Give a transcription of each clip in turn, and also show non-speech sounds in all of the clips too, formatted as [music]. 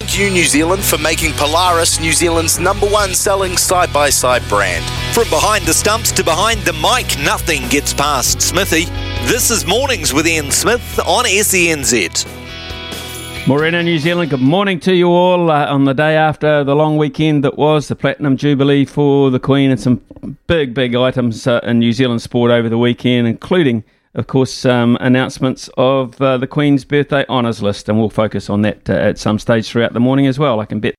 Thank you, New Zealand, for making Polaris New Zealand's number one selling side by side brand. From behind the stumps to behind the mic, nothing gets past Smithy. This is Mornings with Ian Smith on SENZ. Morena, New Zealand, good morning to you all uh, on the day after the long weekend that was the Platinum Jubilee for the Queen and some big, big items uh, in New Zealand sport over the weekend, including, of course, some announcements of uh, the Queen's birthday honours list, and we'll focus on that uh, at some stage throughout the morning as well, I can bet.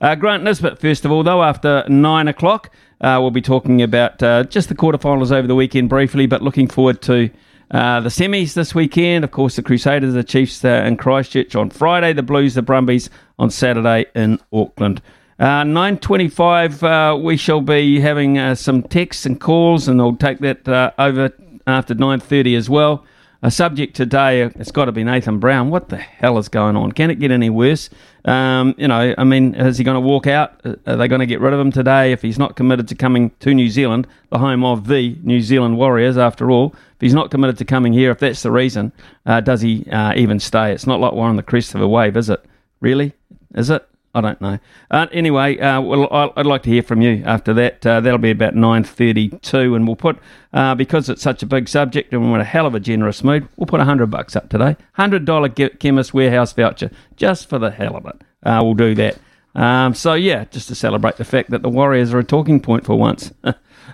Uh, Grant Nisbet, first of all, though, after nine o'clock, uh, we'll be talking about just the quarterfinals over the weekend briefly, but looking forward to uh, the semis this weekend, of course, the Crusaders, the Chiefs uh, in Christchurch on Friday, the Blues, the Brumbies on Saturday in Auckland. Uh, 9.25, uh, we shall be having uh, some texts and calls, and I'll take that uh, over after 9.30 as well. A subject today, it's got to be Nathan Brown. What the hell is going on? Can it get any worse? Um, you know, I mean, is he going to walk out? Are they going to get rid of him today if he's not committed to coming to New Zealand, the home of the New Zealand Warriors, after all? If he's not committed to coming here, if that's the reason, uh, does he uh, even stay? It's not like we're on the crest of a wave, is it? Really? Is it? I don't know. Uh, anyway, uh, well, I'd like to hear from you after that. Uh, that'll be about nine thirty-two, and we'll put uh, because it's such a big subject and we're in a hell of a generous mood. We'll put hundred bucks up today, hundred dollar chemist warehouse voucher, just for the hell of it. Uh, we'll do that. Um, so yeah, just to celebrate the fact that the Warriors are a talking point for once. [laughs]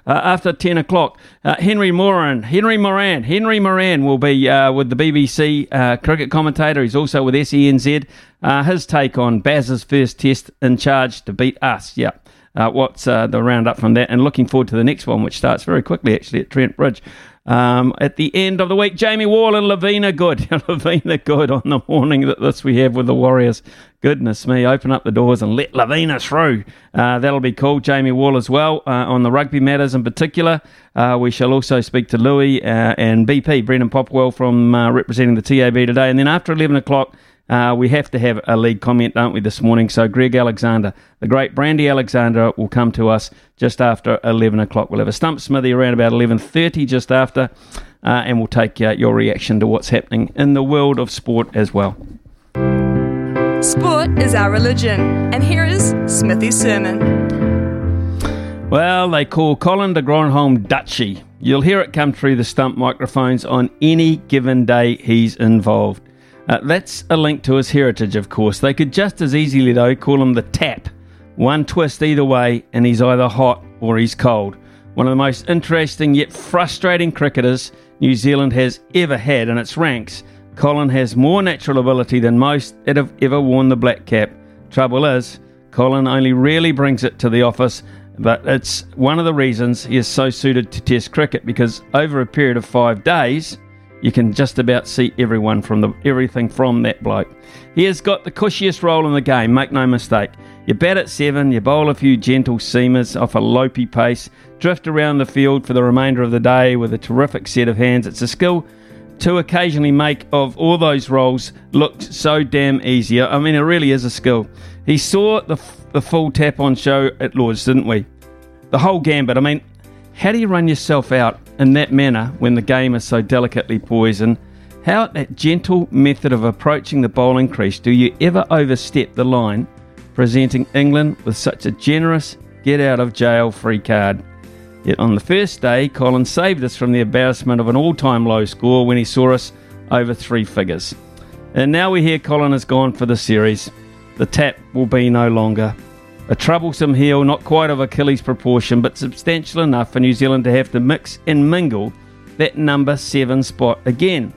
Uh, after 10 o'clock. Uh, Henry Moeran, Henry Moeran, Henry Moeran will be uh, with the BBC uh, cricket commentator. He's also with SENZ. Uh, his take on Baz's first test in charge to beat us. Yeah. Uh, what's the roundup from that? And looking forward to the next one, which starts very quickly actually at Trent Bridge. Um, at the end of the week, Jamie Wall and Lavina Good. [laughs] Lavina Good on the morning that this we have with the Warriors. Goodness me, open up the doors and let Lavina through. Uh, that'll be cool. Jamie Wall as well uh, on the rugby matters in particular. Uh, we shall also speak to Louis uh, and BP, Brendan Popwell from uh, representing the TAB today. And then after 11 o'clock, uh, we have to have a league comment, don't we, this morning? So, Greg Alexander, the great Brandy Alexander, will come to us just after 11 o'clock. We'll have a stump smithy around about 11.30 just after, uh, and we'll take uh, your reaction to what's happening in the world of sport as well. Sport is our religion, and here is Smithy's sermon. Well, they call Colin de Grandhomme Dutchy. You'll hear it come through the stump microphones on any given day he's involved. Uh, that's a link to his heritage, of course. They could just as easily, though, call him the tap. One twist either way, and he's either hot or he's cold. One of the most interesting yet frustrating cricketers New Zealand has ever had in its ranks. Colin has more natural ability than most that have ever worn the black cap. Trouble is, Colin only rarely brings it to the office, but it's one of the reasons he is so suited to Test cricket because over a period of five days, you can just about see everyone from the everything from that bloke. He has got the cushiest role in the game, make no mistake. You bat at seven, you bowl a few gentle seamers off a lopey pace, drift around the field for the remainder of the day with a terrific set of hands. It's a skill to occasionally make of all those roles look so damn easy. I mean, it really is a skill. He saw the, the full tap on show at Lords, didn't we? The whole gambit. I mean, how do you run yourself out in that manner when the game is so delicately poisoned? How, at that gentle method of approaching the bowling crease, do you ever overstep the line, presenting England with such a generous get out of jail free card? Yet on the first day, Colin saved us from the embarrassment of an all time low score when he saw us over three figures. And now we hear Colin has gone for the series. The tap will be no longer. A troublesome heel, not quite of Achilles proportion, but substantial enough for New Zealand to have to mix and mingle that number seven spot again.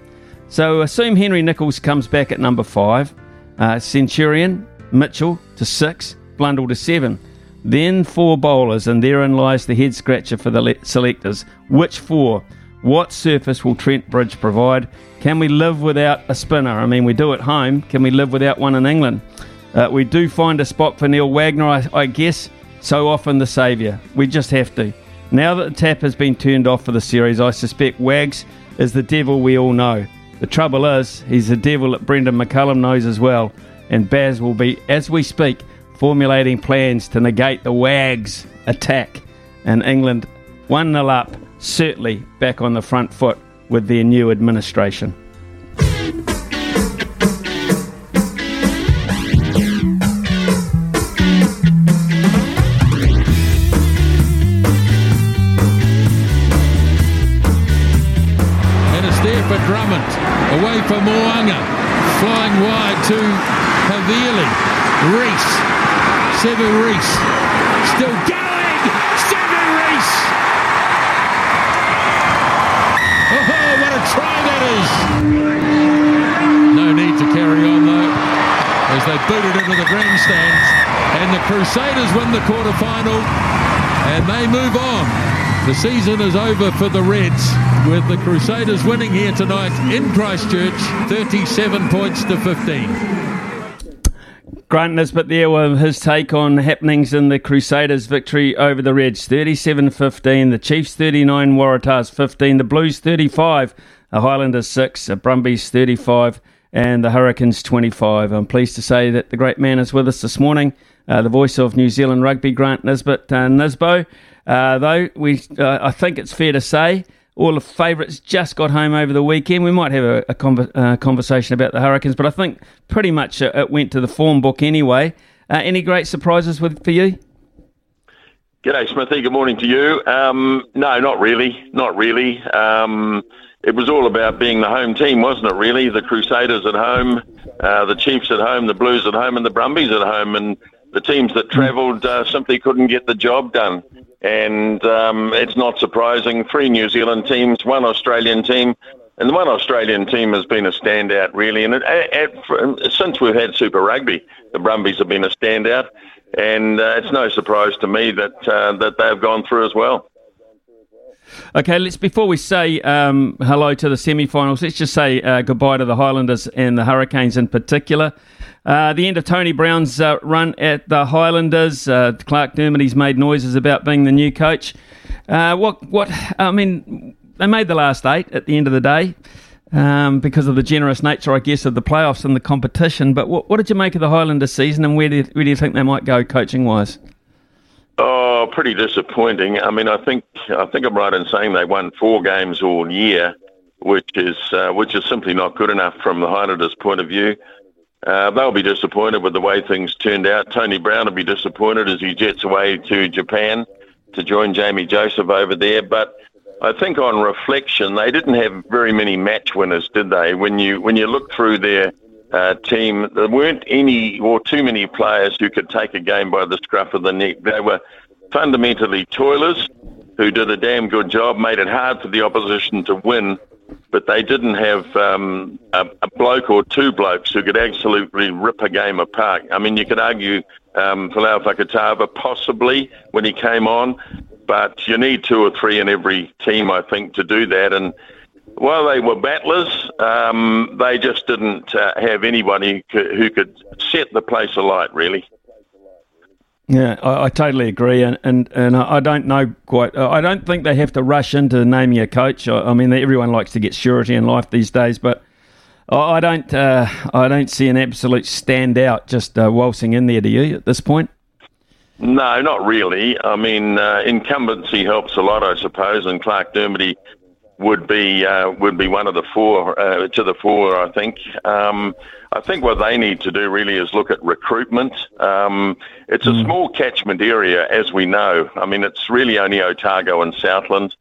So assume Henry Nicholls comes back at number five. Uh, Centurion, Mitchell to six, Blundell to seven. Then four bowlers, and therein lies the head scratcher for the le- selectors. Which four? What surface will Trent Bridge provide? Can we live without a spinner? I mean, we do at home. Can we live without one in England? Uh, we do find a spot for Neil Wagner, I, I guess. So often the saviour. We just have to. Now that the tap has been turned off for the series, I suspect Wags is the devil we all know. The trouble is, he's the devil that Brendon McCullum knows as well. And Baz will be, as we speak, formulating plans to negate the Wags attack. And England 1 0 up, certainly back on the front foot with their new administration. Reece. Still going. Sevu Reece. Oh, what a try that is. No need to carry on though. As they boot it into the grandstands. And the Crusaders win the quarter final. And they move on. The season is over for the Reds with the Crusaders winning here tonight in Christchurch 37 points to 15. Grant Nisbet there with his take on happenings in the Crusaders' victory over the Reds 37 15, the Chiefs 39, Waratahs 15, the Blues 35, the Highlanders 6, the Brumbies 35, and the Hurricanes 25. I'm pleased to say that the great man is with us this morning, uh, the voice of New Zealand rugby, Grant Nisbet. Uh, Nisbo, uh, though, we uh, I think it's fair to say all the favourites just got home over the weekend. We might have a, a conver- uh, conversation about the Hurricanes, but I think pretty much it went to the form book anyway. Uh, any great surprises with for you? G'day, Smithy. Good morning to you. Um, no, not really. Not really. Um, it was all about being the home team, wasn't it, really? The Crusaders at home, uh, the Chiefs at home, the Blues at home, and the Brumbies at home. And the teams that travelled uh, simply couldn't get the job done. And um, it's not surprising. Three New Zealand teams, one Australian team, and the one Australian team has been a standout, really. And it, at, at, since we've had Super Rugby, the Brumbies have been a standout. And uh, it's no surprise to me that uh, that they've gone through as well. Okay, let's before we say um, hello to the semi-finals, let's just say uh, goodbye to the Highlanders and the Hurricanes in particular. Uh, the end of Tony Brown's uh, run at the Highlanders. Uh, Clarke Dermody's made noises about being the new coach. Uh, what? What? I mean, they made the last eight at the end of the day um, because of the generous nature, I guess, of the playoffs and the competition. But what, what did you make of the Highlanders season, and where do you, where do you think they might go coaching wise? Oh, pretty disappointing. I mean, I think I think I'm right in saying they won four games all year, which is uh, which is simply not good enough from the Highlanders' point of view. Uh, they'll be disappointed with the way things turned out. Tony Brown will be disappointed as he jets away to Japan to join Jamie Joseph over there. But I think on reflection, they didn't have very many match winners, did they? When you when you look through their uh, team, there weren't any or too many players who could take a game by the scruff of the neck. They were fundamentally toilers who did a damn good job, made it hard for the opposition to win, but they didn't have um, a, a bloke or two blokes who could absolutely rip a game apart. I mean, you could argue um, Folau Fakatava possibly when he came on, but you need two or three in every team, I think, to do that. And while they were battlers, um, they just didn't uh, have anybody who could, who could set the place alight, really. Yeah, I, I, totally agree, and and, and I don't know quite. I don't think they have to rush into naming a coach. I, I mean, everyone likes to get surety in life these days, but I don't. Uh, I don't see an absolute standout just uh, waltzing in there. Do you at this point? No, not really. I mean, uh, incumbency helps a lot, I suppose, and Clarke Dermody would be uh, would be one of the four uh, to the four. I think. Um, I think what they need to do really is look at recruitment. Um, it's a mm. small catchment area, as we know. I mean, it's really only Otago and Southland.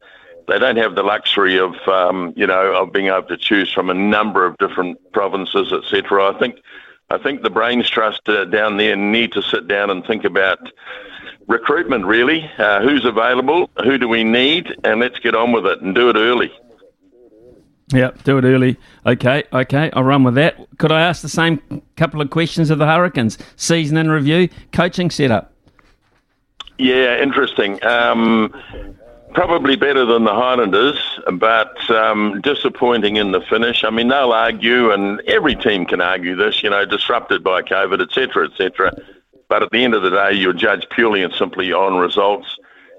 They don't have the luxury of um, you know of being able to choose from a number of different provinces, etc. I think. I think the Brains Trust uh, down there need to sit down and think about recruitment, really. Uh, who's available? Who do we need? And let's get on with it and do it early. Yeah, do it early. Okay, okay, I'll run with that. Could I ask the same couple of questions of the Hurricanes? Season in review, coaching setup. Yeah, interesting. Um, probably better than the Highlanders, but um, disappointing in the finish. I mean, they'll argue, and every team can argue this, you know, disrupted by COVID, etc., etc. But at the end of the day, you're judged purely and simply on results.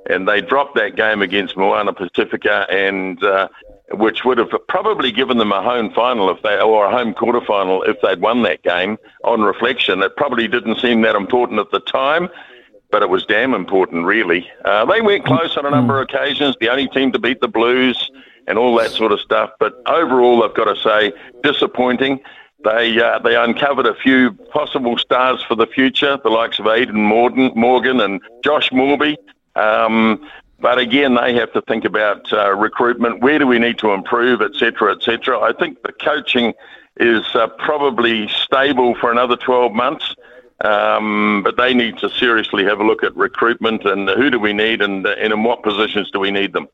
And they dropped that game against Moana Pacifica, and uh, which would have probably given them a home final if they or a home quarterfinal if they'd won that game. On reflection, it probably didn't seem that important at the time, but it was damn important, really. Uh, they went close on a number of occasions. The only team to beat the Blues and all that sort of stuff. But overall, I've got to say, disappointing. They uh, they uncovered a few possible stars for the future, the likes of Aidan Morgan, Morgan and Josh Moorby. Um, but again, they have to think about uh, recruitment. Where do we need to improve, etc., cetera, et cetera. I think the coaching is uh, probably stable for another 12 months. Um, but they need to seriously have a look at recruitment and who do we need and, and in what positions do we need them.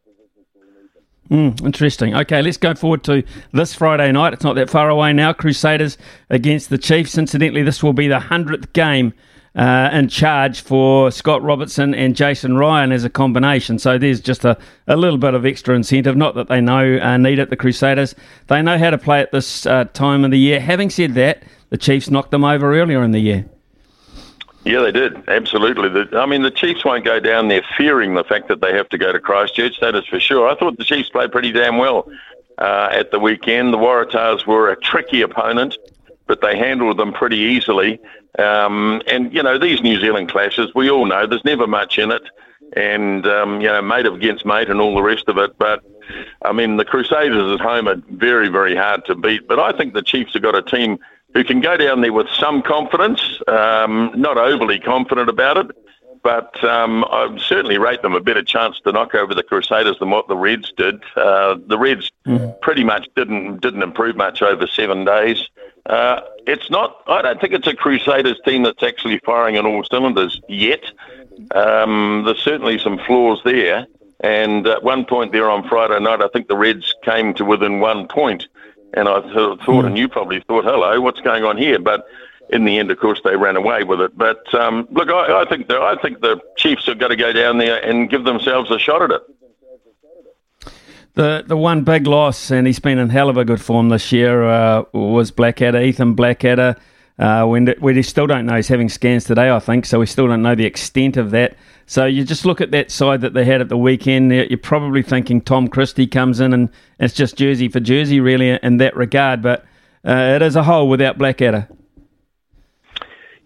Mm, interesting. Okay, let's go forward to this Friday night. It's not that far away now. Crusaders against the Chiefs. Incidentally, this will be the 100th game uh, in charge for Scott Robertson and Jason Ryan as a combination. So there's just a, a little bit of extra incentive. Not that they know uh, need it, the Crusaders. They know how to play at this uh, time of the year. Having said that, the Chiefs knocked them over earlier in the year. Yeah, they did. Absolutely. The, I mean, the Chiefs won't go down there fearing the fact that they have to go to Christchurch. That is for sure. I thought the Chiefs played pretty damn well uh, at the weekend. The Waratahs were a tricky opponent, but they handled them pretty easily. Um, and, you know, these New Zealand clashes, we all know there's never much in it. And, um, you know, mate against mate and all the rest of it. But, I mean, the Crusaders at home are very, very hard to beat. But I think the Chiefs have got a team – who can go down there with some confidence, um, not overly confident about it, but um, I certainly rate them a better chance to knock over the Crusaders than what the Reds did. Uh, the Reds mm. pretty much didn't didn't improve much over seven days. Uh, it's not. I don't think it's a Crusaders team that's actually firing on all cylinders yet. Um, there's certainly some flaws there. And at one point there on Friday night, I think the Reds came to within one point. And I th- thought, and you probably thought, hello, what's going on here? But in the end, of course, they ran away with it. But um, look, I, I think the, I think the Chiefs have got to go down there and give themselves a shot at it. The the one big loss, and he's been in hell of a good form this year, uh, was Blackadder, Ethan Blackadder. Uh, we, we still don't know. He's having scans today, I think, so we still don't know the extent of that. So you just look at that side that they had at the weekend. You're probably thinking Tom Christie comes in and it's just jersey for jersey, really, in that regard. But uh, it is a whole without Blackadder.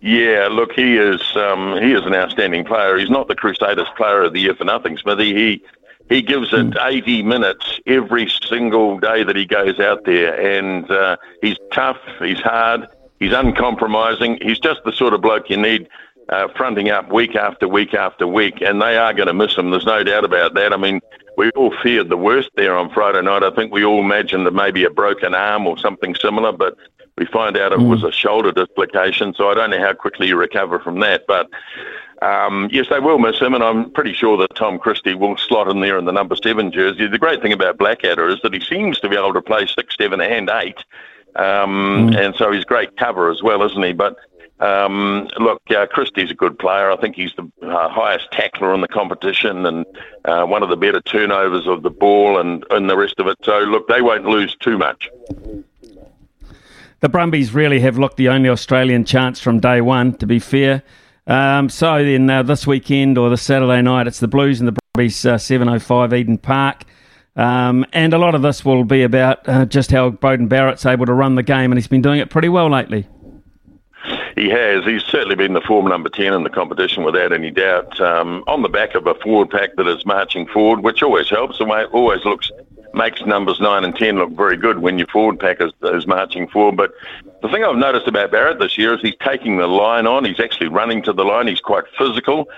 Yeah, look, he is um, he is an outstanding player. He's not the Crusaders Player of the Year for nothing, Smithy. He he gives it mm. 80 minutes every single day that he goes out there, and uh, he's tough, he's hard, he's uncompromising. He's just the sort of bloke you need uh, fronting up week after week after week, and they are going to miss him. There's no doubt about that. I mean, we all feared the worst there on Friday night. I think we all imagined that maybe a broken arm or something similar, but we find out it mm. was a shoulder dislocation. So I don't know how quickly you recover from that, but. Um, yes, they will miss him, and I'm pretty sure that Tom Christie will slot in there in the number seven jersey. The great thing about Blackadder is that he seems to be able to play six, seven, and eight, um, mm. and so he's great cover as well, isn't he? But um, look, uh, Christie's a good player. I think he's the uh, highest tackler in the competition and uh, one of the better turnovers of the ball and, and the rest of it. So, look, they won't lose too much. The Brumbies really have looked the only Australian chance from day one, to be fair. Um, so then uh, this weekend or the Saturday night, it's the Blues and the Brumbies, uh, 7.05 Eden Park. Um, and a lot of this will be about uh, just how Beauden Barrett's able to run the game, and he's been doing it pretty well lately. He has. He's certainly been the form number 10 in the competition without any doubt. Um, on the back of a forward pack that is marching forward, which always helps and always looks makes numbers 9 and 10 look very good when your forward pack is, is marching forward. But the thing I've noticed about Barrett this year is he's taking the line on. He's actually running to the line. He's quite physical.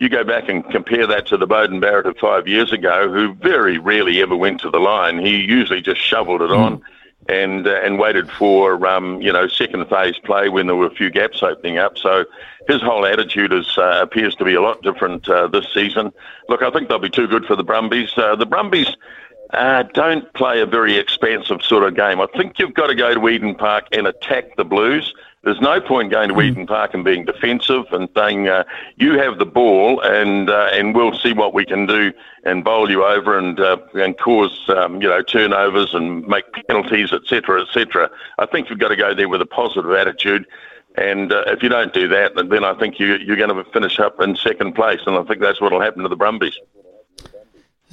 You go back and compare that to the Beauden Barrett of five years ago, who very rarely ever went to the line. He usually just shoveled it mm. on and uh, and waited for um, you know second phase play when there were a few gaps opening up. So his whole attitude is uh, appears to be a lot different uh, this season. Look, I think they'll be too good for the Brumbies. Uh, the Brumbies. uh, don't play a very expansive sort of game. I think you've got to go to Eden Park and attack the Blues. There's no point going to mm. Eden Park and being defensive and saying uh, you have the ball and uh, and we'll see what we can do and bowl you over and uh, and cause um, you know turnovers and make penalties, etc., etc. I think you've got to go there with a positive attitude. And uh, if you don't do that, then I think you, you're going to finish up in second place, and I think that's what will happen to the Brumbies.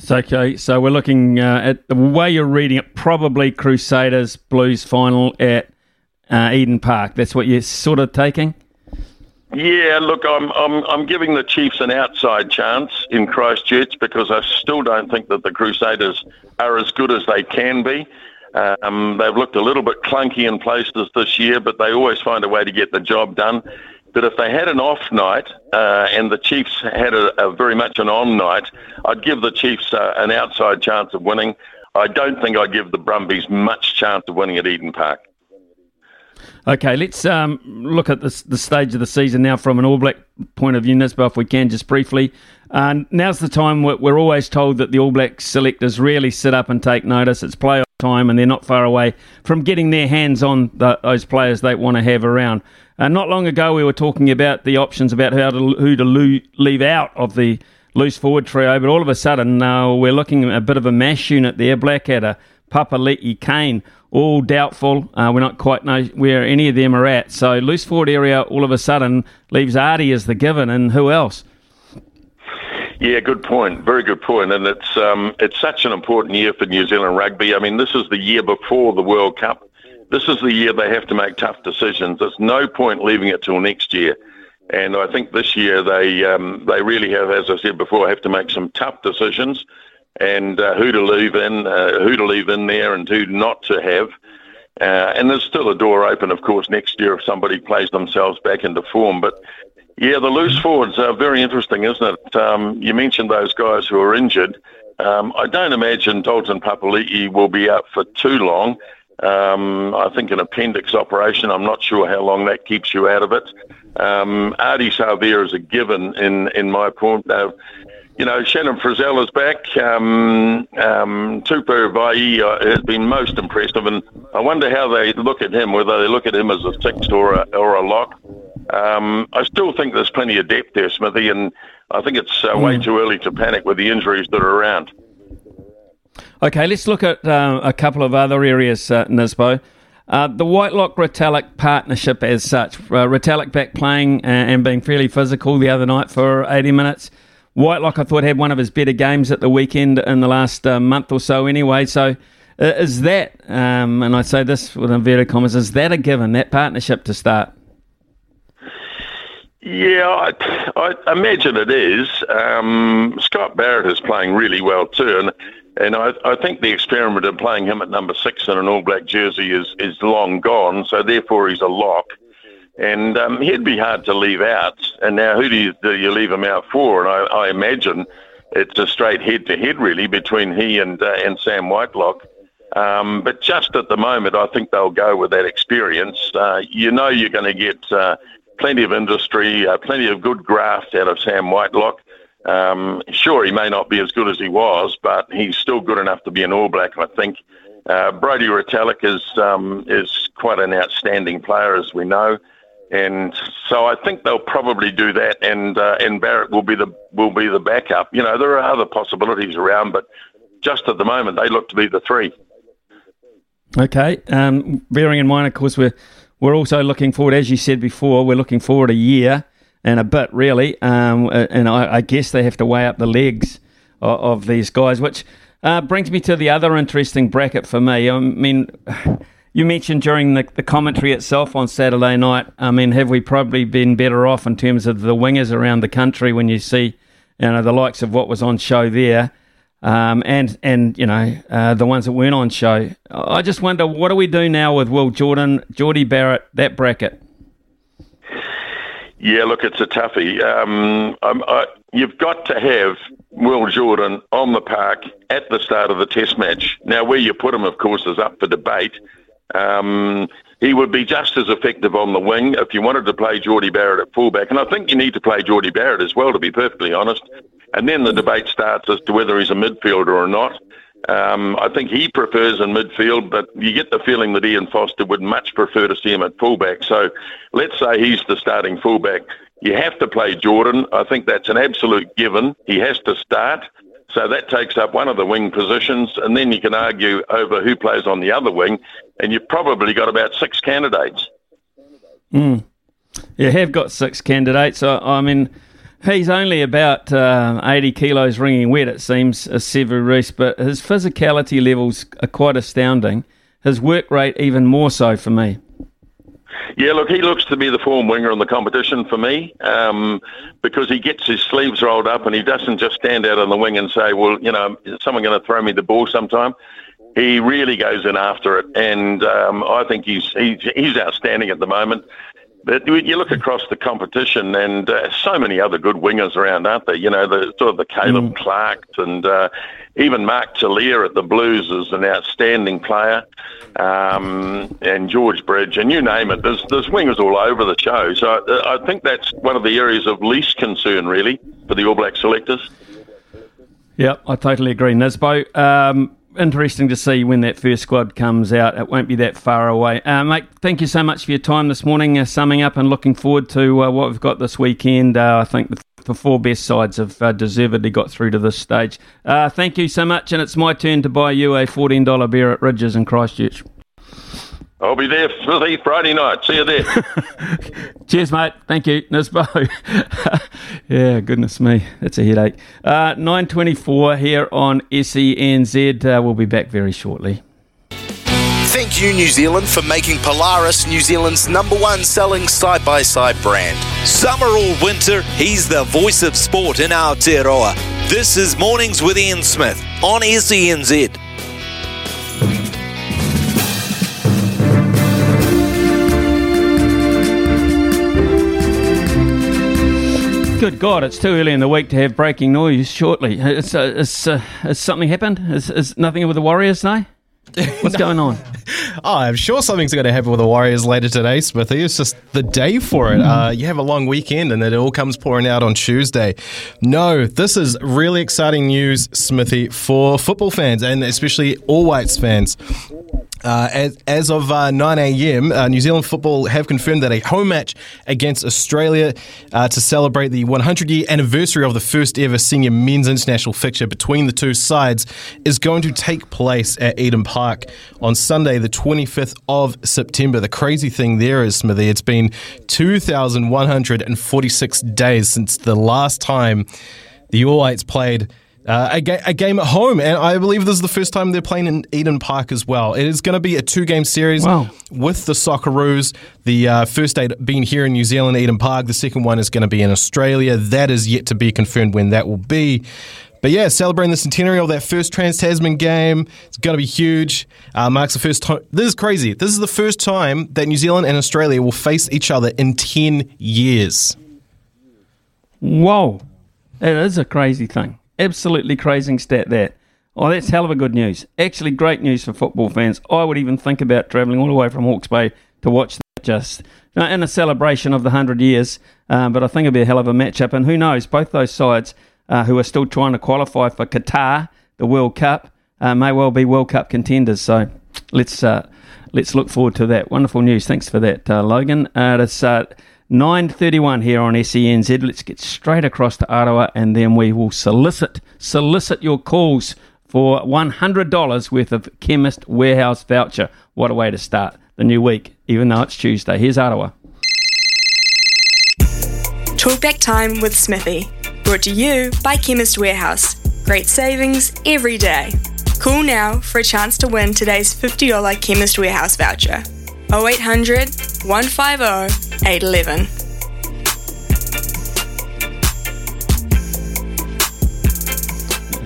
okay, so we're looking uh, at the way you're reading it. Probably Crusaders Blues final at uh, Eden Park. That's what you're sort of taking. Yeah, look, I'm, I'm I'm giving the Chiefs an outside chance in Christchurch because I still don't think that the Crusaders are as good as they can be. Um, they've looked a little bit clunky in places this year, but they always find a way to get the job done. But if they had an off night uh, and the Chiefs had a, a, very much an on night, I'd give the Chiefs uh, an outside chance of winning. I don't think I'd give the Brumbies much chance of winning at Eden Park. Okay, let's um, look at this, the stage of the season now from an All Black point of view, Nisbo, if we can, just briefly. Uh, now's the time we're, we're, always told that the All Black selectors really sit up and take notice. It's playoff time, and they're not far away from getting their hands on the, those players they want to have around. Uh, not long ago, we were talking about the options about how to, who to lo- leave out of the loose forward trio, but all of a sudden, uh, we're looking at a bit of a mash unit there. Blackadder, Papali'i, Cane all doubtful. Uh, we're not quite know where any of them are at. So loose forward area all of a sudden leaves Ardie as the given, and who else? Yeah, good point. Very good point. And it's um, it's such an important year for New Zealand rugby. I mean, this is the year before the World Cup. This is the year they have to make tough decisions. There's no point leaving it till next year. And I think this year they um, they really have, as I said before, have to make some tough decisions and uh, who to leave in, uh, who to leave in there, and who not to have. Uh, and there's still a door open, of course, next year if somebody plays themselves back into form. But yeah, the loose forwards are very interesting, isn't it? Um, you mentioned those guys who are injured. Um, I don't imagine Dalton Papali'i will be out for too long. Um, I think an appendix operation. I'm not sure how long that keeps you out of it. Um, Savea is a given in in my point. Uh, you know, Shannon Frizell is back. Um, um, Tupou Vaa'i uh, has been most impressive, and I wonder how they look at him, whether they look at him as a six or a, or a lock. Um, I still think there's plenty of depth there, Smithy, and I think it's uh, way hmm. too early to panic with the injuries that are around. Okay, let's look at uh, a couple of other areas, uh, Nisbo. Uh, the Whitelock Retallick partnership, as such, uh, Retallick back playing uh, and being fairly physical the other night for 80 minutes. Whitelock, I thought, had one of his better games at the weekend in the last uh, month or so, anyway. So, uh, is that, um, and I say this with inverted commas, is that a given, that partnership to start? Yeah, I, I imagine it is. Um, Scott Barrett is playing really well too, and and I, I think the experiment of playing him at number six in an All Black jersey is is long gone. So therefore, he's a lock and um, he'd be hard to leave out. And now, who do you, do you leave him out for? And I, I imagine it's a straight head-to-head, really, between he and uh, and Sam Whitelock. Um, but just at the moment, I think they'll go with that experience. Uh, you know, you're going to get uh, plenty of industry, uh, plenty of good graft out of Sam Whitelock. Um, sure, he may not be as good as he was, but he's still good enough to be an All Black, I think. Uh, Brodie Retallick is um, is quite an outstanding player, as we know and so I think they'll probably do that, and uh, and Barrett will be the will be the backup. You know, there are other possibilities around, but just at the moment, they look to be the three. Okay, um, bearing in mind, of course, we're we're also looking forward, as you said before, we're looking forward a year and a bit, really, um, and I, I, guess they have to weigh up the legs of, of these guys, which uh, brings me to the other interesting bracket for me. I mean you mentioned during the, the commentary itself on Saturday night, I mean, have we probably been better off in terms of the wingers around the country when you see, you know, the likes of what was on show there? Um, and and you know uh, the ones that weren't on show. I just wonder what do we do now with Will Jordan, Jordie Barrett, that bracket. Yeah, look, it's a toughie. Um, I, you've got to have Will Jordan on the park at the start of the Test match. Now, where you put him, of course, is up for debate. Um, he would be just as effective on the wing if you wanted to play Jordie Barrett at fullback. And I think you need to play Jordie Barrett as well, to be perfectly honest. And then the debate starts as to whether he's a midfielder or not. Um, I think he prefers in midfield, but you get the feeling that Ian Foster would much prefer to see him at fullback. So let's say he's the starting fullback. You have to play Jordan. I think that's an absolute given. He has to start. So that takes up one of the wing positions, and then you can argue over who plays on the other wing, and you've probably got about six candidates. Mm. You have got six candidates. I, I mean, he's only about uh, 80 kilos ringing wet, it seems, a Sevu Reece, but his physicality levels are quite astounding. His work rate, even more so for me. Yeah, look, he looks to be the form winger in the competition for me um, because he gets his sleeves rolled up and he doesn't just stand out on the wing and say, well, you know, is someone going to throw me the ball sometime? He really goes in after it, and um, I think he's, he's he's outstanding at the moment. But you look across the competition, and uh, so many other good wingers around, aren't there? You know, the sort of the Caleb mm. Clark and uh, even Mark Tele'a at the Blues is an outstanding player, um, and George Bridge, and you name it. There's there's wingers all over the show. So I, I think that's one of the areas of least concern, really, for the All Black selectors. Yep, I totally agree, Nisbo. Um, interesting to see when that first squad comes out. It won't be that far away. Uh, mate, thank you so much for your time this morning, uh, summing up and looking forward to uh, what we've got this weekend. Uh, I think the the four best sides have uh, deservedly got through to this stage. Uh, thank you so much, and it's my turn to buy you a $14 beer at Ridges in Christchurch. I'll be there for Friday night. See you there. [laughs] Cheers, mate. Thank you, Nisbo. [laughs] yeah, goodness me, that's a headache. Uh, 9.24 here on SENZ. Uh, we'll be back very shortly. Thank you, New Zealand, for making Polaris New Zealand's number one selling side by side brand. Summer or winter, he's the voice of sport in our Aotearoa. This is Mornings with Ian Smith on SENZ. Good God, it's too early in the week to have breaking news shortly. It's, uh, it's, uh, has something happened? Is, is nothing with the Warriors, now? [laughs] What's no. going on? [laughs] Oh, I'm sure something's going to happen with the Warriors later today, Smithy. It's just the day for it. Uh, you have a long weekend and it all comes pouring out on Tuesday. No, this is really exciting news, Smithy, for football fans and especially All Whites fans. Uh, as, as, of uh, 9 a.m., uh, New Zealand football have confirmed that a home match against Australia uh, to celebrate the 100 year anniversary of the first ever senior men's international fixture between the two sides is going to take place at Eden Park on Sunday, the 25th of September. The crazy thing there is, Smithy, it's been 2,146 days since the last time the All Whites played uh, a, ga- a, game at home, and I believe this is the first time they're playing in Eden Park as well. It is going to be a two-game series wow. with the Socceroos. The uh, first date being here in New Zealand, Eden Park. The second one is going to be in Australia. That is yet to be confirmed when that will be. But yeah, celebrating the centenary of that first Trans Tasman game. It's going to be huge. Uh, marks the first time. This is crazy. This is the first time that New Zealand and Australia will face each other in 10 years. Whoa. That is a crazy thing. Absolutely crazy stat that. Oh, that's hell of a good news. Actually, great news for football fans. I would even think about travelling all the way from Hawke's Bay to watch that just in a celebration of the 100 years. Um, but I think it'd be a hell of a matchup. And who knows, both those sides uh, who are still trying to qualify for Qatar, the World Cup, uh, may well be World Cup contenders. So let's uh, let's look forward to that. Wonderful news. Thanks for that, uh, Logan. Uh, 9.31 here on SENZ. Let's get straight across to Ottawa and then we will solicit, solicit your calls for $100 worth of Chemist Warehouse voucher. What a way to start the new week, even though it's Tuesday. Here's Ottawa. Talkback time with Smithy. Brought to you by Chemist Warehouse. Great savings every day. Call now for a chance to win today's $50 Chemist Warehouse voucher. 0800 150 811.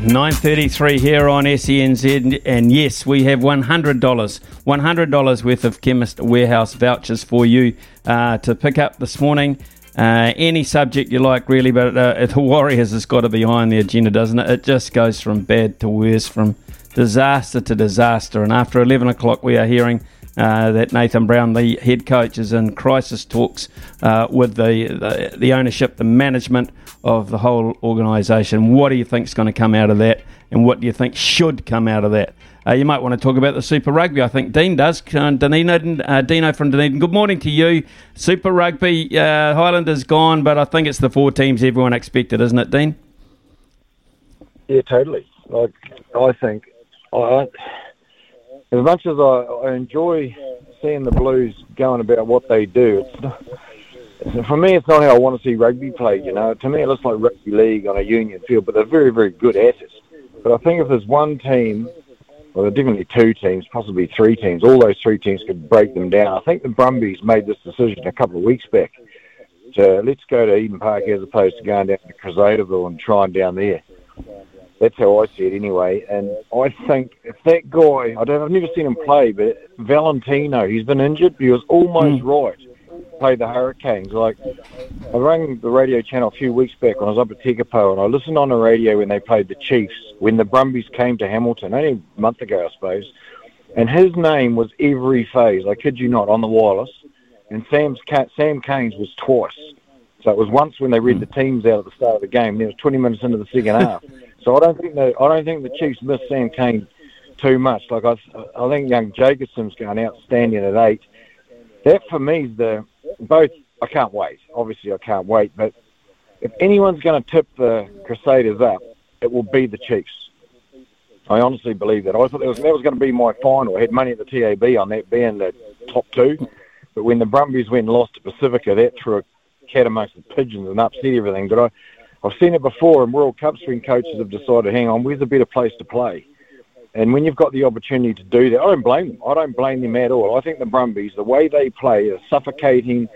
Nine thirty-three here on SENZ, and yes, we have one hundred dollars, one hundred dollars worth of Chemist Warehouse vouchers for you uh, to pick up this morning. Uh, any subject you like, really, but uh, [laughs] the Warriors has got to be high on the agenda, doesn't it? It just goes from bad to worse, from disaster to disaster. And after 11 o'clock, we are hearing uh, that Nathan Brown, the head coach, is in crisis talks uh, with the, the, the ownership, the management of the whole organisation. What do you think is going to come out of that? and what do you think should come out of that? Uh, you might want to talk about the Super Rugby. I think Dean does. Uh, Dino, uh, Dino from Dunedin. Good morning to you. Super Rugby, Highlanders gone, but I think it's the four teams everyone expected, isn't it, Dean? Yeah, totally. Like I think, I, as much as I, I enjoy seeing the Blues going about what they do, for me, it's not how I want to see rugby played. You know, to me, it looks like rugby league on a union field, but they're very, very good at it. But I think if there's one team, well, there are definitely two teams, possibly three teams. All those three teams could break them down. I think the Brumbies made this decision a couple of weeks back to let's go to Eden Park as opposed to going down to Crusadeville and trying down there. That's how I see it anyway. And I think if that guy, I don't, I've never seen him play, but Valentino, he's been injured. He was almost mm. right. Play the Hurricanes. Like I rang the radio channel a few weeks back when I was up at Tekapo, and I listened on the radio when they played the Chiefs when the Brumbies came to Hamilton only a month ago, I suppose. And his name was every phase. I kid you not, on the wireless. And Sam's Sam Cane's was twice. So it was once when they read the teams out at the start of the game. Then it was 20 minutes into the second half. [laughs] So I don't think the I don't think the Chiefs miss Sam Cane too much. Like I, I think young Jacobson's going outstanding at eight. That for me is the both. I can't wait. Obviously, I can't wait. But if anyone's going to tip the Crusaders up, it will be the Chiefs. I honestly believe that. I thought that was, that was going to be my final. I had money at the TAB on that being the top two. But when the Brumbies went and lost to Pacifica, that threw a cat amongst the pigeons and upset everything. But I, I've seen it before in World Cups when coaches have decided, hang on, where's a better place to play? And when you've got the opportunity to do that, I don't blame them. I don't blame them at all. I think the Brumbies, the way they play, is suffocating.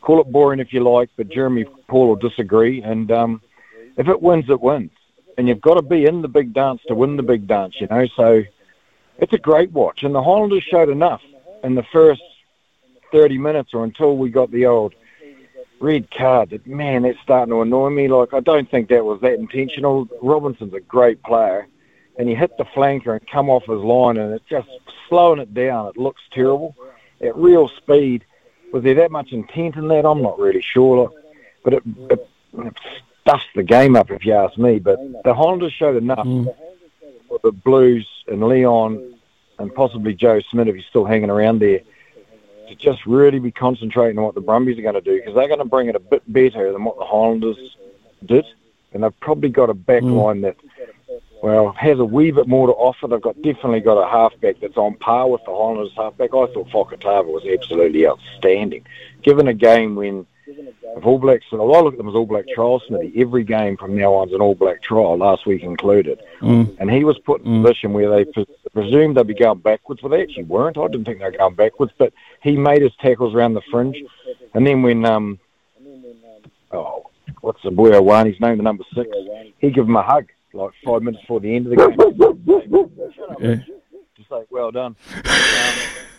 Call it boring if you like, but Jeremy Paul will disagree. And um, if it wins, it wins. And you've got to be in the big dance to win the big dance, you know. So it's a great watch. And the Highlanders showed enough in the first 30 minutes or until we got the old – red card. Man, that's starting to annoy me. Like I don't think that was that intentional. Robinson's a great player, and he hit the flanker and come off his line, and it's just slowing it down. It looks terrible at real speed. Was there that much intent in that? I'm not really sure. Like, but it, it, it stuffs the game up, if you ask me. But the Highlanders showed enough. Mm. For the Blues and Leon and possibly Joe Schmidt, if he's still hanging around there, to just really be concentrating on what the Brumbies are going to do because they're going to bring it a bit better than what the Highlanders did, and they've probably got a back mm. line that, well, has a wee bit more to offer. They've got definitely got a halfback that's on par with the Highlanders halfback. I thought Fakatava was absolutely outstanding, given a game when if All Blacks, and I look at them as All Black trial, Smithy. Every game from now on is an All Black trial, last week included. Mm. And he was put in a mm. position where they pre- presumed they'd be going backwards, but they actually weren't. I didn't think they were going backwards, but he made his tackles around the fringe. And then when, um, oh, what's the boy one? He's named the number six. He gave him a hug like five minutes before the end of the game. [laughs] Just like, well done. Um, [laughs]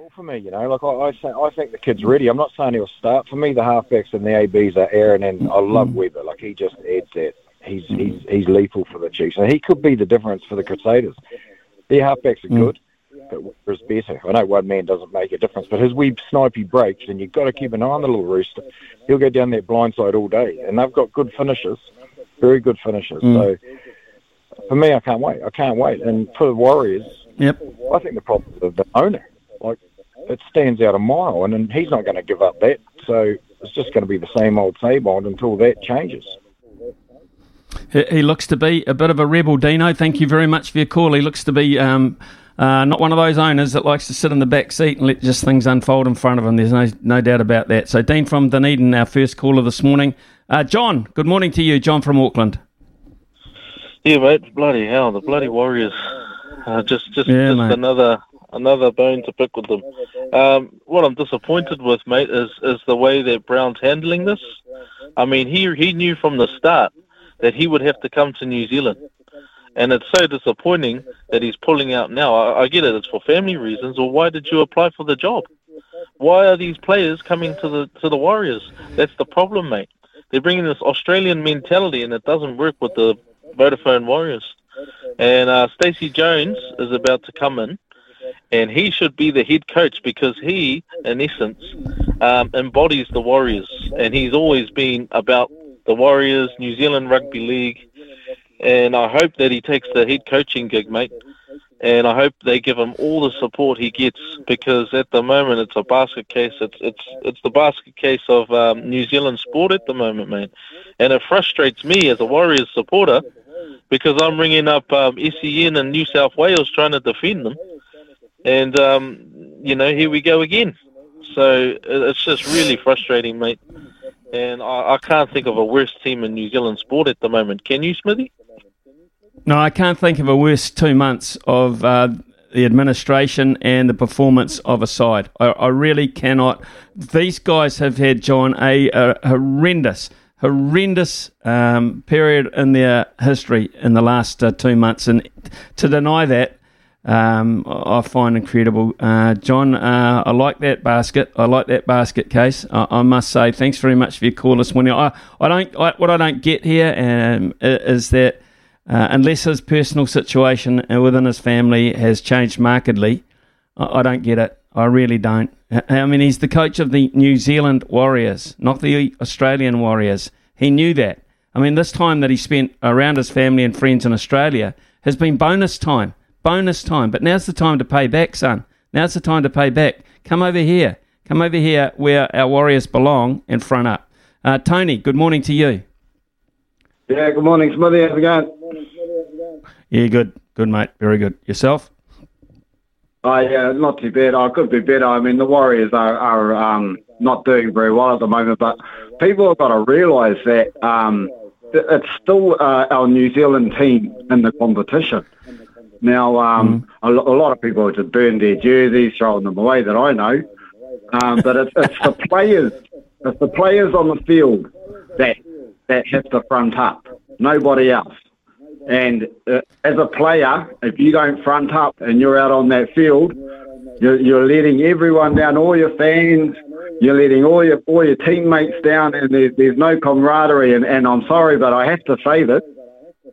all for me, you know. Like I, I, say, I think the kid's ready. I'm not saying he'll start. For me, the halfbacks and the ABs are Aaron and I love mm. Weber. Like he just adds that. He's he's he's lethal for the Chiefs, and he could be the difference for the Crusaders. Their halfbacks are mm. good, but Weber's better. I know one man doesn't make a difference, but his wee snipey breaks, and you've got to keep an eye on the little rooster. He'll go down that blind side all day, and they've got good finishes, very good finishes. Mm. So for me, I can't wait. I can't wait. And for the Warriors, yep. I think the problem is the owner. Like it stands out a mile, and, and he's not going to give up that. So it's just going to be the same old same old until that changes. He looks to be a bit of a rebel, Dino. Thank you very much for your call. He looks to be um, uh, not one of those owners that likes to sit in the back seat and let just things unfold in front of him. There's no no doubt about that. So, Dean from Dunedin, our first caller this morning. Uh, John, good morning to you. John from Auckland. Yeah, mate. Bloody hell, the bloody Warriors. Uh, just, just, yeah, just another another bone to pick with them. Um, what I'm disappointed with, mate, is is the way that Brown's handling this. I mean, he he knew from the start that he would have to come to New Zealand, and it's so disappointing that he's pulling out now. I, I get it; it's for family reasons. Or why did you apply for the job? Why are these players coming to the to the Warriors? That's the problem, mate. They're bringing this Australian mentality, and it doesn't work with the Vodafone Warriors. And uh, Stacey Jones is about to come in and he should be the head coach because he, in essence, um, embodies the Warriors, and he's always been about the Warriors, New Zealand Rugby League. and I hope that he takes the head coaching gig, mate. And I hope they give him all the support he gets because at the moment it's a basket case. It's it's it's the basket case of um, New Zealand sport at the moment, man. And it frustrates me as a Warriors supporter because I'm ringing up um, SEN and New South Wales trying to defend them, and um, you know here we go again. So it's just really frustrating, mate. And I, I can't think of a worse team in New Zealand sport at the moment. Can you, Smithy? No, I can't think of a worse two months of uh, the administration and the performance of a side. I, I, really cannot. These guys have had, John, a, a horrendous, horrendous um, period in their history in the last uh, two months. And to deny that, um, I find incredible. Uh, John, uh, I like that basket. I like that basket case. I, I, must say, thanks very much for your call this morning. I, I don't, I, what I don't get here um, is that uh, unless his personal situation within his family has changed markedly, I, I, don't get it. I really don't. I mean, he's the coach of the New Zealand Warriors, not the Australian Warriors. He knew that. I mean, this time that he spent around his family and friends in Australia has been bonus time, bonus time. But now's the time to pay back, son. Now's the time to pay back. Come over here. Come over here where our Warriors belong and front up. Uh, Tony, good morning to you. Yeah, good morning, Smithy. How's it going? Yeah, good, good, mate. Very good. Yourself? Oh, yeah, not too bad. I oh, could be better. I mean, the Warriors are, are um, not doing very well at the moment, but people have got to realise that um, it's still uh, our New Zealand team in the competition. Now, um, mm. a, a, lot of people just burn their jerseys, throwing them away that I know. Um, but it's, it's the players, it's the players on the field that that have to front up, nobody else. And uh, as a player, if you don't front up and you're out on that field, you're, you're letting everyone down, all your fans, you're letting all your all your teammates down, and there's, there's no camaraderie. And, and I'm sorry, but I have to say this.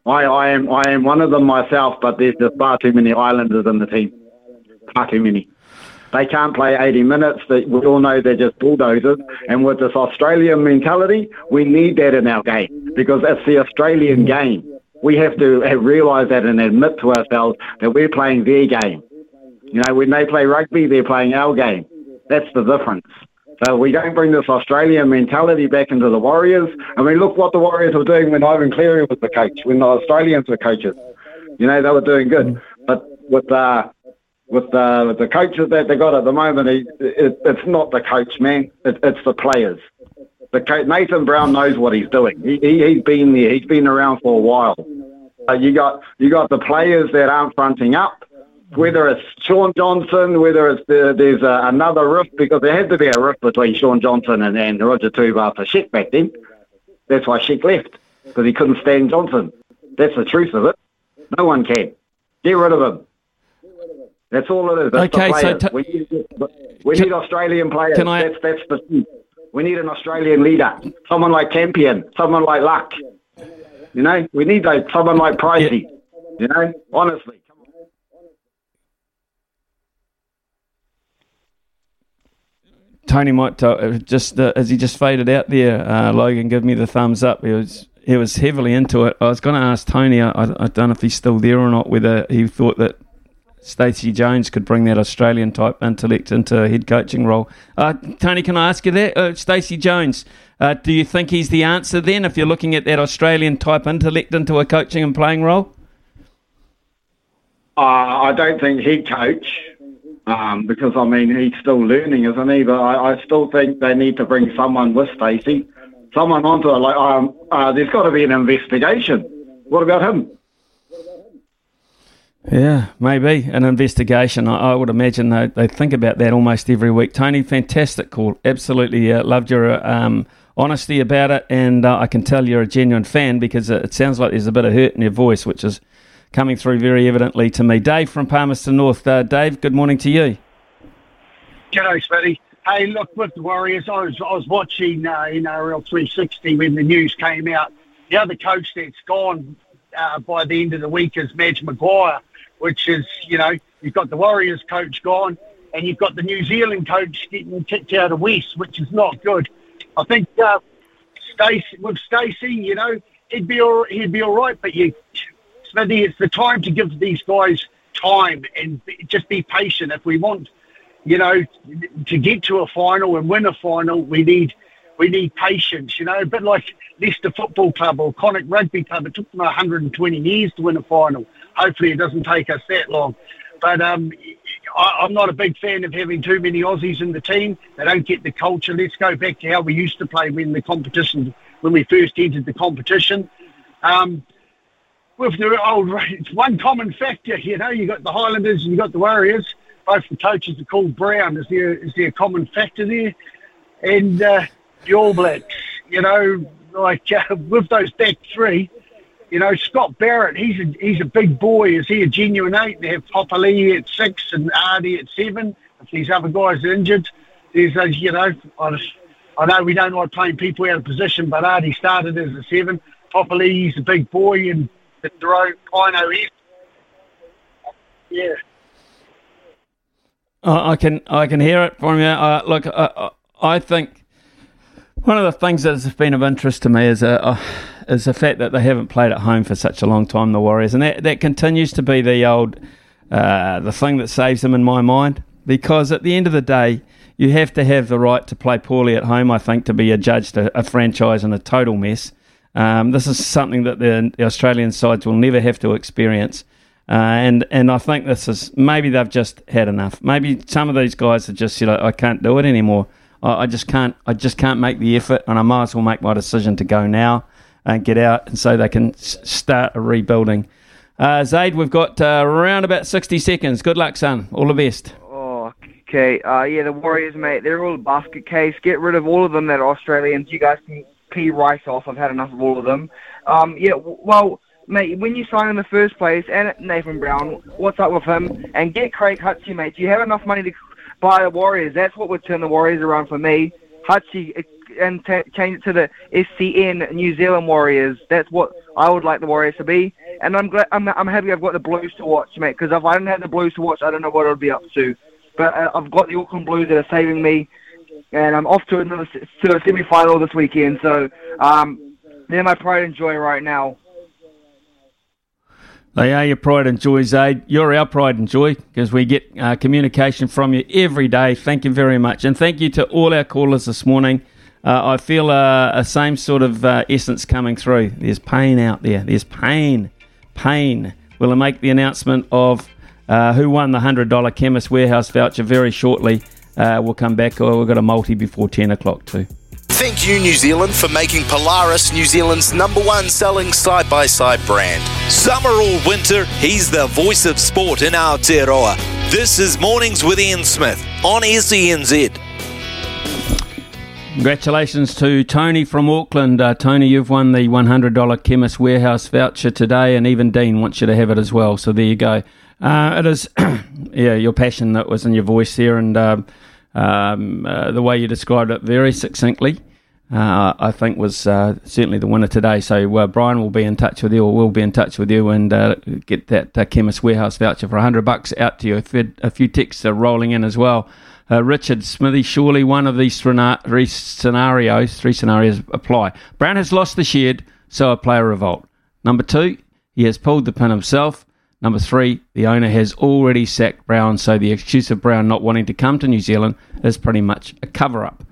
I, I am I am one of them myself, but there's just far too many Islanders in the team. Far too many. They can't play 80 minutes. We all know they're just bulldozers. And with this Australian mentality, we need that in our game because it's the Australian game. We have to realise that and admit to ourselves that we're playing their game. You know, when they play rugby, they're playing our game. That's the difference. So we don't bring this Australian mentality back into the Warriors. I mean, look what the Warriors were doing when Ivan Cleary was the coach, when the Australians were coaches. You know, they were doing good. But with uh, with the the coaches that they got at the moment, it, it, it's not the coach, man. It, it's the players. The coach, Nathan Brown knows what he's doing. He, he has been there. He's been around for a while. Uh, you got you got the players that aren't fronting up. Whether it's Sean Johnson, whether it's the, there's another rift, because there had to be a rift between Sean Johnson and, and Roger Tuivasa for Sheck back then. That's why Sheck left because he couldn't stand Johnson. That's the truth of it. No one can. Get rid of him. That's all it is. That's okay, so t- we, need, we can, need Australian players. Can I, that's that's the we need an Australian leader, someone like Campion, someone like Luck. You know, we need like someone like Pricey. Yeah. You know, honestly. Tony might uh, just uh, as he just faded out there. Uh, Logan, give me the thumbs up. He was he was heavily into it. I was going to ask Tony. I, I, don't know if he's still there or not. Whether he thought that Stacey Jones could bring that Australian type intellect into a head coaching role. Uh, Tony, can I ask you that? Uh, Stacey Jones, uh, do you think he's the answer then if you're looking at that Australian type intellect into a coaching and playing role? I don't think he'd coach um, because, I mean, he's still learning, isn't he? But I, I still think they need to bring someone with Stacey, someone onto it. Like, um, uh, there's got to be an investigation. What about him? Yeah, maybe an investigation. I, I would imagine they, they think about that almost every week. Tony, fantastic call. Absolutely uh, loved your um, honesty about it, and uh, I can tell you're a genuine fan because it sounds like there's a bit of hurt in your voice, which is coming through very evidently to me. Dave from Palmerston North. Uh, Dave, good morning to you. G'day, Smitty. Hey, look, with the Warriors, I was, I was watching uh, NRL 360 when the news came out. The other coach that's gone uh, by the end of the week is Madge Maguire which is, you know, you've got the Warriors coach gone and you've got the New Zealand coach getting kicked out of West, which is not good. I think uh, Stacey, with Stacey, you know, he'd be all, he'd be all right. But you, It's the time to give these guys time and just be patient. If we want, you know, to get to a final and win a final, we need we need patience. You know, a bit like Leicester Football Club or Connacht Rugby Club. It took them 120 years to win a final. Hopefully, it doesn't take us that long. But um, I, I'm not a big fan of having too many Aussies in the team. They don't get the culture. Let's go back to how we used to play when the competition, when we first entered the competition. Um, with the old, it's one common factor, you know. You got the Highlanders and you got the Warriors. Both the coaches are called Brown. Is there is there a common factor there? And uh, the All Blacks, you know, like uh, with those back three, you know, Scott Barrett, he's a he's a big boy. Is he a genuine eight? They have Papali'i at six and Ardie at seven. If these other guys are injured, there's those, you know, I, I know we don't like playing people out of position, but Ardie started as a seven. Papali'i's a big boy, and Jerome Kaino is. Yeah. I can I can hear it from you. Uh, look, I, I think one of the things that has been of interest to me is uh, uh, is the fact that they haven't played at home for such a long time, the Warriors, and that, that continues to be the old uh, the thing that saves them in my mind. Because at the end of the day, you have to have the right to play poorly at home. I think to be adjudged a, a franchise and a total mess. Um, this is something that the, the, Australian sides will never have to experience. Uh, and and I think this is maybe they've just had enough. Maybe some of these guys have just said, I can't do it anymore. I, I just can't. I just can't make the effort, and I might as well make my decision to go now and get out, and so they can start a rebuilding. Uh, Zaid, we've got uh, around about sixty seconds. Good luck, son. All the best. Oh, okay. Uh, yeah, the Warriors, mate. They're all a basket case. Get rid of all of them that Australians. You guys can pee right off. I've had enough of all of them. Um, yeah. Well mate, when you sign in the first place, and Nathan Brown, what's up with him? And get Craig Hutsey, mate. Do you have enough money to buy the Warriors? That's what would turn the Warriors around for me. Hutsey, and t- change it to the SCN New Zealand Warriors. That's what I would like the Warriors to be. And I'm glad, I'm, I'm happy I've got the Blues to watch, mate. Because if I didn't have the Blues to watch, I don't know what I'd be up to. But uh, I've got the Auckland Blues that are saving me, and I'm off to another to a semi-final this weekend. So um, they're my pride and joy right now. They are your pride and joy, Zaid. You're our pride and joy because we get uh, communication from you every day. Thank you very much. And thank you to all our callers this morning. Uh, I feel uh, a same sort of uh, essence coming through. There's pain out there. There's pain. Pain. We'll make the announcement of uh, who won the $100 Chemist Warehouse voucher very shortly. Uh, we'll come back. Oh, we've got a multi before 10 o'clock, too. Thank you, New Zealand, for making Polaris New Zealand's number one selling side by side brand. Summer or winter, he's the voice of sport in Aotearoa. This is Mornings with Ian Smith on SENZ. Congratulations to Tony from Auckland. Uh, Tony, you've won the $100 Chemist Warehouse voucher today, and even Dean wants you to have it as well. So there you go. Uh, it is, [clears throat] yeah, your passion that was in your voice there, and uh, um, uh, the way you described it very succinctly uh, I think was uh, certainly the winner today. So uh, Brian will be in touch with you, or will be in touch with you, and get that Chemist Warehouse voucher for hundred bucks out to you. A few texts are rolling in as well. Uh, Richard Smithy, surely one of these three scenarios, three scenarios apply. Brown has lost the shed, so a player revolt. Number two, he has pulled the pin himself. Number three, the owner has already sacked Brown, so the excuse of Brown not wanting to come to New Zealand is pretty much a cover up.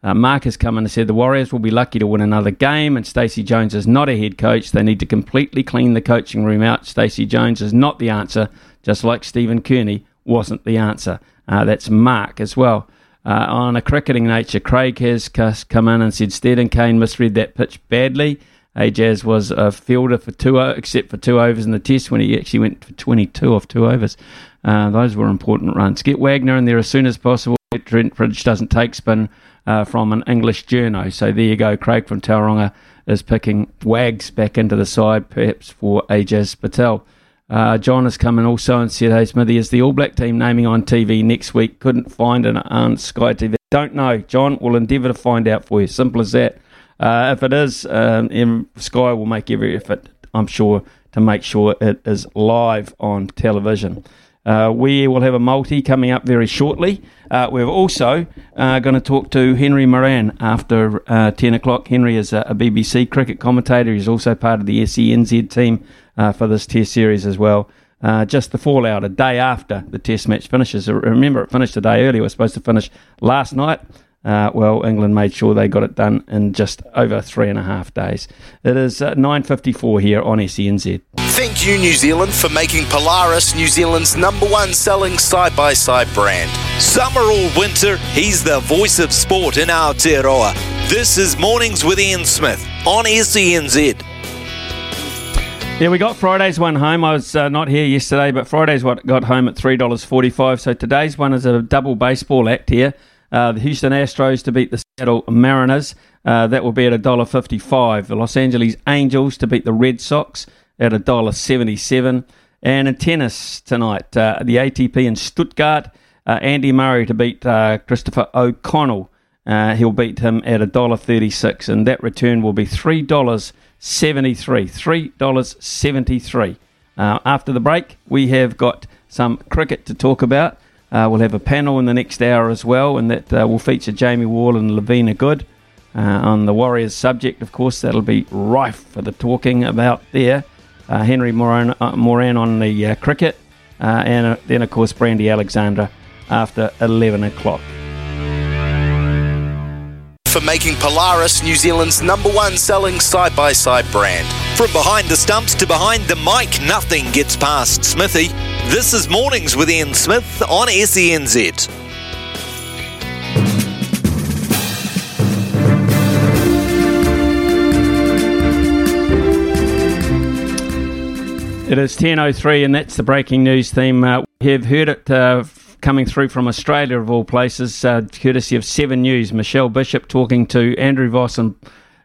Uh, Mark has come in and said the Warriors will be lucky to win another game, and Stacey Jones is not a head coach. They need to completely clean the coaching room out. Stacey Jones is not the answer, just like Stephen Kearney wasn't the answer. Uh, that's Mark as well. Uh, on a cricketing nature, Craig has come in and said Stead and Kane misread that pitch badly. Ajaz was a fielder for two, except for two overs in the test when he actually went for 22 off two overs. Uh, those were important runs. Get Wagner in there as soon as possible. Trent Bridge doesn't take spin uh, from an English journo. So there you go. Craig from Tauranga is picking Wags back into the side, perhaps for Ajaz Patel. Uh, John has come in also and said, Hey, Smithy, is the All Black team naming on TV next week? Couldn't find it on Sky TV. Don't know. John, we'll endeavour to find out for you. Simple as that. Uh, if it is, um, Sky will make every effort, I'm sure, to make sure it is live on television. Uh, we will have a multi coming up very shortly. Uh, we're also uh, going to talk to Henry Moeran after uh, 10 o'clock. Henry is a, a, BBC cricket commentator. He's also part of the SENZ team uh, for this Test series as well. Uh, just the fallout a day after the Test match finishes. Remember, it finished a day early. Was supposed to finish last night. Uh, well, England made sure they got it done in just over three and a half days. It is uh, 9.54 here on SENZ. Thank you, New Zealand, for making Polaris New Zealand's number one selling side-by-side brand. Summer or winter, he's the voice of sport in Aotearoa. This is Mornings with Ian Smith on SENZ. Yeah, we got Friday's one home. I was uh, not here yesterday, but Friday's what got home at $3.45. So today's one is a double baseball act here. Uh, the Houston Astros to beat the Seattle Mariners. Uh, that will be at $1.55. The Los Angeles Angels to beat the Red Sox at $1.77. And in tennis tonight, uh, the ATP in Stuttgart, uh, Andy Murray to beat uh, Christopher O'Connell. Uh, he'll beat him at $1.36. And that return will be $3.73. $3.73. after the break, we have got some cricket to talk about. Uh, we'll have a panel in the next hour as well, and that uh, will feature Jamie Wall and Lavina Good uh, on the Warriors subject. Of course, that'll be rife for the talking about there. Uh, Henry Moeran, uh, Moeran on the uh, cricket, and then, of course, Brandy Alexander after 11 o'clock for making Polaris New Zealand's number one selling side by side brand. From behind the stumps to behind the mic, nothing gets past Smithy. This is Mornings with Ian Smith on SENZ. It is 10.03 and that's the breaking news theme. Uh, we have heard it uh, coming through from Australia, of all places, uh, courtesy of Seven News. Michelle Bishop talking to Andrew Voss and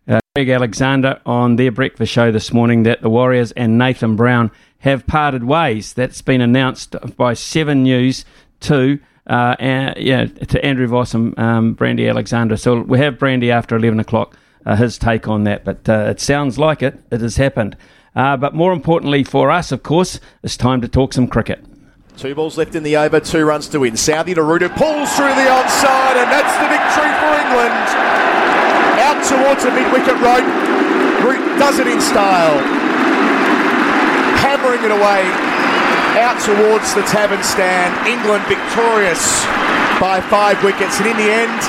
uh, Greg Alexander on their breakfast show this morning that the Warriors and Nathan Brown have parted ways. That's been announced by Seven News to. Uh, and, yeah, to Andrew Voss and um, Brandy Alexander. So we have Brandy after 11 o'clock, uh, his take on that. But uh, it sounds like it. It has happened. Uh, but more importantly for us, of course, it's time to talk some cricket. Two balls left in the over, two runs to win. Southee to Ruta pulls through the onside, and that's the victory for England. Out towards the mid-wicket rope, Root does it in style, hammering it away out towards the tavern stand. England victorious by five wickets, and in the end,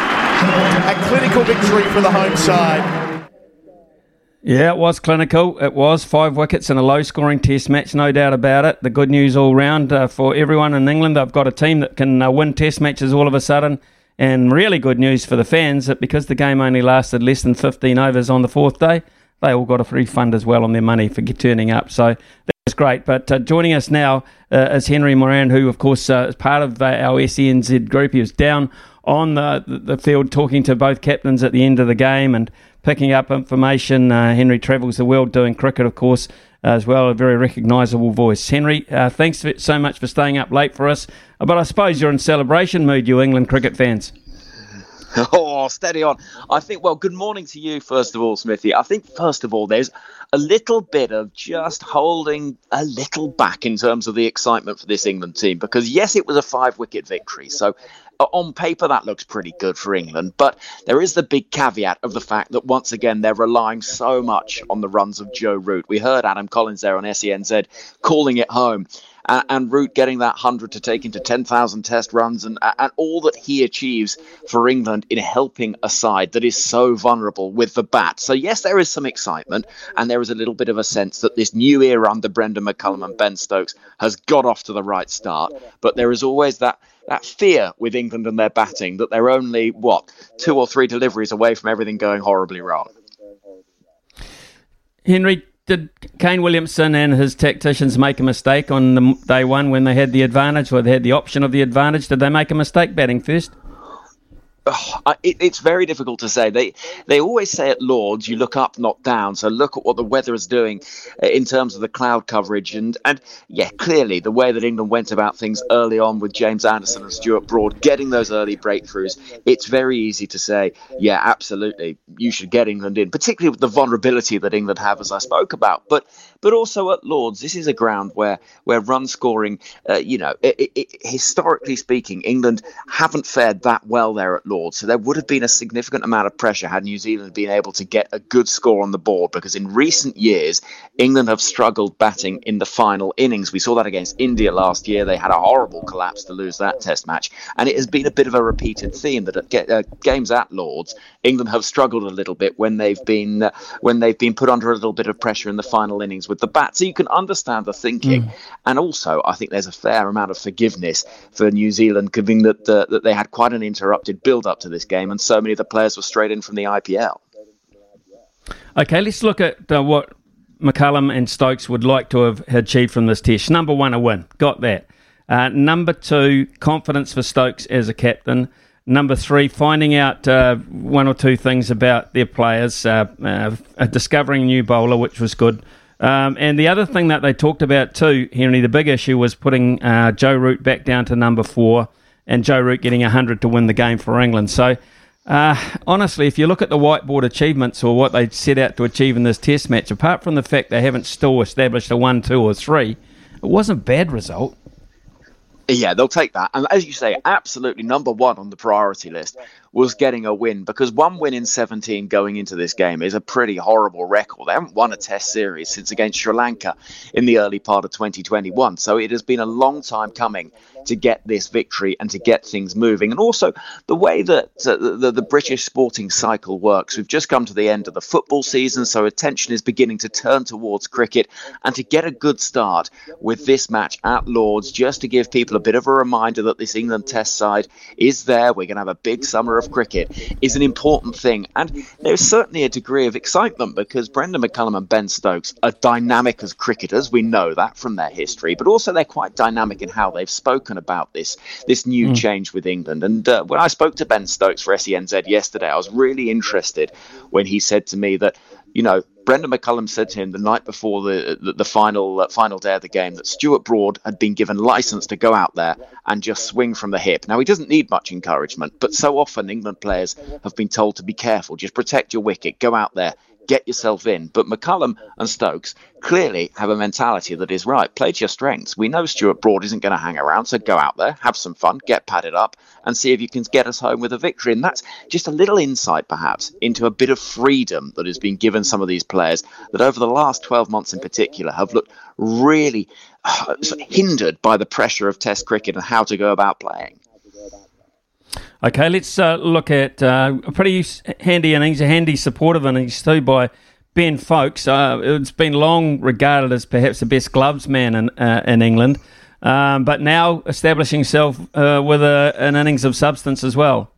a clinical victory for the home side. Yeah, it was clinical. It was five wickets in a low scoring test match, no doubt about it. The good news all round uh, for everyone in England. They've got a team that can uh, win test matches all of a sudden. And really good news for the fans that because the game only lasted less than 15 overs on the fourth day, they all got a refund as well on their money for turning up. So that was great. But uh, joining us now uh, is Henry Moeran, who, of course, uh, is part of uh, our SENZ group. He was down on the, the field talking to both captains at the end of the game and picking up information. Uh, Henry travels the world doing cricket, of course, as well. A very recognisable voice. Henry, uh, thanks for, so much for staying up late for us. Uh, but I suppose you're in celebration mood, you England cricket fans. [laughs] Oh, steady on. I think, well, good morning to you, first of all, Smithy. I think, first of all, there's a little bit of just holding a little back in terms of the excitement for this England team because, yes, it was a five wicket victory. So on paper, that looks pretty good for England, but there is the big caveat of the fact that once again they're relying so much on the runs of Joe Root. We heard Adam Collins there on SENZ calling it home. Uh, and Root getting that 100 to take into 10,000 test runs and, and all that he achieves for England in helping a side that is so vulnerable with the bat. So, yes, there is some excitement and there is a little bit of a sense that this new era under Brendon McCullum and Ben Stokes has got off to the right start. But there is always that that fear with England and their batting that they're only what two or three deliveries away from everything going horribly wrong. Henry, did Kane Williamson and his tacticians make a mistake on the day one when they had the advantage or they had the option of the advantage? Did they make a mistake batting first? Oh, it, it's very difficult to say. They they always say at Lords, you look up, not down. So look at what the weather is doing uh, in terms of the cloud coverage, and and yeah, clearly the way that England went about things early on with James Anderson and Stuart Broad getting those early breakthroughs. It's very easy to say, yeah, absolutely, you should get England in, particularly with the vulnerability that England have, as I spoke about. But but also at Lords, this is a ground where where run scoring, uh, you know, it, it, historically speaking, England haven't fared that well there at Lords. So there would have been a significant amount of pressure had New Zealand been able to get a good score on the board because in recent years, England have struggled batting in the final innings. We saw that against India last year. They had a horrible collapse to lose that test match. And it has been a bit of a repeated theme that at uh, games at Lords, England have struggled a little bit when they've been uh, when they've been put under a little bit of pressure in the final innings with the bat. So you can understand the thinking. Mm. And also, I think there's a fair amount of forgiveness for New Zealand, given that that they had quite an interrupted build up to this game, and so many of the players were straight in from the IPL. Okay, let's look at uh, what McCullum and Stokes would like to have achieved from this test. Number one, a win. Got that. Uh, number two, confidence for Stokes as a captain. Number three, finding out uh, one or two things about their players, uh, uh, discovering a new bowler, which was good. Um, and the other thing that they talked about too, Henry, the big issue was putting uh, Joe Root back down to number four and Joe Root getting 100 to win the game for England. So, uh, honestly, if you look at the whiteboard achievements or what they set out to achieve in this test match, apart from the fact they haven't still established a 1, 2, or 3, it wasn't a bad result. Yeah, they'll take that. And as you say, absolutely number one on the priority list was getting a win because one win in 17 going into this game is a pretty horrible record. They haven't won a test series since against Sri Lanka in the early part of 2021. So it has been a long time coming to get this victory and to get things moving. And also the way that uh, the, the British sporting cycle works. We've just come to the end of the football season, so attention is beginning to turn towards cricket. And to get a good start with this match at Lords, just to give people a bit of a reminder that this England test side is there. We're going to have a big summer of cricket is an important thing. And there's certainly a degree of excitement because Brendon McCullum and Ben Stokes are dynamic as cricketers. We know that from their history, but also they're quite dynamic in how they've spoken about this this new mm. change with England. And uh, when I spoke to Ben Stokes for SENZ yesterday, I was really interested when he said to me that you know, Brendon McCullum said to him the night before the the, the final uh, final day of the game that Stuart Broad had been given license to go out there and just swing from the hip. Now he doesn't need much encouragement, but so often England players have been told to be careful, just protect your wicket, go out there, get yourself in. But McCullum and Stokes clearly have a mentality that is right. Play to your strengths. We know Stuart Broad isn't going to hang around, so go out there, have some fun, get padded up, and see if you can get us home with a victory. And that's just a little insight, perhaps, into a bit of freedom that has been given some of these players that over the last 12 months in particular have looked really uh, hindered by the pressure of Test cricket and how to go about playing. Okay, let's uh, look at uh, a pretty handy innings, a handy supportive innings too by Ben Foakes. Uh, it's been long regarded as perhaps the best gloves man in, uh, in England, um, but now establishing himself uh, with a, an innings of substance as well.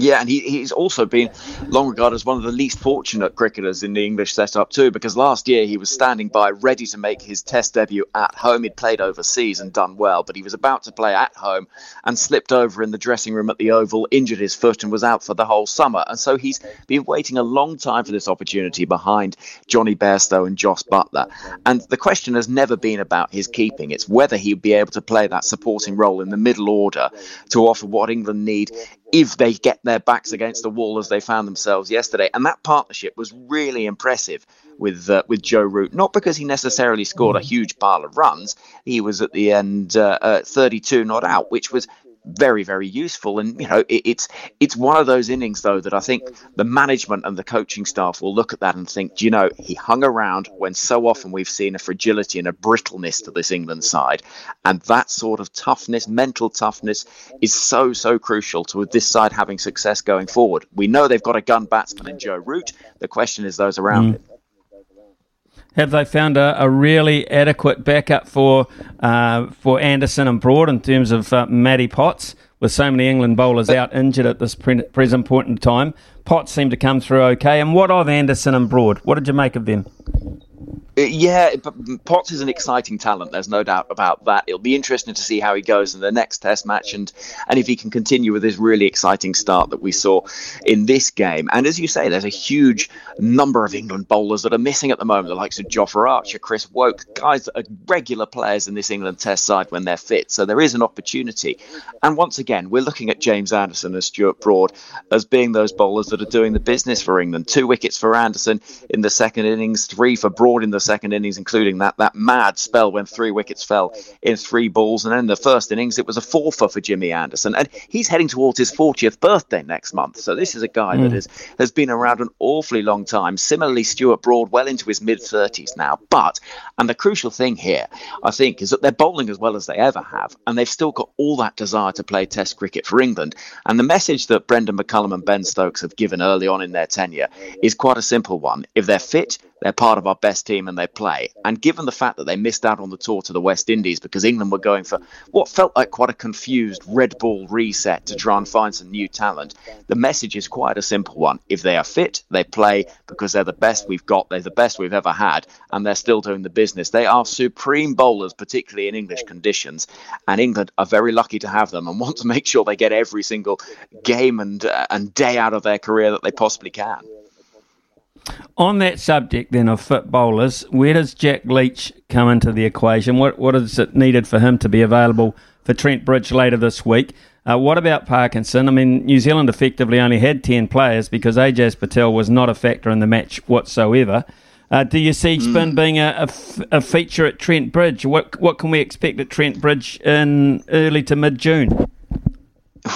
Yeah, and he, he's also been long regarded as one of the least fortunate cricketers in the English setup too, because last year he was standing by ready to make his Test debut at home. He'd played overseas and done well, but he was about to play at home and slipped over in the dressing room at the Oval, injured his foot, and was out for the whole summer. And so he's been waiting a long time for this opportunity behind Jonny Bairstow and Jos Buttler. And the question has never been about his keeping; it's whether he'd be able to play that supporting role in the middle order to offer what England need if they get their backs against the wall as they found themselves yesterday. And that partnership was really impressive with uh, with Joe Root. Not because he necessarily scored a huge pile of runs. He was at the end uh, uh, 32 not out, which was very very useful. And you know it, it's it's one of those innings though that I think the management and the coaching staff will look at that and think do you know he hung around when so often we've seen a fragility and a brittleness to this England side. And that sort of toughness mental toughness is so so crucial to this side having success going forward. We know they've got a gun batsman in Joe Root. The question is those around mm. him have they found a, a really adequate backup for uh, for Anderson and Broad in terms of uh, Matty Potts? With so many England bowlers out injured at this pre- present point in time, Potts seemed to come through okay. And what of Anderson and Broad? What did you make of them? Uh, yeah, Potts is an exciting talent. There's no doubt about that. It'll be interesting to see how he goes in the next Test match, and and if he can continue with this really exciting start that we saw in this game. And as you say, there's a huge number of England bowlers that are missing at the moment. The likes of Jofra Archer, Chris Woakes, guys that are regular players in this England Test side when they're fit. So there is an opportunity. And once again, we're looking at James Anderson and Stuart Broad as being those bowlers that are doing the business for England. Two wickets for Anderson in the second innings, three for Broad in the second innings, including that that mad spell when three wickets fell in three balls. And then the first innings, it was a four for Jimmy Anderson, and he's heading towards his 40th birthday next month. So this is a guy mm. that has has been around an awfully long time. Similarly, Stuart Broad, well into his mid 30s now. But and the crucial thing here, I think, is that they're bowling as well as they ever have, and they've still got all that desire to play Test cricket for England. And the message that Brendon McCullum and Ben Stokes have given early on in their tenure is quite a simple one. If they're fit, they're part of our best team and they play. And given the fact that they missed out on the tour to the West Indies because England were going for what felt like quite a confused red ball reset to try and find some new talent, the message is quite a simple one. If they are fit, they play because they're the best we've got, they're the best we've ever had, and they're still doing the business. They are supreme bowlers, particularly in English conditions, and England are very lucky to have them and [laughs] want to make sure they get every single game and uh, and day out of their career that they possibly can. On that subject, then, of fit bowlers, where does Jack Leach come into the equation? What what is it needed for him to be available for Trent Bridge later this week? Uh, what about Parkinson? I mean, New Zealand effectively only had 10 players because Ajaz Patel was not a factor in the match whatsoever. Uh, do you see spin mm. being a, a, f- a feature at Trent Bridge? What what can we expect at Trent Bridge in early to mid June?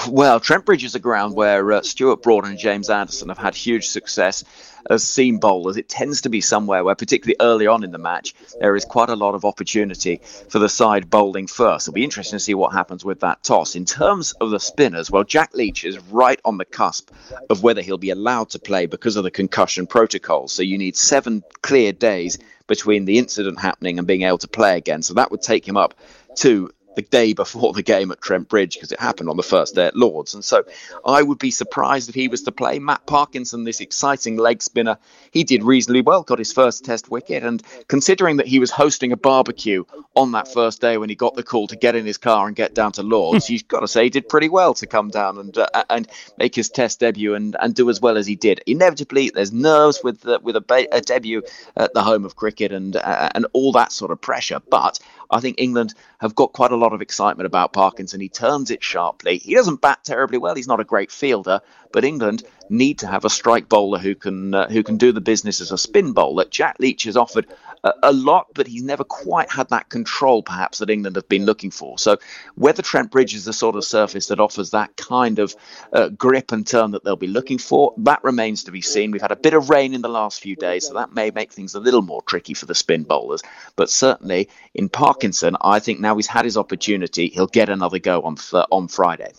Well, Trent Bridge is a ground where uh, Stuart Broad and James Anderson have had huge success as seam bowlers. It tends to be somewhere where, particularly early on in the match, there is quite a lot of opportunity for the side bowling first. It'll be interesting to see what happens with that toss. In terms of the spinners, well, Jack Leach is right on the cusp of whether he'll be allowed to play because of the concussion protocol. So you need seven clear days between the incident happening and being able to play again. So that would take him up to the day before the game at Trent Bridge because it happened on the first day at Lords. And so I would be surprised if he was to play. Matt Parkinson, this exciting leg spinner, he did reasonably well, got his first test wicket. And considering that he was hosting a barbecue on that first day when he got the call to get in his car and get down to Lords, you've got to say he did pretty well to come down and uh, and make his test debut and, and do as well as he did. Inevitably, there's nerves with uh, with a, ba- a, debut at the home of cricket and uh, and all that sort of pressure. But I think England have got quite a lot of excitement about Parkinson. He turns it sharply. He doesn't bat terribly well. He's not a great fielder, but England need to have a strike bowler who can uh, who can do the business as a spin bowler. Jack Leach has offered a, a, lot, but he's never quite had that control, perhaps, that England have been looking for. So whether Trent Bridge is the sort of surface that offers that kind of uh, grip and turn that they'll be looking for, that remains to be seen. We've had a bit of rain in the last few days, so that may make things a little more tricky for the spin bowlers. But certainly in Parkinson, I think now he's had his opportunity, he'll get another go on th- on Friday.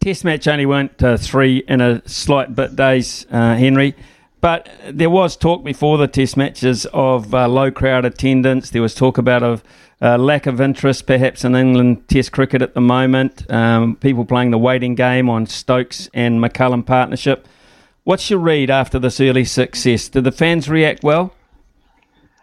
Test match only went uh, three in a slight bit days, uh, Henry. But there was talk before the Test matches of uh, low crowd attendance. There was talk about a uh, lack of interest, perhaps, in England Test cricket at the moment. Um, people playing the waiting game on Stokes and McCullum partnership. What's your read after this early success? Did the fans react well?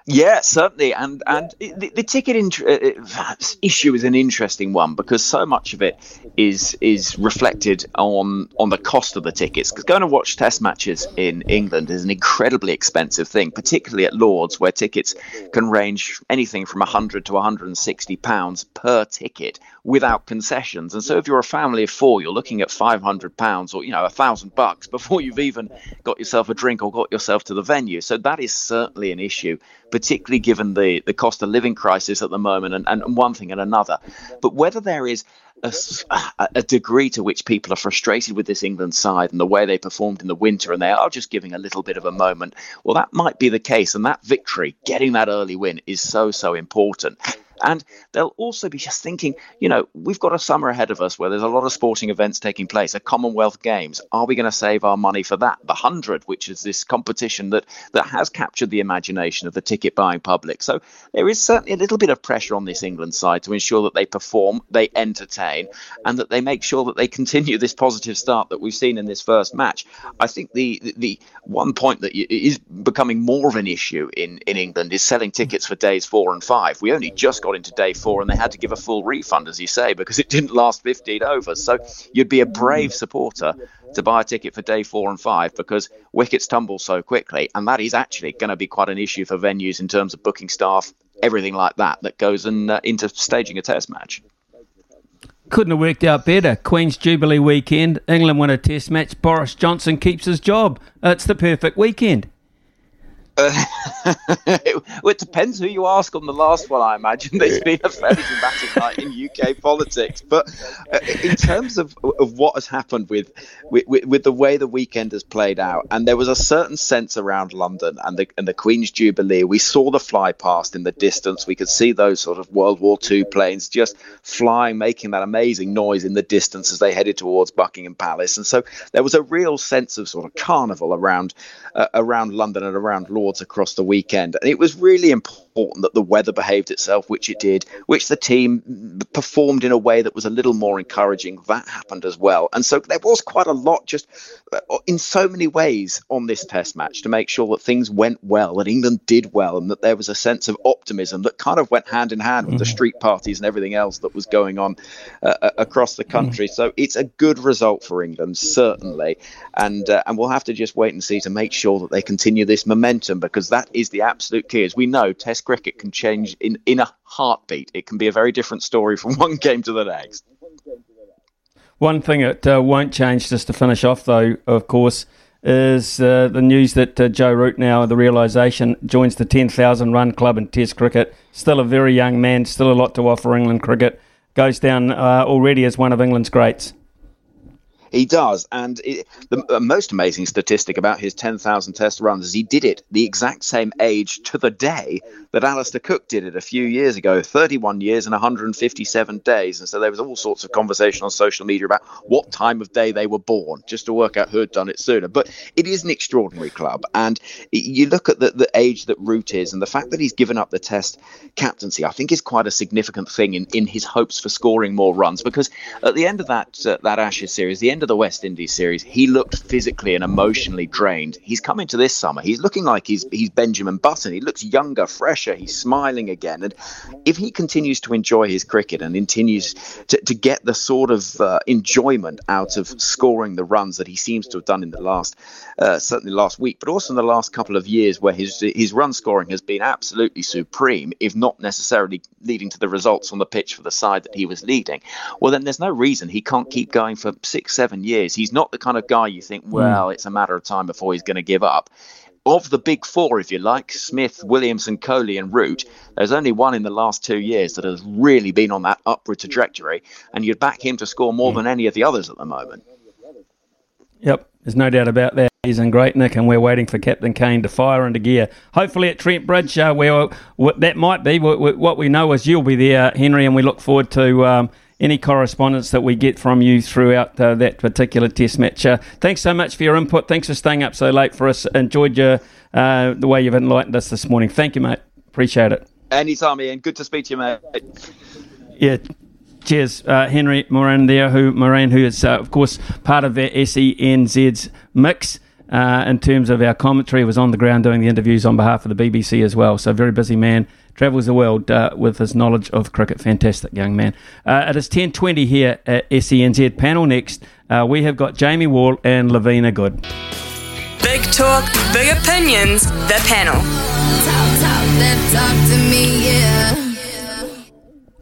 Yeah, certainly, and and the, the ticket int- uh, issue is an interesting one because so much of it is is reflected on on the cost of the tickets. Because going to watch Test matches in England is an incredibly expensive thing, particularly at Lords, where tickets can range anything from 100 to 160 pounds per ticket without concessions. And so, if you're a family of four, you're looking at 500 pounds or you know a thousand bucks before you've even got yourself a drink or got yourself to the venue. So that is certainly an issue particularly given the, the cost of living crisis at the moment and, and one thing and another. But whether there is a, a, degree to which people are frustrated with this England side and the way they performed in the winter, and they are just giving a little bit of a moment. Well, that might be the case, and that victory, getting that early win, is so so important. And they'll also be just thinking, you know, we've got a summer ahead of us where there's a lot of sporting events taking place, a Commonwealth Games. Are we going to save our money for that? The 100, which is this competition that, that has captured the imagination of the ticket buying public. So there is certainly a little bit of pressure on this England side to ensure that they perform, they entertain, and that they make sure that they continue this positive start that we've seen in this first match. I think the, the, one point that is becoming more of an issue in, in England is selling tickets for days four and five. We only just got into day four and they had to give a full refund, as you say, because it didn't last 15 overs. So you'd be a brave supporter to buy a ticket for day four and five because wickets tumble so quickly. And that is actually going to be quite an issue for venues in terms of booking staff, everything like that, that goes in, uh, into staging a test match. Couldn't have worked out better. Queen's Jubilee weekend. England win a test match. Boris Johnson keeps his job. It's the perfect weekend. Uh, [laughs] it depends who you ask on the last one. I imagine there's been a fairly dramatic night in UK [laughs] politics, but uh, in terms of of what has happened with, with with the way the weekend has played out, and there was a certain sense around London and the and the Queen's Jubilee. We saw the fly past in the distance. We could see those sort of World War II planes just flying, making that amazing noise in the distance as they headed towards Buckingham Palace, and so there was a real sense of sort of carnival around uh, around London and around Lord across the weekend. And it was really important that the weather behaved itself, which it did, which the team performed in a way that was a little more encouraging. That happened as well. And so there was quite a lot just uh, in so many ways on this test match to make sure that things went well, that England did well, and that there was a sense of optimism that kind of went hand in hand with mm-hmm. the street parties and everything else that was going on uh, uh across the country. Mm-hmm. So it's a good result for England, certainly. And, uh, and we'll have to just wait and see to make sure that they continue this momentum because that is the absolute key. As we know, Test cricket can change in, in a heartbeat. It can be a very different story from [laughs] one game to the next. One thing it uh, won't change, just to finish off, though, of course, is uh, the news that uh, Joe Root now, the realisation, joins the 10,000 run club in Test cricket. Still a very young man, still a lot to offer England cricket. Goes down uh, already as one of England's greats. He does, and it, the most amazing statistic about his 10,000 test runs is he did it the exact same age to the day that Alastair Cook did it a few years ago 31 years and 157 days. And so there was all sorts of conversation on social media about what time of day they were born, just to work out who had done it sooner. But it is an extraordinary club. And you look at the, the age that Root is and the fact that he's given up the test captaincy, I think is quite a significant thing in, in his hopes for scoring more runs. Because at the end of that, uh, that Ashes series, the end of the West Indies series, he looked physically and emotionally drained. He's coming to this summer. He's looking like he's, he's Benjamin Button. He looks younger, fresher. He's smiling again. And if he continues to enjoy his cricket and continues to, to get the sort of uh, enjoyment out of scoring the runs that he seems to have done in the last, uh, certainly last week, but also in the last couple of years where his, his run scoring has been absolutely supreme, if not necessarily leading to the results on the pitch for the side that he was leading, well, then there's no reason he can't keep going for six, seven years. He's not the kind of guy you think, hmm. well, it's a matter of time before he's going to give up of the big four, if you like, Smith, Williamson, Kohli, and Root, there's only one in the last two years that has really been on that upward trajectory, and you'd back him to score more than any of the others at the moment. Yep, there's no doubt about that. He's in great nick, and we're waiting for Captain Kane to fire into gear. Hopefully at Trent Bridge, uh, where that might be. What we know is you'll be there, Henry, and we look forward to. Um, any correspondence that we get from you throughout uh, that particular test match. Uh, thanks so much for your input. Thanks for staying up so late for us. Enjoyed your, uh, the way you've enlightened us this morning. Thank you, mate. Appreciate it. Anytime, Ian. Good to speak to you, mate. Yeah. Cheers, uh, Henry Moeran there, who Moeran, who is uh, of course part of the SENZ's mix. Uh, in terms of our commentary, was on the ground doing the interviews on behalf of the BBC as well. So very busy man travels the world uh, with his knowledge of cricket. Fantastic young man. Uh, it is 10.20 here at SENZ. Panel next, uh, we have got Jamie Wall and Lavina Good. Big talk, big opinions, the panel. Talk, talk, talk to me, yeah.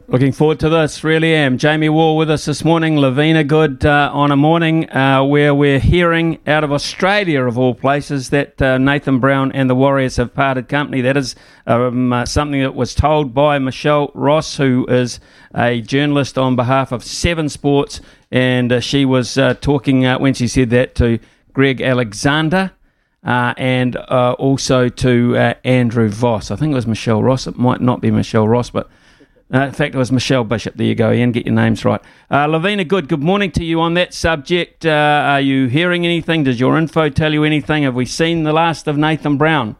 Looking forward to this, really am. Jamie Wall with us this morning, Lavina Good uh, on a morning uh, where we're hearing out of Australia, of all places, that uh, Nathan Brown and the Warriors have parted company. That is um, uh, something that was told by Michelle Ross, who is a journalist on behalf of Seven Sports, and uh, she was uh, talking when she said that to Greg Alexander. and also to Andrew Voss. I think it was Michelle Ross. It might not be Michelle Ross, but Uh, in fact, it was Michelle Bishop. There you go, Ian. Get your names right. Uh, Lavina Good, good morning to you on that subject. Uh, are you hearing anything? Does your info tell you anything? Have we seen the last of Nathan Brown?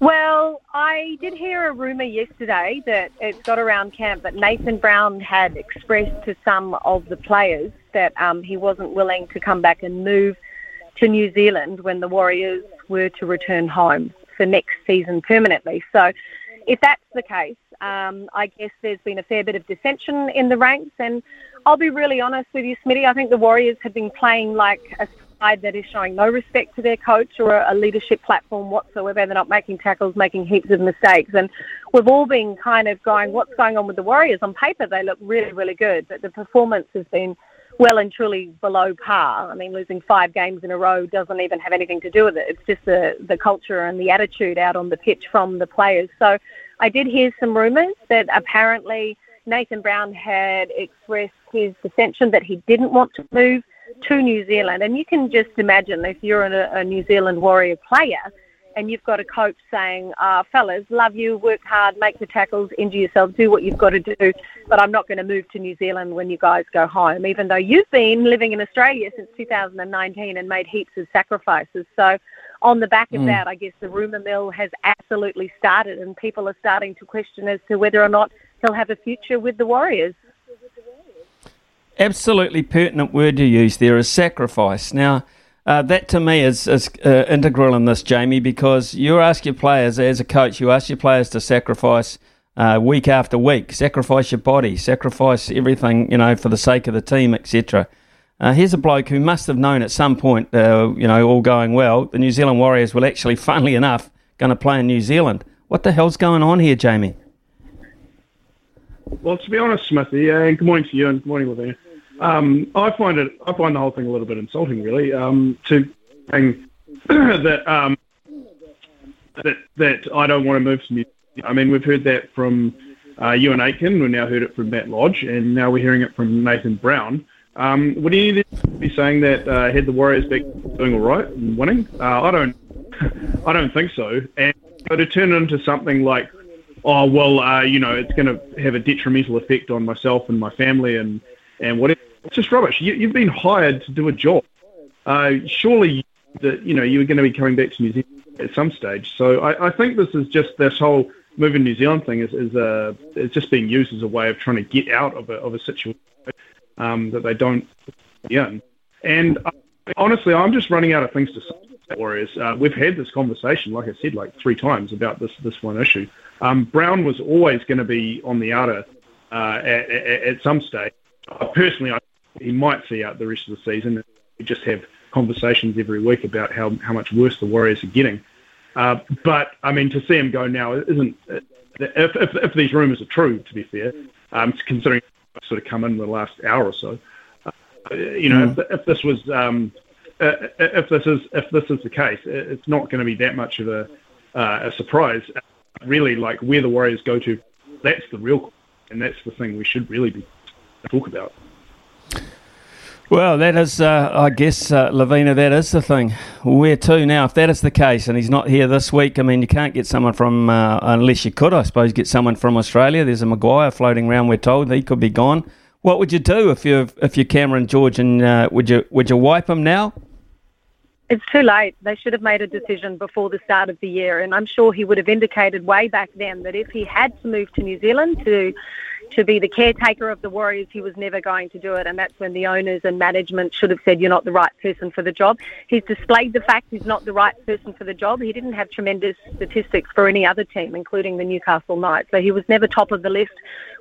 Well, I did hear a rumour yesterday that it's got around camp that Nathan Brown had expressed to some of the players that um, he wasn't willing to come back and move to New Zealand when the Warriors were to return home for next season permanently. So, if that's the case, um, I guess there's been a fair bit of dissension in the ranks. And I'll be really honest with you, Smitty. I think the Warriors have been playing like a side that is showing no respect to their coach or a, leadership platform whatsoever. They're not making tackles, making heaps of mistakes. And we've all been kind of going, what's going on with the Warriors? On paper, they look really, really good, but the performance has been well and truly below par. I mean, losing five games in a row doesn't even have anything to do with it. It's just the, the culture and the attitude out on the pitch from the players. So I did hear some rumours that apparently Nathan Brown had expressed his dissension that he didn't want to move to New Zealand. And you can just imagine if you're a, a New Zealand Warrior player and you've got a coach saying, uh, fellas, love you, work hard, make the tackles, injure yourself, do what you've got to do, but I'm not going to move to New Zealand when you guys go home, even though you've been living in Australia since 2019 and made heaps of sacrifices. So, on the back of mm. that, I guess the rumour mill has absolutely started, and people are starting to question as to whether or not he'll have a future with the Warriors absolutely pertinent word you use there is sacrifice. Now, uh, that to me is, is uh, integral in this, Jamie, because you ask your players, as a coach, you ask your players to sacrifice uh, week after week, sacrifice your body, sacrifice everything, you know, for the sake of the team, etc. Uh, here's a bloke who must have known at some point, uh, you know, all going well, the New Zealand Warriors will actually, [laughs] funnily enough, going to play in New Zealand. What the hell's going on here, Jamie? Well, to be honest, Smithy, and good morning to you and good morning, Lavina. Um, I find it, I find the whole thing a little bit insulting, really. Um, to saying [clears throat] that um, that that I don't want to move to New. Zealand. I mean, we've heard that from uh, Euan Aitken. We've now heard it from Matt Lodge, and now we're hearing it from Nathan Brown. Um, would any of this be saying that uh, had the Warriors been doing all right and winning? Uh, I don't, [laughs] I don't think so. And to turn it into something like oh well, uh, you know, it's going to have a detrimental effect on myself and my family and and whatever. It's just rubbish. You, have been hired to do a job. Uh, surely, that you know you are going to be coming back to New Zealand at some stage. So I, I think this is just this whole moving New Zealand thing is is, uh, is just being used as a way of trying to get out of a of a situation um, that they don't in. And uh, honestly, I'm just running out of things to say. Warriors. Uh, we've had this conversation, like I said, like three times about this this one issue. Um, Brown was always going to be on the outer uh, at, at, at, some stage. Uh, personally, I, he might see out the rest of the season. We just have conversations every week about how, how much worse the Warriors are getting. Uh, but I mean, to see him go now isn't. If, if, if these rumours are true, to be fair, um, considering sort of come in the last hour or so, uh, you know, mm. if, if, this was um, uh, if this is if this is the case, it's not going to be that much of a, a surprise really like where the Warriors go to. That's the real, and that's the thing we should really be talk about. Well, that is, uh, I guess, uh, Lavina, that is the thing. Where to now? If that is the case, and he's not here this week, I mean, you can't get someone from, uh, unless you could, I suppose, get someone from Australia. There's a Maguire floating around. We're told he could be gone. What would you do if you if you're Cameron George, and uh, would you would you wipe him now? It's too late. They should have made a decision before the start of the year. And I'm sure he would have indicated way back then that if he had to move to New Zealand to to be the caretaker of the Warriors, he was never going to do it. And that's when the owners and management should have said, You're not the right person for the job. He's displayed the fact he's not the right person for the job. He didn't have tremendous statistics for any other team, including the Newcastle Knights. So he was never top of the list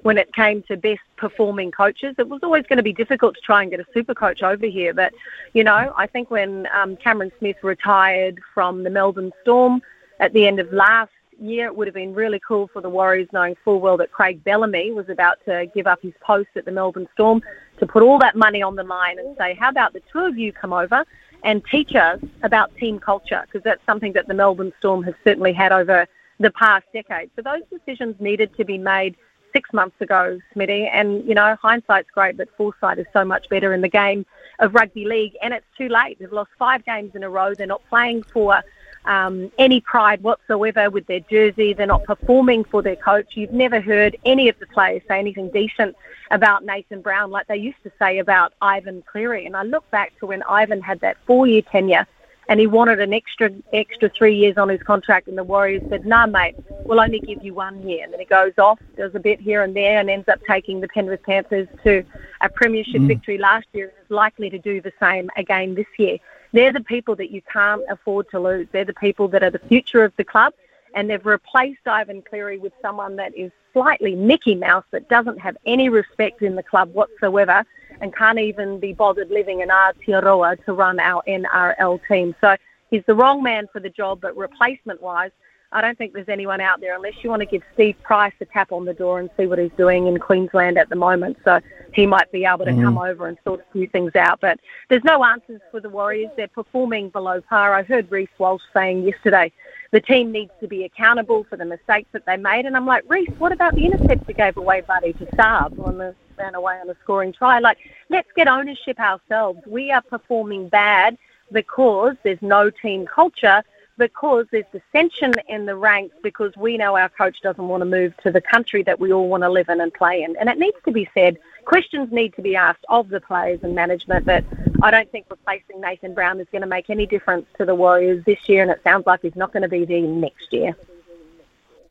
when it came to best performing coaches. It was always going to be difficult to try and get a super coach over here. But, you know, I think when um, Cameron Smith retired from the Melbourne Storm at the end of last year, it would have been really cool for the Warriors knowing full well that Craig Bellamy was about to give up his post at the Melbourne Storm to put all that money on the line and say, how about the two of you come over and teach us about team culture? Because that's something that the Melbourne Storm has certainly had over the past decade. So those decisions needed to be made six months ago, Smitty. And, you know, hindsight's great, but foresight is so much better in the game of rugby league. And it's too late. They've lost five games in a row. They're not playing for um, any pride whatsoever with their jersey. They're not performing for their coach. You've never heard any of the players say anything decent about Nathan Brown like they used to say about Ivan Cleary. And I look back to when Ivan had that four-year tenure and he wanted an extra extra three years on his contract, and the Warriors said, "No, nah, mate, we'll only give you one year." And then he goes off, does a bit here and there, and ends up taking the Penrith Panthers to a premiership mm. victory last year, and is likely to do the same again this year. They're the people that you can't afford to lose. They're the people that are the future of the club, and they've replaced Ivan Cleary with someone that is slightly Mickey Mouse that doesn't have any respect in the club whatsoever and can't even be bothered living in Aotearoa to run our NRL team. So he's the wrong man for the job, but replacement wise, I don't think there's anyone out there unless you want to give Steve Price a tap on the door and see what he's doing in Queensland at the moment. So he might be able to mm-hmm. come over and sort a few things out. But there's no answers for the Warriors. They're performing below par. I heard Reece Walsh saying yesterday the team needs to be accountable for the mistakes that they made. And I'm like, Reece, what about the intercept you gave away, buddy, to Saab on the ran away on a scoring try? Like, let's get ownership ourselves. We are performing bad because there's no team culture because there's dissension in the ranks because we know our coach doesn't want to move to the country that we all want to live in and play in. And it needs to be said, questions need to be asked of the players and management that I don't think replacing Nathan Brown is going to make any difference to the Warriors this year, and it sounds like he's not going to be there next year.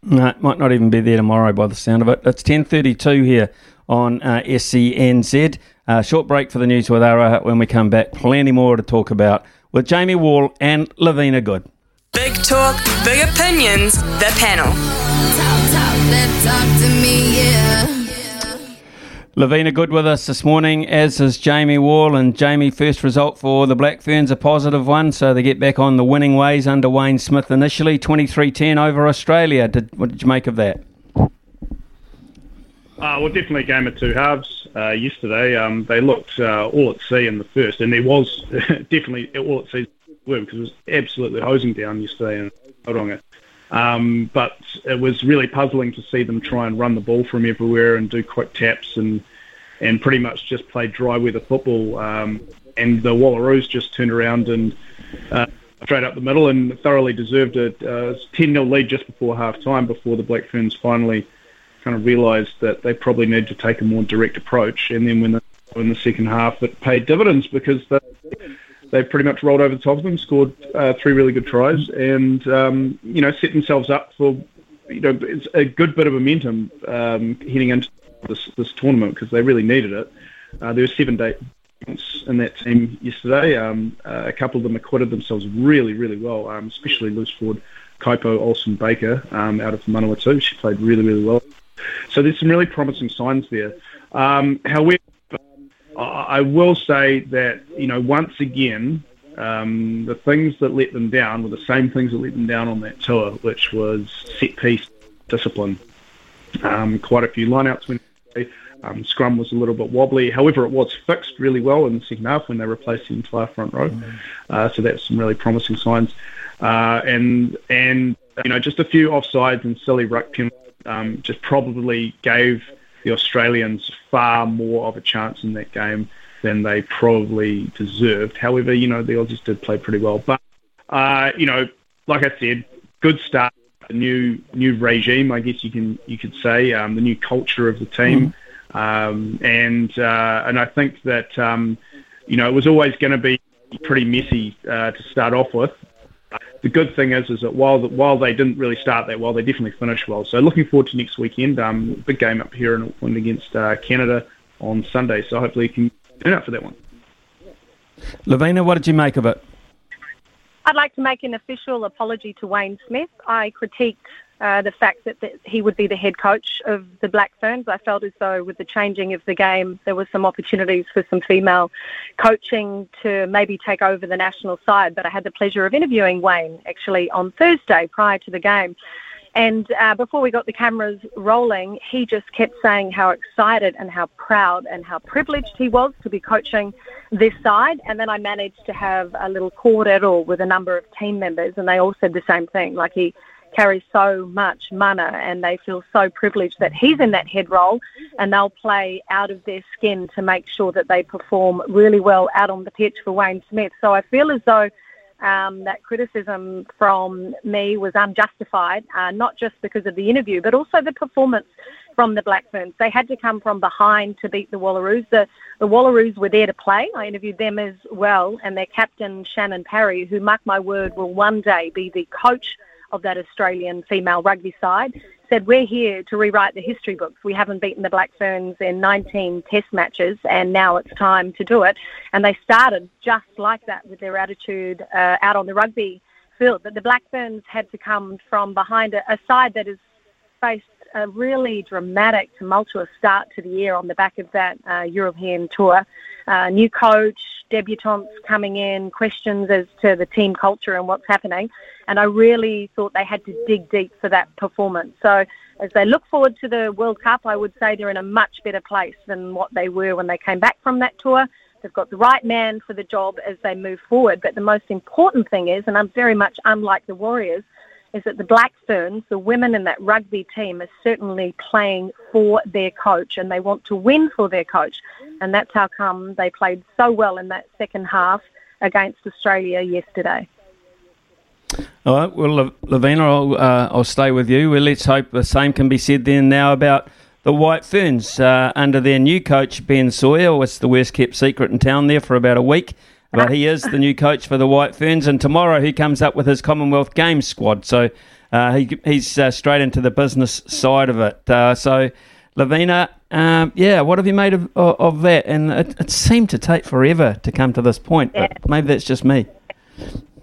No, it might not even be there tomorrow by the sound of it. It's 10.32 here on uh, SENZ. Uh, short break for the news with Ara. When we come back, plenty more to talk about with Jamie Wall and Lavina Good. Big talk, big opinions, the panel. Talk, talk, talk to me, yeah. Lavina Good with us this morning, as is Jamie Wall. And Jamie, first result for the Black Ferns, a positive one, so they get back on the winning ways under Wayne Smith initially, 23 10 over Australia. Did, what did you make of that? Uh, well, definitely a game of two halves uh, yesterday. Um, they looked uh, all at sea in the first, and there was [laughs] definitely all at sea because it was absolutely hosing down yesterday in Tauranga. Um, but it was really puzzling to see them try and run the ball from everywhere and do quick taps and and pretty much just play dry weather football. Um, and the Wallaroos just turned around and uh, straight up the middle and thoroughly deserved a uh, 10 0 lead just before half time before the Black Ferns finally kind of realised that they probably need to take a more direct approach. And then when the, in the second half, it paid dividends because they they pretty much rolled over the top of them, scored uh, three really good tries, and um, you know set themselves up for you know it's a good bit of momentum um, heading into this, this tournament because they really needed it. Uh, there were seven days in that team yesterday. Um, uh, a couple of them acquitted themselves really, really well, um, especially loose forward Kaipo Olsen Baker um, out of Manawatu. She played really, really well. So there's some really promising signs there. Um, however, I will say that you know once again um, the things that let them down were the same things that let them down on that tour, which was set piece discipline. Um, quite a few lineouts went. Um, scrum was a little bit wobbly. However, it was fixed really well in the second half when they replaced the entire front row. Mm. Uh, so that's some really promising signs. Uh, and and you know just a few offsides and silly ruck penalties um, just probably gave the Australians far more of a chance in that game than they probably deserved. However, you know, the Aussies did play pretty well. But, uh, you know, like I said, good start. A new new regime, I guess you can you could say, um, the new culture of the team, mm. um, and uh, and I think that um, you know it was always going to be pretty messy uh, to start off with, the good thing is, is that while the, while they didn't really start that well, they definitely finished well. So looking forward to next weekend. Um, big game up here in Auckland against uh, Canada on Sunday. So hopefully you can turn up for that one. Lavina, what did you make of it? I'd like to make an official apology to Wayne Smith. I critiqued uh, the fact that, he would be the head coach of the Black Ferns. I felt as though with the changing of the game, there were some opportunities for some female coaching to maybe take over the national side. But I had the pleasure of interviewing Wayne actually on Thursday prior to the game. And uh, before we got the cameras rolling, he just kept saying how excited and how proud and how privileged he was to be coaching this side. And then I managed to have a little cordial with a number of team members, and they all said the same thing. Like he carries so much mana and they feel so privileged that he's in that head role and they'll play out of their skin to make sure that they perform really well out on the pitch for Wayne Smith. So I feel as though um, that criticism from me was unjustified, uh, not just because of the interview, but also the performance from the Black Ferns. They had to come from behind to beat the Wallaroos. The, the Wallaroos were there to play. I interviewed them as well, and their captain, Shannon Parry, who, mark my word, will one day be the coach of that Australian female rugby side, said, We're here to rewrite the history books. We haven't beaten the Black Ferns in 19 test matches, and now it's time to do it. And they started just like that with their attitude uh, out on the rugby field. But the Black Ferns had to come from behind a, a side that has faced a really dramatic, tumultuous start to the year on the back of that uh, European tour. Uh, new coach, debutantes coming in, questions as to the team culture and what's happening. And I really thought they had to dig deep for that performance. So as they look forward to the World Cup, I would say they're in a much better place than what they were when they came back from that tour. They've got the right man for the job as they move forward. But the most important thing is, and I'm very much unlike the Warriors, is that the Black Ferns, the women in that rugby team, are certainly playing for their coach and they want to win for their coach. And that's how come they played so well in that second half against Australia yesterday. All right, well, Lavina, I'll, uh, I'll stay with you. Well, let's hope the same can be said then now about the White Ferns uh, under their new coach, Ben Sawyer. It's the worst kept secret in town there for about a week. But he is the new coach for the White Ferns, and tomorrow he comes up with his Commonwealth Games squad. So uh, he, he's uh, straight into the business side of it. Uh, so, Lavina, um, yeah, what have you made of, of, of that? And it, it, seemed to take forever to come to this point, but maybe that's just me.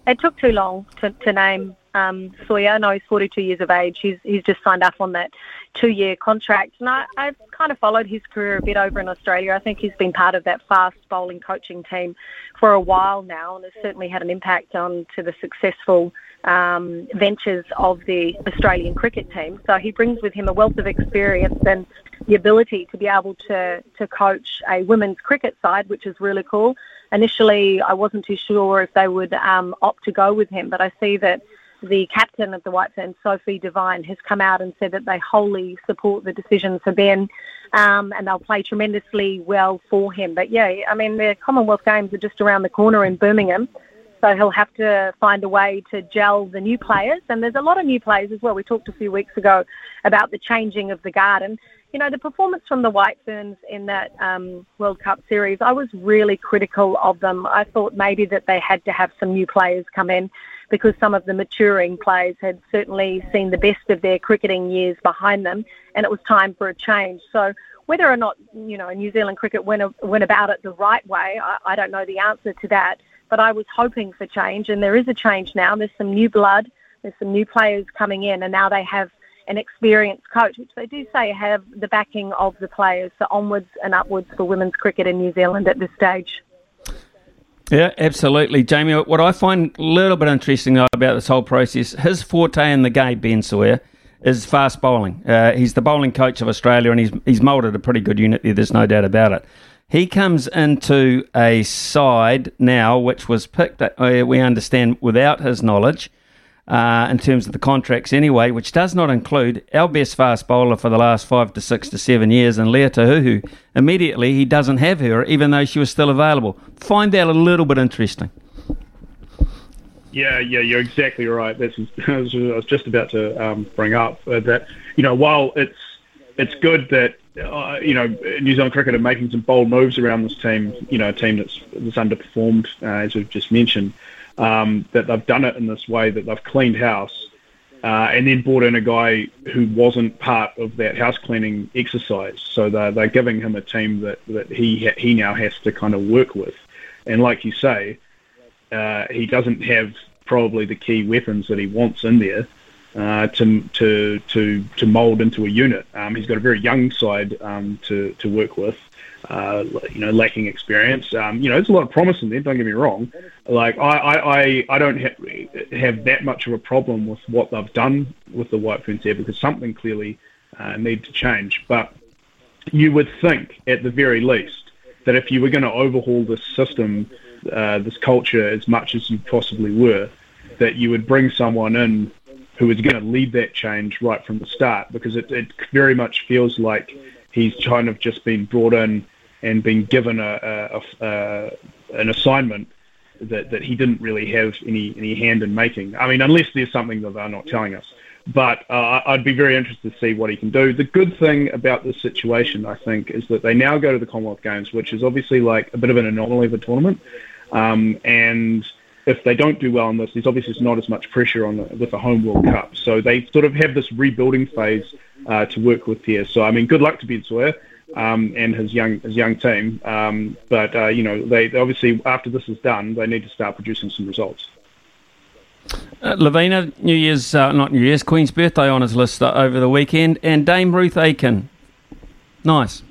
It took too long to, to name um, Sawyer. No, he's 42 years of age. He's, he's just signed up on that two-year contract. And I, I've kind of followed his career a bit over in Australia. I think he's been part of that fast bowling coaching team for a while now, and has certainly had an impact on to the successful um, ventures of the Australian cricket team. So he brings with him a wealth of experience and the ability to be able to to coach a women's cricket side, which is really cool. Initially, I wasn't too sure if they would um, opt to go with him, but I see that the captain of the White Ferns, Sophie Devine, has come out and said that they wholly support the decision for Ben um, and they'll play tremendously well for him. But yeah, I mean, the Commonwealth Games are just around the corner in Birmingham. So he'll have to find a way to gel the new players. And there's a lot of new players as well. We talked a few weeks ago about the changing of the guard. And, you know, the performance from the White Ferns in that um, World Cup series, I was really critical of them. I thought maybe that they had to have some new players come in because some of the maturing players had certainly seen the best of their cricketing years behind them, and it was time for a change. So whether or not you know New Zealand cricket went went about it the right way, I, I don't know the answer to that. But I was hoping for change, and there is a change now. There's some new blood. There's some new players coming in, and now they have an experienced coach, which they do say have the backing of the players. So onwards and upwards for women's cricket in New Zealand at this stage. Yeah, absolutely, Jamie. What I find a little bit interesting about this whole process, his forte in the game, Ben Sawyer, is fast bowling. Uh, he's the bowling coach of Australia, and he's he's moulded a pretty good unit there. There's no doubt about it. He comes into a side now, which was picked, uh, we understand, without his knowledge, uh, in terms of the contracts anyway, which does not include our best fast bowler for the last five to six to seven years, and Lea Tahuhu. Immediately, he doesn't have her, even though she was still available. Find that a little bit interesting. Yeah, yeah, you're exactly right. That's [laughs] I was just about to um, bring up uh, that you know while it's it's good that uh, you know New Zealand cricket are making some bold moves around this team, you know, a team that's that's underperformed uh, as we've just mentioned um, that they've done it in this way, that they've cleaned house, uh, and then brought in a guy who wasn't part of that house cleaning exercise. So they're, they're giving him a team that, that he he now has to kind of work with. And like you say, uh, he doesn't have probably the key weapons that he wants in there uh, to to to to mould into a unit. Um, he's got a very young side um, to to work with uh, you know, lacking experience. Um, you know, there's a lot of promise in there. Don't get me wrong. Like I, I, I, I don't ha- have that much of a problem with what they've done with the White Ferns here because something clearly uh, needs to change. But you would think, at the very least, that if you were going to overhaul this system, uh, this culture, as much as you possibly were, that you would bring someone in who is going to lead that change right from the start because it, it very much feels like he's kind of just been brought in and been given a, a, a, an assignment that, that he didn't really have any, any hand in making. I mean, unless there's something that they're not telling us. But uh, I'd be very interested to see what he can do. The good thing about this situation, I think, is that they now go to the Commonwealth Games, which is obviously like a bit of an anomaly of a tournament. Um, and if they don't do well in this, there's obviously not as much pressure on the, with the home World Cup. So they sort of have this rebuilding phase uh, to work with here. So I mean, good luck to Ben Sawyer um, and his young his young team. Um, but uh, you know, they, they obviously after this is done, they need to start producing some results. Uh, Lavina, New Year's, uh, not New Year's, Queen's birthday honours list uh, over the weekend, and Dame Ruth Aitken. Nice.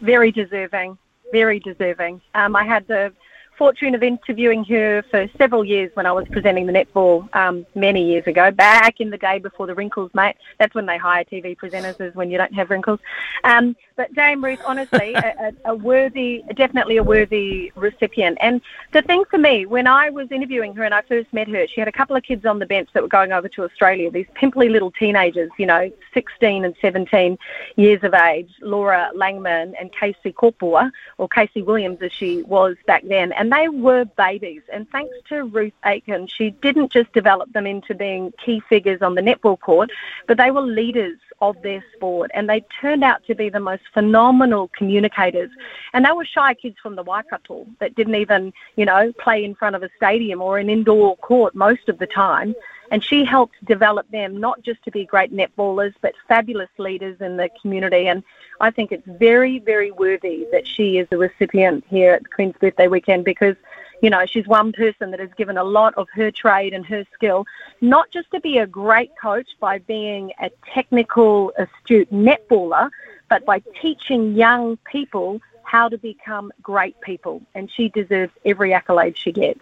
Very deserving. Very deserving. Um, I had the fortune of interviewing her for several years when I was presenting the netball um, many years ago, back in the day before the wrinkles, mate. That's when they hire TV presenters, is when you don't have wrinkles. Um, but Dame Ruth, honestly, a, a, worthy, definitely a worthy recipient. And the thing for me, when I was interviewing her and I first met her, she had a couple of kids on the bench that were going over to Australia, these pimply little teenagers, you know, 16 and 17 years of age, Laura Langman and Casey Kopua, or Casey Williams as she was back then. And they were babies. And thanks to Ruth Aitken, she didn't just develop them into being key figures on the netball court, but they were leaders of their sport and they turned out to be the most phenomenal communicators. And they were shy kids from the Waikato that didn't even, you know, play in front of a stadium or an indoor court most of the time. And she helped develop them not just to be great netballers, but fabulous leaders in the community. And I think it's very, very worthy that she is a recipient here at Queen's Birthday Weekend because you know, she's one person that has given a lot of her trade and her skill, not just to be a great coach by being a technical, astute netballer, but by teaching young people how to become great people. And she deserves every accolade she gets.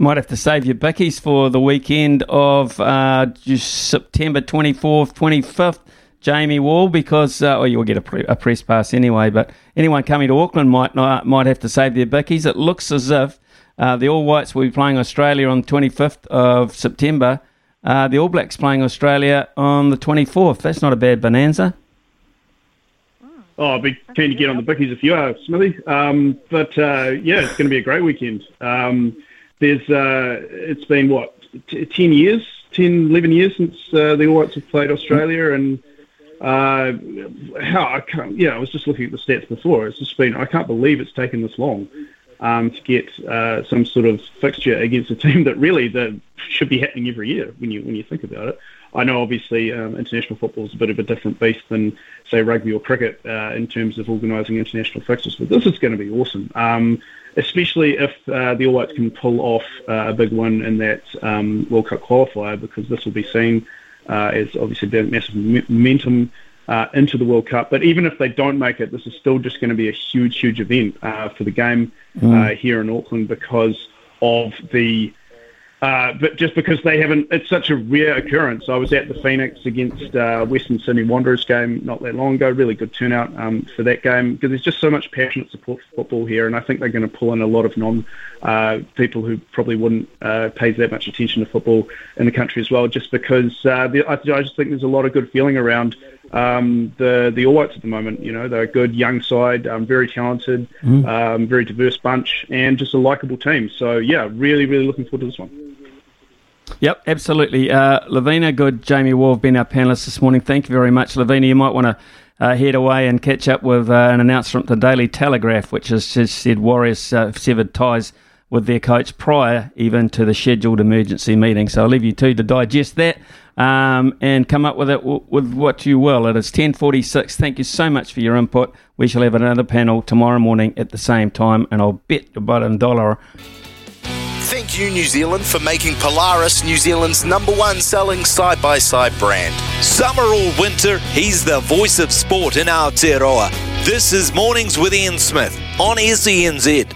Might have to save your bickies for the weekend of uh, September 24th, 25th. Jamie Wall because uh, well, you'll get a, pre- a, press pass anyway. But anyone coming to Auckland might not, might have to save their bickies. It looks as if uh, the All Whites will be playing Australia on the 25th of September. Uh, the All Blacks playing Australia on the 24th. That's not a bad bonanza. Oh, I'll be keen to get on the bickies if you are, Smithy. Um, but uh, yeah, it's going to be a great weekend. Um, there's uh, it's been what t- 10 years 10, 11 years since uh, the All Whites have played Australia, and uh, how I can't, yeah, I was just looking at the stats before. It's just been, I can't believe it's taken this long um, to get uh, some sort of fixture against a [laughs] team that really should be happening every year when you when you think about it. I know obviously um, international football is a bit of a different beast than say rugby or cricket uh, in terms of organising international fixtures, but this is going to be awesome. Um, especially if uh, the All Whites can pull off uh, a big win in that um, World Cup qualifier, because this will be seen uh, is obviously massive momentum uh, into the World Cup. But even if they don't make it, this is still just going to be a huge, huge event uh, for the game mm. here in Auckland because of the uh, but just because they haven't, it's such a rare occurrence. I was at the Phoenix against uh, Western Sydney Wanderers game not that long ago. Really good turnout um, for that game because there's just so much passionate support for football here, and I think they're going to pull in a lot of non uh, people who probably wouldn't uh, pay that much attention to football in the country as well. Just because uh, the, I, I just think there's a lot of good feeling around um, the the All Whites at the moment. You know, they're a good young side, um, very talented, mm. um, very diverse bunch, and just a likable team. So yeah, really, really looking forward to this one. Yep, absolutely. Uh, Lavina, good. Jamie Wall have been our panelists this morning. Thank you very much, Lavina. You might want to uh, head away and catch up with uh, an announcement from the Daily Telegraph, which has just said Warriors uh, severed ties with their coach prior even to the scheduled emergency meeting. So I'll leave you two to digest that um, and come up with it w- with what you will. It is 10.46. Thank you so much for your input. We shall have another panel tomorrow morning at the same time, and I'll bet your bottom dollar Thank you, New Zealand, for making Polaris New Zealand's number one selling side by side brand. Summer or winter, he's the voice of sport in Aotearoa. This is Mornings with Ian Smith on SENZ.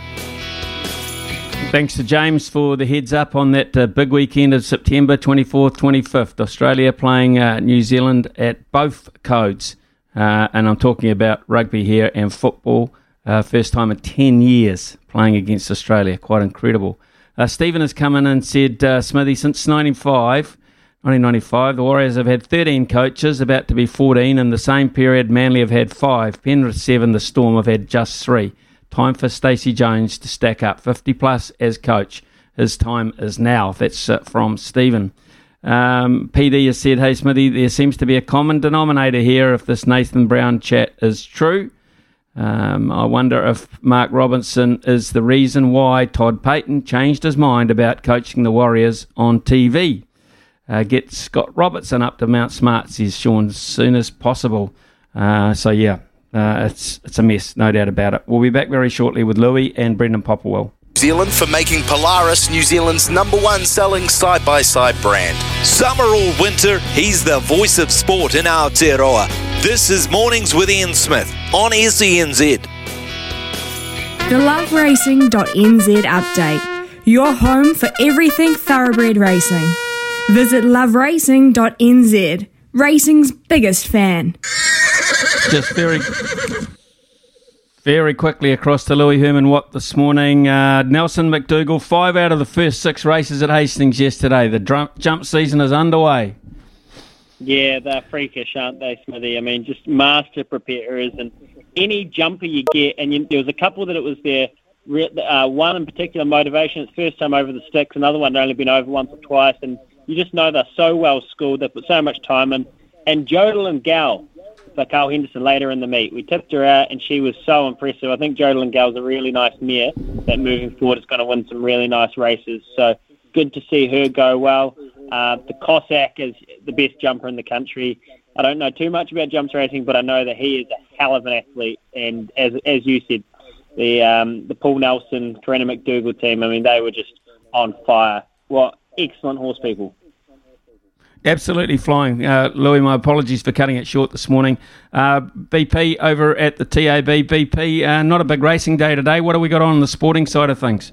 Thanks to James for the heads up on that uh, big weekend of September 24th, 25th. Australia playing uh, New Zealand at both codes. Uh, and I'm talking about rugby here and football. Uh, first time in 10 years playing against Australia. Quite incredible. Uh, Stephen has come in and said, uh, Smithy, since 95, 1995, the Warriors have had 13 coaches, about to be 14. In the same period, Manly have had five, Penrith seven, the Storm have had just three. Time for Stacey Jones to stack up 50 plus as coach. His time is now. That's uh, from Stephen. Um, PD has said, Hey Smithy, there seems to be a common denominator here if this Nathan Brown chat is true. Um, I wonder if Mark Robinson is the reason why Todd Payten changed his mind about coaching the Warriors on TV. Uh, get Scott Robertson up to Mount Smart, says Sean, as soon as possible. Uh, so, yeah, uh, it's, it's a mess, no doubt about it. We'll be back very shortly with Louis and Brendan Popplewell. New Zealand for making Polaris New Zealand's number one selling side by side brand. Summer or winter, he's the voice of sport in Aotearoa. This is Mornings with Ian Smith on SENZ. The loveracing.nz update. Your home for everything thoroughbred racing. Visit loveracing.nz, racing's biggest fan. Just very very quickly across to Louis Herman Watt this morning. Uh, Nelson McDougall, five out of the first six races at Hastings yesterday. The jump, jump season is underway. Yeah, they're freakish, aren't they, Smithy? I mean, just master preparers and any jumper you get. And you, there was a couple that it was their uh, one in particular motivation. It's first time over the sticks. Another one only been over once or twice, and you just know they're so well schooled. They put so much time in. And Jodel and Gal for Carl Henderson later in the meet. We tipped her out, and she was so impressive. I think Jodel Gal's a really nice mare that moving forward is going to win some really nice races. So good to see her go well. Uh, the Cossack is the best jumper in the country. I don't know too much about jumps racing, but I know that he is a hell of an athlete. And as as you said, the um, the Paul Nelson, Corina McDougall team, I mean, they were just on fire. What excellent horse people. Absolutely flying. Uh, Louis, my apologies for cutting it short this morning. Uh, BP over at the TAB. BP, uh, not a big racing day today. What have we got on the sporting side of things?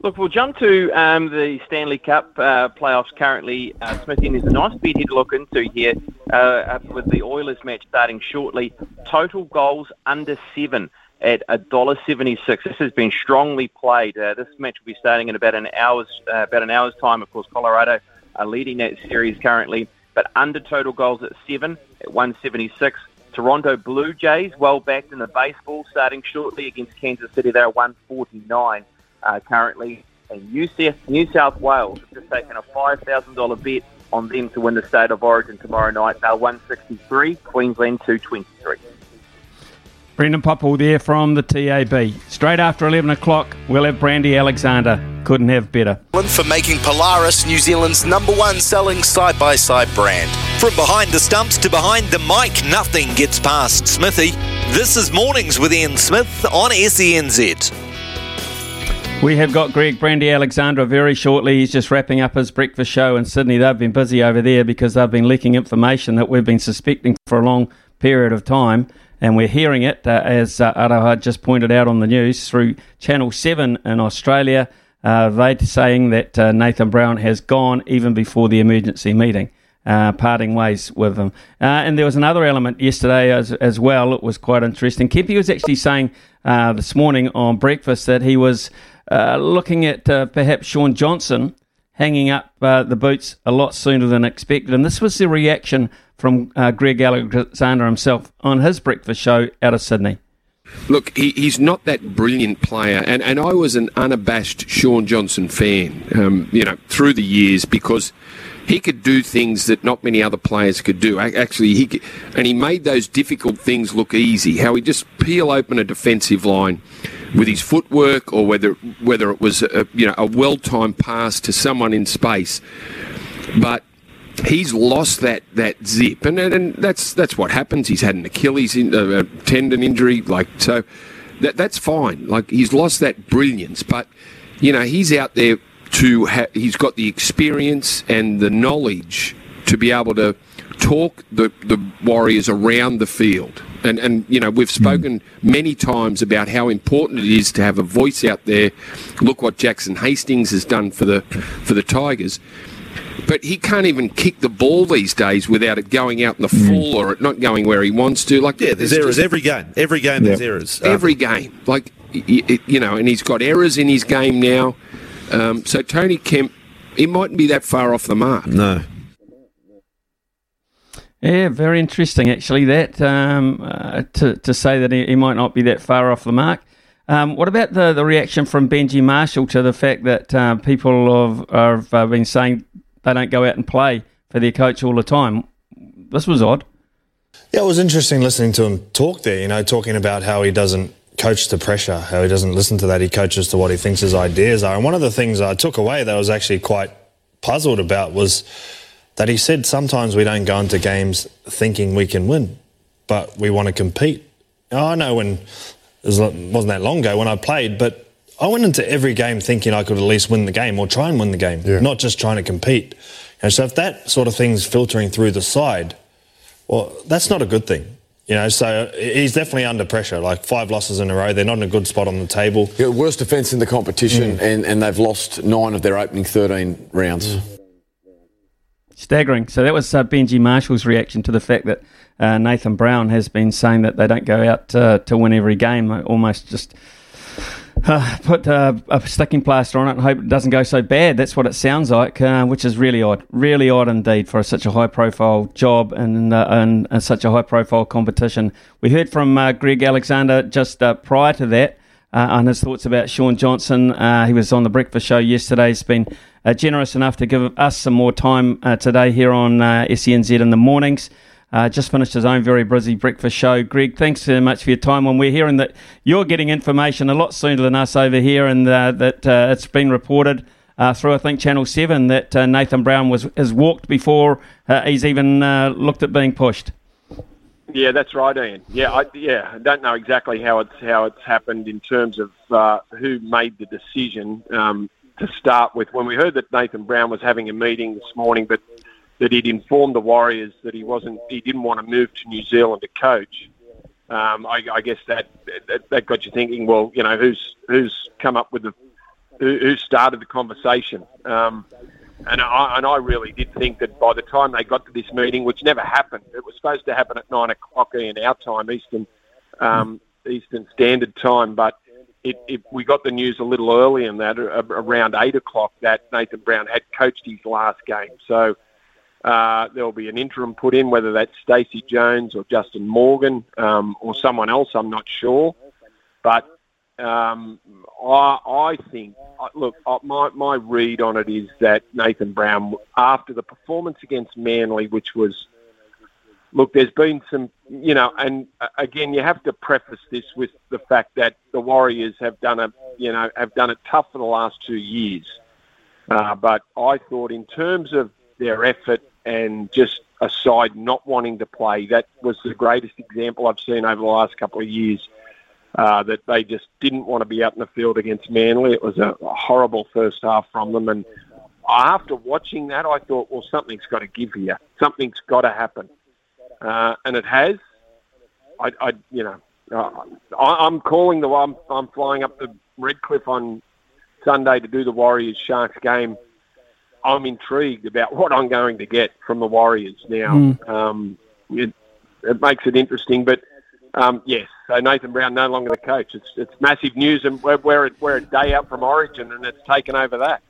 Look, we'll jump to um, the Stanley Cup uh, playoffs currently. Uh, Smithy, there's a nice bit to look into here uh, with the Oilers match starting shortly. Total goals under seven at $1.76. This has been strongly played. Uh, this match will be starting in about an hour's uh, about an hour's time. Of course, Colorado are leading that series currently, but under total goals at seven at 176. Toronto Blue Jays, well backed in the baseball, starting shortly against Kansas City. They're 149 uh, currently. And South, New South Wales have just taken a $5,000 bet on them to win the state of origin tomorrow night. They're 163, Queensland 223. Brendan Popple there from the TAB. Straight after 11 o'clock, we'll have Brandy Alexander. Couldn't have better. For making Polaris New Zealand's number one selling side by side brand. From behind the stumps to behind the mic, nothing gets past Smithy. This is Mornings with Ian Smith on SENZ. We have got Greg Brandy Alexander very shortly. He's just wrapping up his breakfast show in Sydney. They've been busy over there because they've been leaking information that we've been suspecting for a long period of time and we're hearing it, uh, as uh, Araha just pointed out on the news, through Channel 7 in Australia. Uh, they're saying that uh, Nathan Brown has gone even before the emergency meeting, uh, parting ways with them. Uh, and there was another element yesterday as, as well. It was quite interesting. Kempy was actually saying uh, this morning on breakfast that he was looking at perhaps Shaun Johnson hanging up the boots a lot sooner than expected. And this was the reaction from uh, Greg Alexander himself on his breakfast show out of Sydney. Look, he, he's not that brilliant player, and, and I was an unabashed Shaun Johnson fan, um, you know, through the years because he could do things that not many other players could do. Actually, he could, and he made those difficult things look easy. How he just peel open a defensive line with his footwork, or whether whether it was a, you know a well timed pass to someone in space, but he's lost that, that zip, and, and that's that's what happens. He's had an Achilles in, uh, tendon injury, like so. That that's fine. Like he's lost that brilliance, but you know he's out there to ha- he's got the experience and the knowledge to be able to talk the the Warriors around the field. And and you know we've spoken mm. many times about how important it is to have a voice out there. Look what Jackson Hastings has done for the for the Tigers but he can't even kick the ball these days without it going out in the mm. full or it not going where he wants to. Like yeah, there's errors just, every game. Every game yeah. there's errors. Um, every game, like you know, and he's got errors in his game now. Um, so Tony Kemp, he mightn't be that far off the mark. No. Yeah, very interesting actually. That um, uh, to to say that he, he, might not be that far off the mark. Um, what about the, the reaction from Benji Marshall to the fact that uh, people have, have uh, been saying they don't go out and play for their coach all the time? This was odd. Yeah, it was interesting listening to him talk there, you know, talking about how he doesn't coach to pressure, how he doesn't listen to that. He coaches to what he thinks his ideas are. And one of the things I took away that I was actually quite puzzled about was that he said sometimes we don't go into games thinking we can win, but we want to compete. I know when it wasn't that long ago when I played, but I went into every game thinking I could at least win the game or try and win the game, yeah. not just trying to compete. And so if that sort of thing's filtering through the side, well, that's not a good thing. You know, so he's definitely under pressure. Like five losses in a row, they're not in a good spot on the table. Yeah, worst defence in the competition, mm. and, and they've lost nine of their opening 13 rounds. Mm. Staggering. So that was uh, Benji Marshall's reaction to the fact that uh, Nathan Brown has been saying that they don't go out uh, to win every game. Almost just uh, put uh, a sticking plaster on it and hope it doesn't go so bad. That's what it sounds like, uh, which is really odd. Really odd indeed for such a high profile job and, uh, and, such a high profile competition. We heard from uh, Greg Alexander just uh, prior to that on his thoughts about Shaun Johnson. he was on the breakfast show yesterday. He's been generous enough to give us some more time today here on SENZ in the mornings. Uh, just finished his own very busy breakfast show. Greg, thanks so much for your time. When we're hearing that you're getting information a lot sooner than us over here, and uh, that uh, it's been reported uh, through, I think, Channel 7 that uh, Nathan Brown was has walked before uh, he's even looked at being pushed. Yeah, that's right, Ian. Yeah, I, yeah, I don't know exactly how it's how it's happened in terms of who made the decision um, to start with. When we heard that Nathan Brown was having a meeting this morning, but that he'd informed the Warriors that he wasn't, he didn't want to move to New Zealand to coach. Um, I, I, guess that, that, that got you thinking. Well, you know, who's who's come up with the who, started the conversation? Um, and I and I really did think that by the time they got to this meeting, which never happened, it was supposed to happen at nine o'clock in our time, Eastern um, Eastern Standard Time, but. It, it, we got the news a little early than that, around eight o'clock, that Nathan Brown had coached his last game. So uh, there'll be an interim put in, whether that's Stacey Jones or Justin Morgan um, or someone else. I'm not sure, but um, I, I, think, look, my, my read on it is that Nathan Brown, after the performance against Manly, which was, look, there's been some, you know, and uh, again, you have to preface this with the fact that the Warriors have done a, you know, have done it tough for the last two years. Uh, but I thought, in terms of their effort and just aside not wanting to play. That was the greatest example I've seen over the last couple of years. Uh, that they just didn't want to be out in the field against Manly. It was a, a horrible first half from them, and after watching that, I thought, well, something's got to give here. Something's got to happen, uh, and it has. I, I you know, uh, I, I'm calling the. I'm, I'm flying up to Redcliffe on Sunday to do the Warriors Sharks game I'm intrigued about what I'm going to get from the Warriors now. Mm. Um, it, it, makes it interesting, but um, yes, so Nathan Brown no longer the coach. It's it's massive news, and we're we're, we're a day out from Origin, and it's taken over that.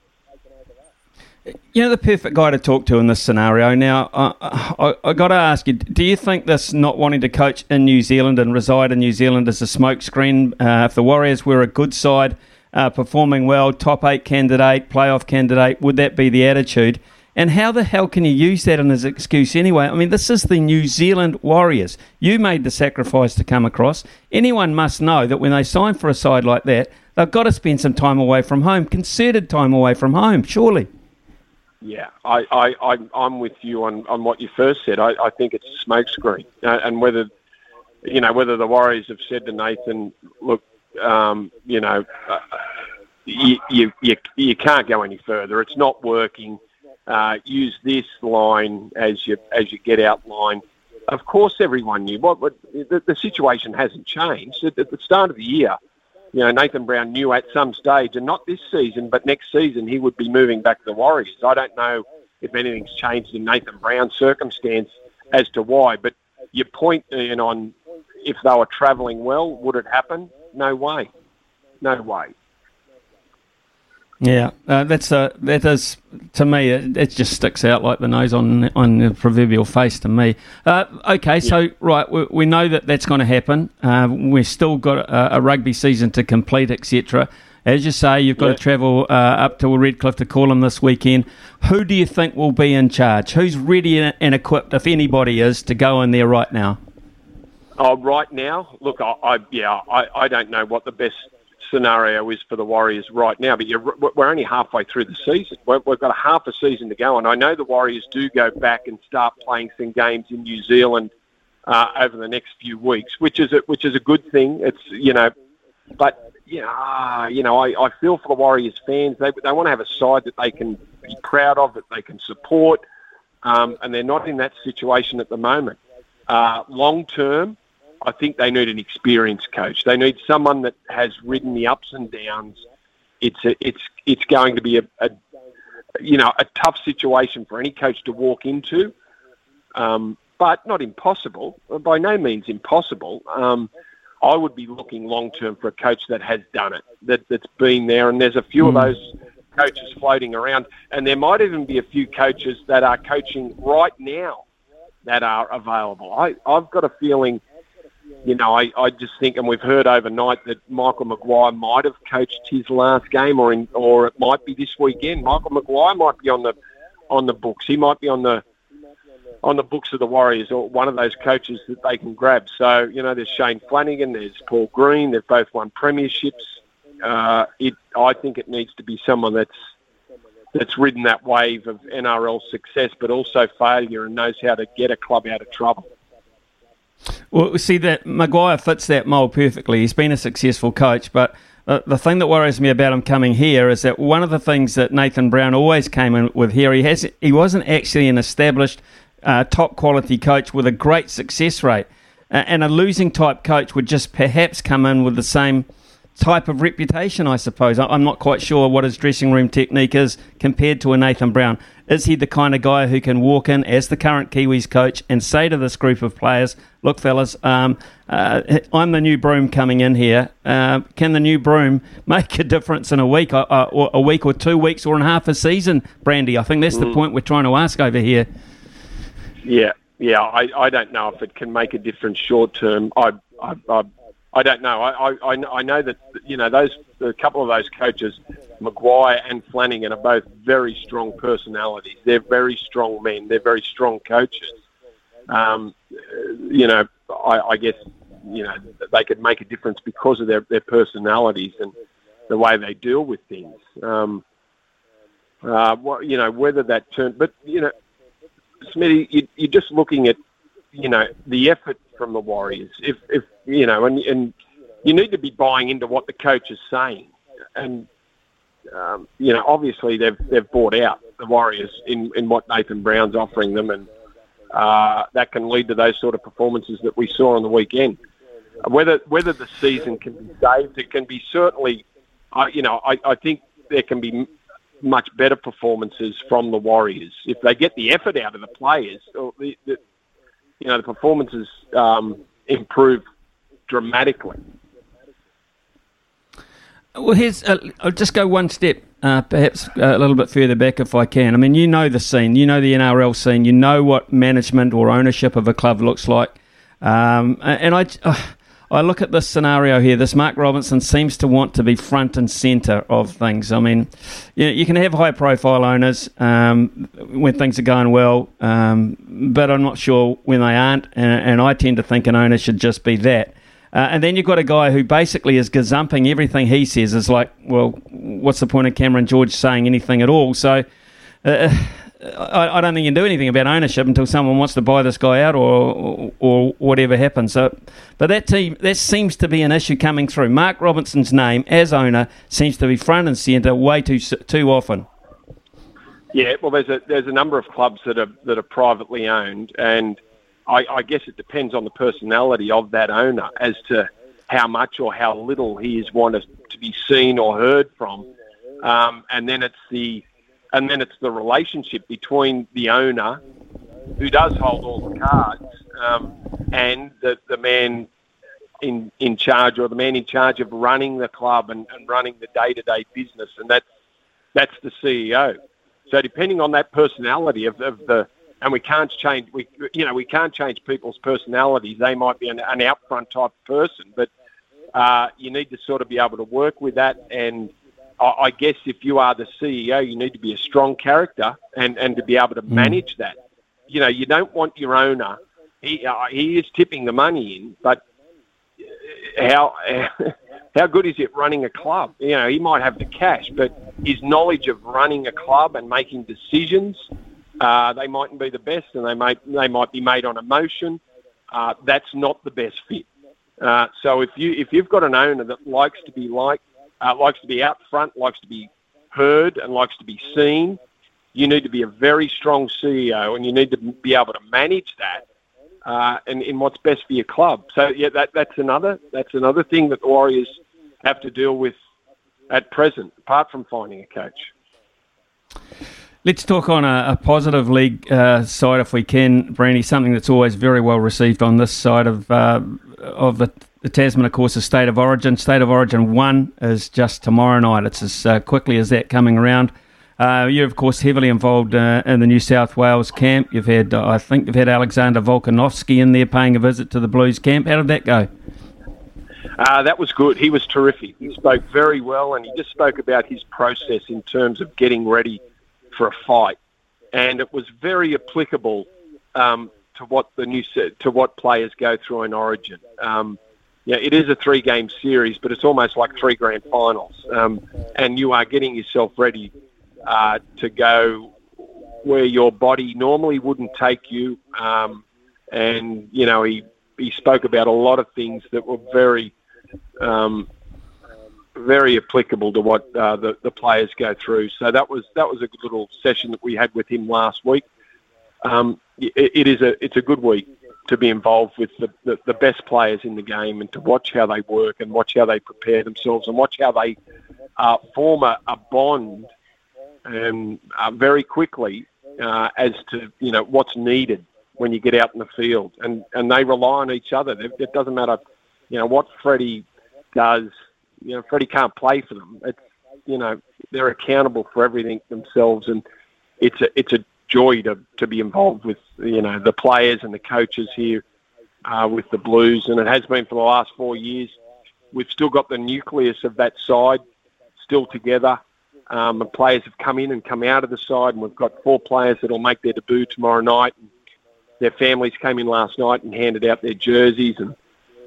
You know, the perfect guy to talk to in this scenario. Now, I, I got to ask you: Do you think this not wanting to coach in New Zealand and reside in New Zealand is a smokescreen? Uh, if the Warriors were a good side uh, performing well, top eight candidate, playoff candidate? Would that be the attitude? And how the hell can you use that as an excuse anyway? I mean, this is the New Zealand Warriors. You made the sacrifice to come across. Anyone must know that when they sign for a side like that, they've got to spend some time away from home, concerted time away from home, surely. Yeah, I, I, I, am with you on, on what you first said. I, I think it's a smokescreen. Uh, and whether, you know, whether the Warriors have said to Nathan, look, um, you know, uh, you, you, you, you, can't go any further. It's not working. Uh, use this line as you as you get out line. Of course, everyone knew. What, what the, the, situation hasn't changed. At, at, the start of the year, you know, Nathan Brown knew at some stage, and not this season, but next season, he would be moving back to the Warriors. I don't know if anything's changed in Nathan Brown's circumstance as to why, but your point Ian, on if they were travelling well, would it happen? No way. No way. Yeah, uh, that's uh, that is to me. It, it, just sticks out like the nose on on the proverbial face to me. Uh, okay, so right, we, we, know that that's going to happen. Uh, we've still got a, a rugby season to complete, etc. As you say, you've got yeah. to travel uh, up to Redcliffe to call them this weekend. Who do you think will be in charge? Who's ready and equipped, if anybody is, to go in there right now? Oh, right now, look, I, I yeah, I, I don't know what the best scenario is for the Warriors right now, but we're only halfway through the season. we have got a half a season to go, and I know the Warriors do go back and start playing some games in New Zealand uh, over the next few weeks, which is a, which is a good thing. It's you know, but yeah, uh, you know, I, I feel for the Warriors fans. They they want to have a side that they can be proud of, that they can support, um, and they're not in that situation at the moment. Uh, long term, I think they need an experienced coach. They need someone that has ridden the ups and downs. It's a, it's it's going to be a, a you know a tough situation for any coach to walk into, um, but not impossible. By no means impossible. Um, I would be looking long term for a coach that has done it, that that's been there, and there's a few mm. of hmm. those coaches floating around, and there might even be a few coaches that are coaching right now that are available. I, I've got a feeling you know, I, I just think, and we've heard overnight that Michael Maguire might have coached his last game, or in, or it might be this weekend. Michael Maguire might be on the on the books. He might be on the on the books of the Warriors, or one of those coaches that they can grab. So you know, there's Shane Flanagan, there's Paul Green. They've both won premierships. Uh, it, I think it needs to be someone that's that's ridden that wave of NRL success, but also failure, and knows how to get a club out of trouble. Well, see that Maguire fits that mould perfectly. He's been a successful coach, but uh, the thing that worries me about him coming here is that one of the things that Nathan Brown always came in with here, he has he wasn't actually an established uh, top quality coach with a great success rate, uh, and a losing type coach would just perhaps come in with the same type of reputation, I suppose. I'm not quite sure what his dressing room technique is compared to a Nathan Brown. Is he the kind of guy who can walk in as the current Kiwis coach and say to this group of players, look, fellas, um, uh, I'm the new broom coming in here. Uh, can the new broom [laughs] make a difference in a week, uh, uh or a week or two weeks or in half a season, Brandy? I think that's mm. the point we're trying to ask over here. Yeah, yeah. I, I don't know if it can make a difference short term. I, I, I I don't know. I, I, I know that you know those a couple of those coaches, Maguire and Flanagan, are both very strong personalities. They're very strong men. They're very strong coaches. Um, you know, I, I guess you know they could make a difference because of their, their personalities and the way they deal with things. Um, uh, well, you know, whether that turn, but you know, Smitty, you, you're just looking at you know the effort from the Warriors. If, if you know, and, and you need to be buying into what the coach is saying. And um, you know, obviously they've they've bought out the Warriors in, in what Nathan Brown's offering them, and uh, that can lead to those sort of performances that we saw on the weekend. Whether whether the season can be saved, it can be certainly. Uh, you know, I, I think there can be much better performances from the Warriors if they get the effort out of the players. The, the, you know, the performances um, improve dramatically. Well, here's uh, I'll just go one step, uh, perhaps uh, a little bit further back if I can. I mean, you know the scene, you know the NRL scene, you know what management or ownership of a club looks like, um, and I. Uh, I look at this scenario here. This Mark Robinson seems to want to be front and centre of things. I mean, you, know, you can have high profile owners um, when things are going well, um, but I'm not sure when they aren't. And, and, I tend to think an owner should just be that. Uh, and then you've got a guy who basically is gazumping everything he says. Is like, well, what's the point of Cameron George saying anything at all? So. Uh, I, I, don't think you can do anything about ownership until someone wants to buy this guy out or, or, or whatever happens. So, but that team that seems to be an issue coming through. Mark Robinson's name as owner seems to be front and centre way too too often. Yeah, well, there's a there's a number of clubs that are that are privately owned, and I, I guess it depends on the personality of that owner as to how much or how little he is wanted to be seen or heard from, um, and then it's the and then it's the relationship between the owner, who does hold all the cards, um, and the, the man in in charge or the man in charge of running the club and, and running the day to day business, and that's that's the CEO. So depending on that personality of, of the, and we can't change, we you know we can't change people's personalities. They might be an, an out front type person, but uh, you need to sort of be able to work with that. And I, I guess if you are the CEO, you need to be a strong character and and to be able to Mm. manage that. You know, you don't want your owner. He uh, he is tipping the money in, but how [laughs] how good is it running a club? You know, he might have the cash, but his knowledge of running a club and making decisions, uh, they mightn't be the best, and they might they might be made on emotion. Uh, that's not the best fit. Uh, so if you if you've got an owner that likes to be like uh, likes to be out front, likes to be heard, and likes to be seen, you need to be a very strong CEO, and you need to be able to manage that uh, and in what's best for your club. So yeah, that that's another that's another thing that the Warriors have to deal with at present, apart from finding a coach. Let's talk on a, a positive league uh, side, if we can, Brandy. Something that's always very well received on this side of uh, of the, the Tasman, of course, is State of Origin. State of Origin one is just tomorrow night. It's as uh, quickly as that coming around. Uh, you're of course heavily involved uh, in the New South Wales camp. You've had, I think, you've had Alexander Volkanovski in there paying a visit to the Blues camp. How did that go? Uh, that was good. He was terrific. He spoke very well, and he just spoke about his process in terms of getting ready for a fight, and it was very applicable um, to what the new to what players go through in Origin. Um, yeah, it is a three-game series, but it's almost like three grand finals, um, and you are getting yourself ready uh, to go where your body normally wouldn't take you. Um, and you know, he he spoke about a lot of things that were very um, very applicable to what uh, the, the players go through. So that was that was a good little session that we had with him last week. Um, it, it is a it's a good week to be involved with the, the, the best players in the game and to watch how they work and watch how they prepare themselves and watch how they uh, form a, a bond um, uh, very quickly uh, as to you know what's needed when you get out in the field and and they rely on each other. It, it doesn't matter you know what Freddie does. You know Freddie can't play for them. It's you know they're accountable for everything themselves, and it's a it's a joy to to be involved with you know the players and the coaches here uh, with the Blues, and it has been for the last four years. We've still got the nucleus of that side still together. Um, and players have come in and come out of the side, and we've got four players that will make their debut tomorrow night. And their families came in last night and handed out their jerseys, and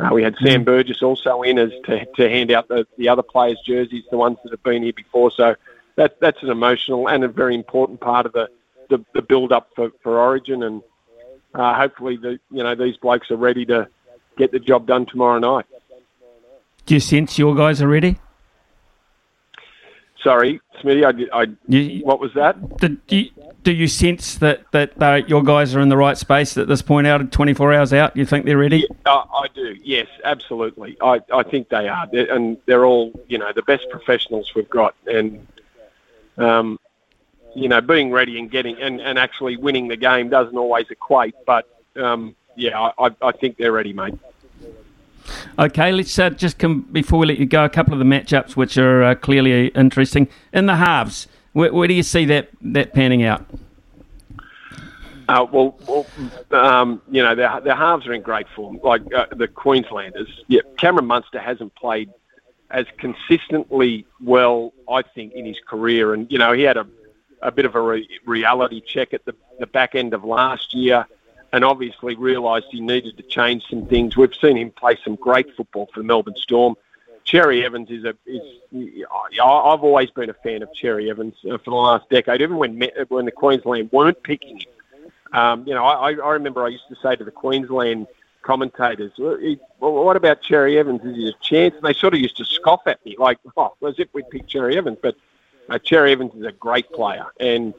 uh, we had Sam Burgess also in as to, to hand out the, the other players' jerseys, the ones that have been here before. So that that's an emotional and a very important part of the, the, the build up for, for Origin, and uh, hopefully the you know these blokes are ready to get the job done tomorrow night. Do you sense your guys are ready? Sorry, Smitty, I, I what was that? Do, do, you, do you sense that that uh, your guys are in the right space at this point out, 24 hours out? You think they're ready? Uh, I do, yes, absolutely. I, I think they are, They're, and they're all you know the best professionals we've got, and um, you know being ready and getting and, and actually winning the game doesn't always equate, but um, yeah, I, I- I think they're ready, mate. Okay, let's uh, just come before we let you go. A couple of the matchups which are uh, clearly interesting in the halves. Where, where do you see that that panning out? Uh, well, well um, you know, their, halves are in great form, like uh, the Queenslanders. Yeah, Cameron Munster hasn't played as consistently well, I think, in his career. And, you know, he had a, a bit of a re- reality check at the, the back end of last year and obviously realised he needed to change some things. We've seen him play some great football for the Melbourne Storm. Cherry Evans is a is. I've always been a fan of Cherry Evans uh, for the last decade, even when when the Queensland weren't picking him. Um, you know, I, I remember I used to say to the Queensland commentators, well, what about Cherry Evans? Is he a chance? And they sort of used to scoff at me, like, oh, as if we'd pick Cherry Evans. But uh, Cherry Evans is a great player, and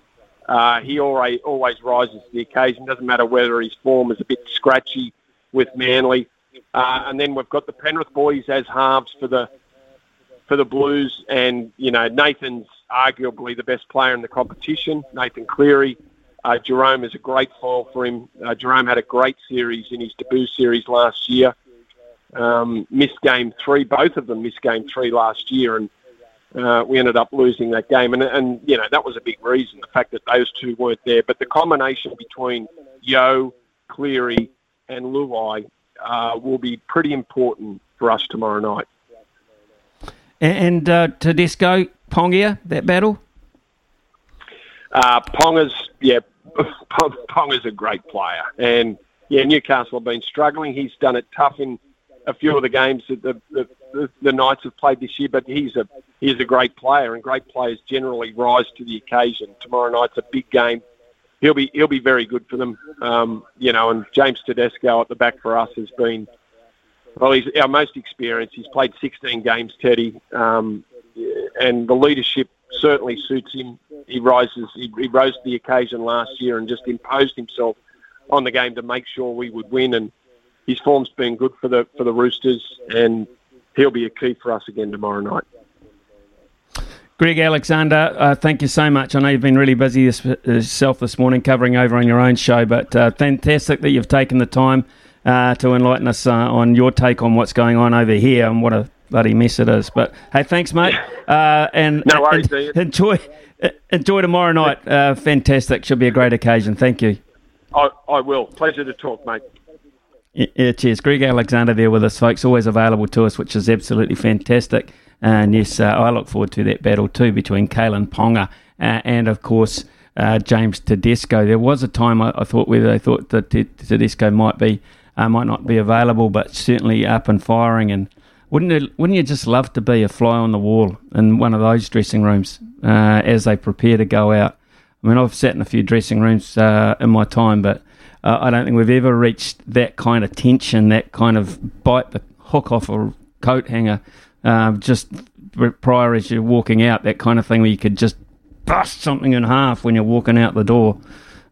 uh, he always, always rises to the occasion. Doesn't matter whether his form is a bit scratchy with Manly. Uh, and then we've got the Penrith boys as halves for the for the Blues, and you know Nathan's arguably the best player in the competition. Nathan Cleary, uh, Jarome is a great foil for him. Uh, Jarome had a great series in his debut series last year. Um, missed game three, both of them missed game three last year, and uh, we ended up losing that game, and and you know that was a big reason the fact that those two weren't there. But the combination between Yo, Cleary, and Luai uh, will be pretty important for us tomorrow night. And uh, Tedesco, Ponga, that battle. Uh, Ponga's yeah, [laughs] Ponga's a great player, and yeah, Newcastle have been struggling. He's done it tough in a few of the games that the, the, the, Knights have played this year, but he's a he's a great player, and great players generally rise to the occasion. Tomorrow night's a big game. He'll be he'll be very good for them, um, you know. And James Tedesco at the back for us has been well. He's our most experienced. He's played 16 games, Teddy, um, and the leadership certainly suits him. He rises. He, he rose to the occasion last year and just imposed himself on the game to make sure we would win. And his form's been good for the for the Roosters, and he'll be a key for us again tomorrow night. Greg Alexander, uh, thank you so much. I know you've been really busy yourself this morning covering over on your own show, but uh, fantastic that you've taken the time uh, to enlighten us uh, on your take on what's going on over here and what a bloody mess it is. But hey, thanks, mate. [laughs] Uh, and no worries, and, enjoy enjoy tomorrow night. Uh, fantastic. Should be a great occasion. Thank you. I, I will. Pleasure to talk, mate. Yeah, cheers. Greg Alexander there with us, folks. Always available to us, which is absolutely fantastic. And yes, uh, I look forward to that battle too between Kalyn Ponga uh, and, of course, uh, James Tedesco. There was a time I, I thought where they thought that Tedesco might be uh, might not be available, but certainly up and firing. And wouldn't it, wouldn't you just love to be a fly on the wall in one of those dressing rooms uh, as they prepare to go out? I mean, I've sat in a few dressing rooms uh, in my time, but I don't think we've ever reached that kind of tension, that kind of bite the hook off a coat hanger um, just prior as you're walking out, that kind of thing where you could just bust something in half when you're walking out the door.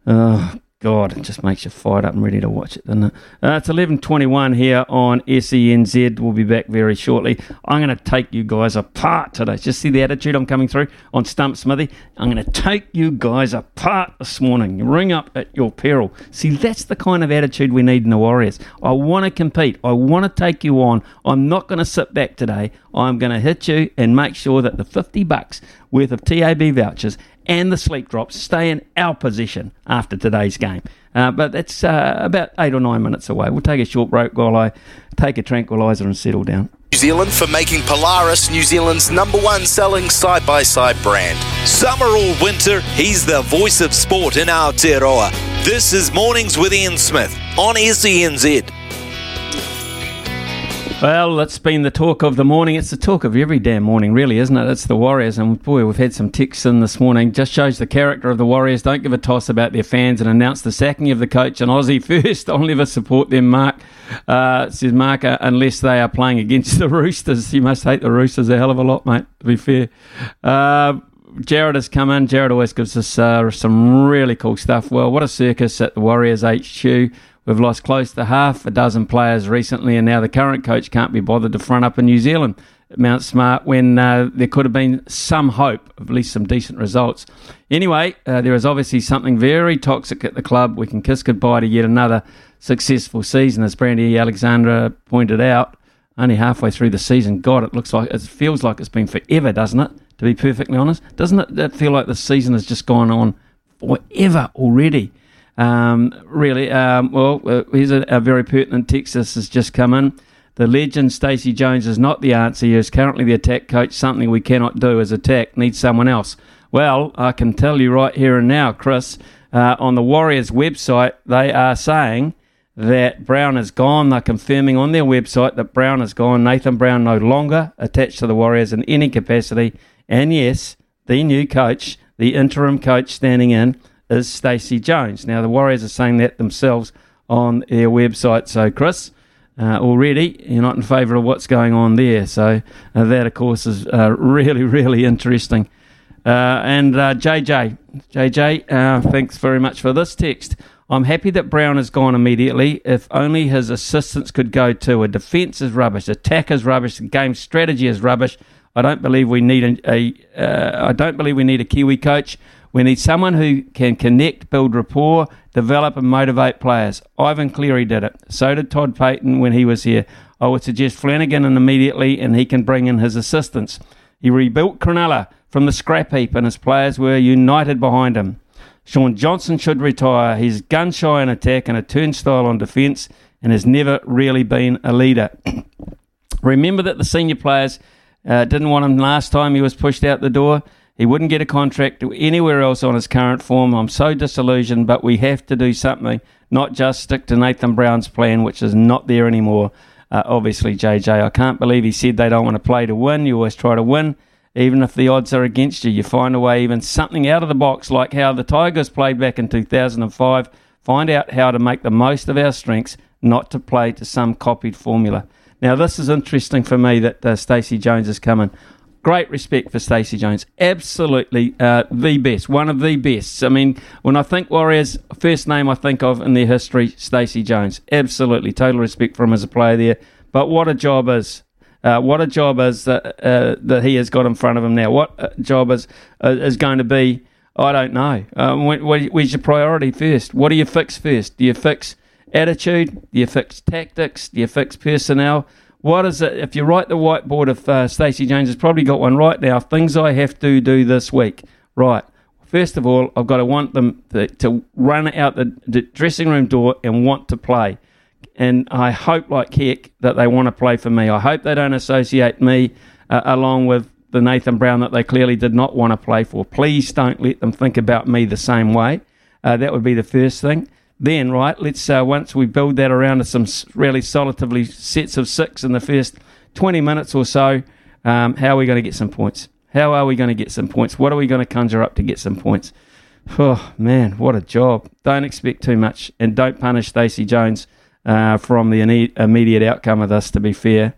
Uh, God, it just makes you fired up and ready to watch it, doesn't it? Uh, it's 11.21 here on SENZ. We'll be back very shortly. I'm going to take you guys apart today. Just see the attitude I'm coming through on Stump Smithy. I'm going to take you guys apart this morning. Ring up at your peril. See, that's the kind of attitude we need in the Warriors. I want to compete. I want to take you on. I'm not going to sit back today. I'm going to hit you and make sure that the 50 bucks worth of TAB vouchers and the sleep drops stay in our position after today's game. Uh, but that's uh, about eight or nine minutes away. We'll take a short break while I take a tranquilizer and settle down. New Zealand for making Polaris New Zealand's number one selling side by side brand. Summer or winter, he's the voice of sport in Aotearoa. This is Mornings with Ian Smith on SENZ. Well, that's been the talk of the morning. It's the talk of every damn morning, really, isn't it? It's the Warriors, and boy, we've had some ticks in this morning. Just shows the character of the Warriors. Don't give a toss about their fans and announce the sacking of the coach and Aussie [laughs] first. I'll never support them, Mark. Uh, says Mark, uh, unless they are playing against [laughs] the Roosters. You must hate the Roosters a hell of a lot, mate, to be fair. Uh, Jared has come in. Jared always gives us uh, some really cool stuff. Well, what a circus at the Warriors HQ. We've lost close to half a dozen players recently, and now the current coach can't be bothered to front up in New Zealand at Mount Smart when uh, there could have been some hope of at least some decent results. Anyway, uh, there is obviously something very toxic at the club. We can kiss goodbye to yet another successful season, as Brandy Alexander pointed out. Only halfway through the season, God, it looks like it feels like it's been forever, doesn't it? To be perfectly honest, doesn't it feel like the season has just gone on forever already? Um, really, um, well, uh, here's a, a, very pertinent text. This has just come in. The legend Stacey Jones is not the answer. He is currently the attack coach. Something we cannot do as attack needs someone else. Well, I can tell you right here and now, Chris, uh, on the Warriors website, they are saying that Brown is gone. They're confirming on their website that Brown is gone. Nathan Brown no longer attached to the Warriors in any capacity. And yes, the new coach, the interim coach standing in, is Stacey Jones. Now, the Warriors are saying that themselves on their website. So, Chris, uh, already you're not in favour of what's going on there. So, uh, that, of course, is uh, [laughs] really, really interesting. Uh, and JJ, uh, JJ, uh, thanks very much for this text. I'm happy that Brown has gone immediately. If only his assistants could go too. A defence is rubbish, attack is rubbish, game strategy is rubbish. I don't believe we need a. a I don't believe we need a Kiwi coach. We need someone who can connect, build rapport, develop, and motivate players. Ivan Cleary did it. So did Todd Payten when he was here. I would suggest Flanagan and immediately, and he can bring in his assistants. He rebuilt Cronulla from the scrap heap, and his players were united behind him. Shaun Johnson should retire. He's gun shy in attack and a turnstile on defence, and has never really been a leader. [coughs] Remember that the senior players uh, didn't want him last time he was pushed out the door. He wouldn't get a contract anywhere else on his current form. I'm so disillusioned, but we have to do something, not just stick to Nathan Brown's plan, which is not there anymore. Uh, obviously, JJ, I can't believe he said they don't want to play to win. You always try to win, even if the odds are against you. You find a way, even something out of the box, like how the Tigers played back in 2005. Find out how to make the most of our strengths, not to play to some copied formula. Now, this is interesting for me that uh, Stacey Jones is coming. Great respect for Stacey Jones. Absolutely uh, the best, one of the best. I mean, when I think Warriors, first name I think of in their history, Stacey Jones. Absolutely, total respect for him as a player there. But what a job is. Uh, what a job is that, uh, that he has got in front of him now. What job is uh, is going to be. I don't know. Um, where's your priority first? What do you fix first? Do you fix attitude? Do you fix tactics? Do you fix personnel? What is it? If you write the whiteboard of uh, Stacey Jones has probably got one right now. Things I have to do this week. Right. First of all, I've got to want them to, to run out the, dressing room door and want to play. And I hope, like heck, that they want to play for me. I hope they don't associate me uh, along with the Nathan Brown that they clearly did not want to play for. Please don't let them think about me the same way. Uh, that would be the first thing then, right, let's uh, once we build that around some really solidly sets of six in the first 20 minutes or so, um, how are we going to get some points? How are we going to get some points? What are we going to conjure up to get some points? Oh, man, what a job. Don't expect too much and don't punish Stacey Jones uh, from the immediate outcome of this, to be fair.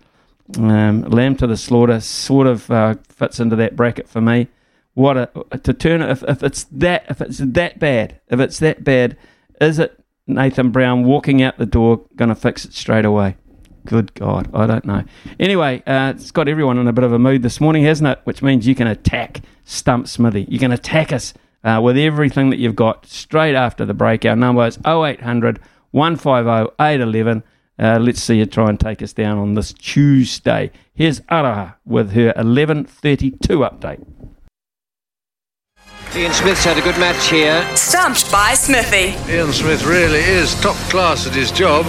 Um, Lamb to the slaughter sort of uh, fits into that bracket for me. What a to turn if, if it's that if it's that bad if it's that bad is it Nathan Brown walking out the door going to fix it straight away? Good God, I don't know. Anyway, uh, it's got everyone in a bit of a mood this morning, hasn't it? Which means you can attack Stump Smithy. You can attack us uh, with everything that you've got straight after the break. Our number is 0800 150 811. Uh, let's see you try and take us down on this Tuesday. Here's Araha with her 11:32 update. Ian Smith's had a good match here. Stumped by Smithy. Ian Smith really is top class at his job.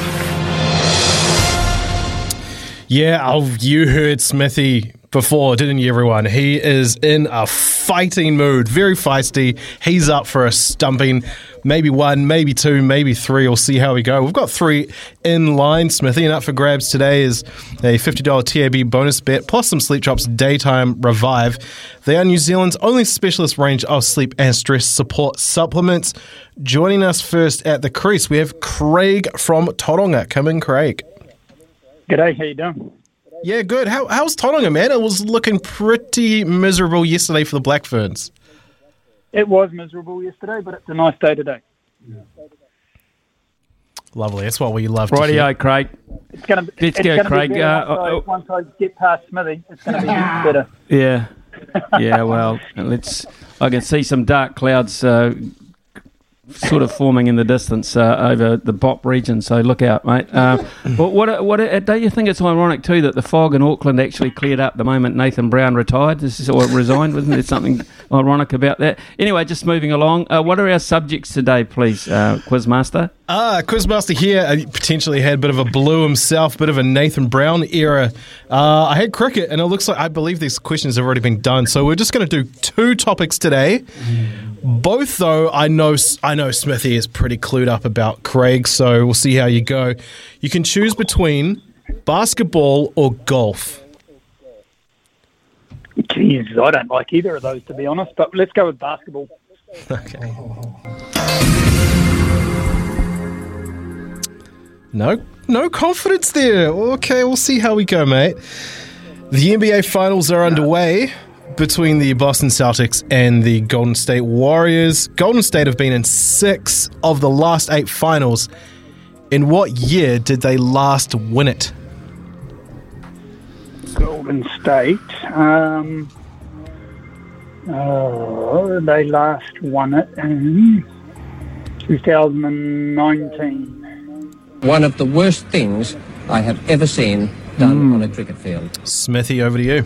Yeah, oh, you heard Smithy before, didn't you, everyone? He is in a fighting mood, very feisty. He's up for a stumping. Maybe one, maybe two, maybe three. We'll see how we go. We've got three in line, Smithy, and up for grabs today is a $50 TAB bonus bet plus some Sleep Drops Daytime Revive. They are New Zealand's only specialist range of sleep and stress support supplements. Joining us first at the crease, we have Craig from Tauranga. Come in, Craig. G'day, how you doing? Yeah, good. How, how's Tauranga, man? It was looking pretty miserable yesterday for the Black Ferns. It was miserable yesterday, but it's a nice day today. Lovely. That's what we love to Rightio, hear. Craig. It's going to be. Let's it's go, gonna Craig. Be better Uh, once, I, once I get past Smithy, it's going to be better. Yeah. Yeah, well, let's. I can see some dark clouds uh, sort of forming in the distance uh, over the Bop region. So look out, mate. Uh, [laughs] but what what don't you think it's ironic too that the fog in Auckland actually cleared up the moment Nathan Brown retired? This is or resigned. Wasn't there something [laughs] ironic about that? Anyway, just moving along. Uh, what are our subjects today, please, uh, Quizmaster? Ah, Quizmaster here uh, potentially had a bit of a blue himself, bit of a Nathan Brown era. Uh, I had cricket, and it looks like I believe these questions have already been done. So we're just going to do two topics today. Both, though, I know I know Smithy is pretty clued up about Craig, so we'll see how you go. You can choose between basketball or golf. Jeez, I don't like either of those to be honest, but let's go with basketball. Okay. No, no confidence there. Okay, we'll see how we go, mate. The NBA finals are underway between the Boston Celtics and the Golden State Warriors. Golden State have been in six of the last eight finals. In what year did they last win it? Golden State. Um, oh, they last won it in 2019. One of the worst things I have ever seen done on a cricket field. Smithy, over to you.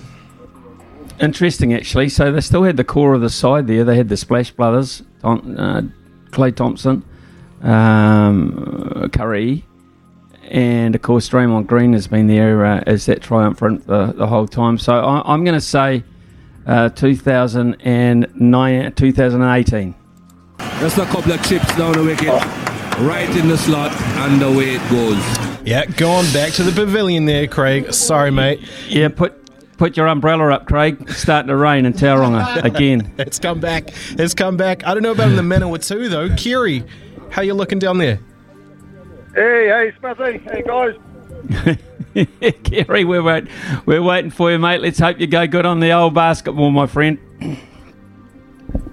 Interesting actually. So they still had the core of the side there. They had the Splash Brothers, Tom, uh, Klay Thompson, um, Curry, and of course Draymond Green has been there uh, as that triumphant the, the whole time. So I, am going to say uh, 2009, 2018. Just a couple of chips down the wicket, right in the slot, and away it goes. Yeah, going back to the pavilion there, Craig. Sorry, mate. Yeah, put put your umbrella up, Craig. It's starting to rain in Tauranga again. [laughs] it's come back. It's come back. I don't know about in the Manawatū though. Kiri, how you looking down there? Hey, hey, Smithy. Hey, guys. [laughs] Kerry, we're, wait, we're waiting for you, mate. Let's hope you go good on the old basketball, my friend.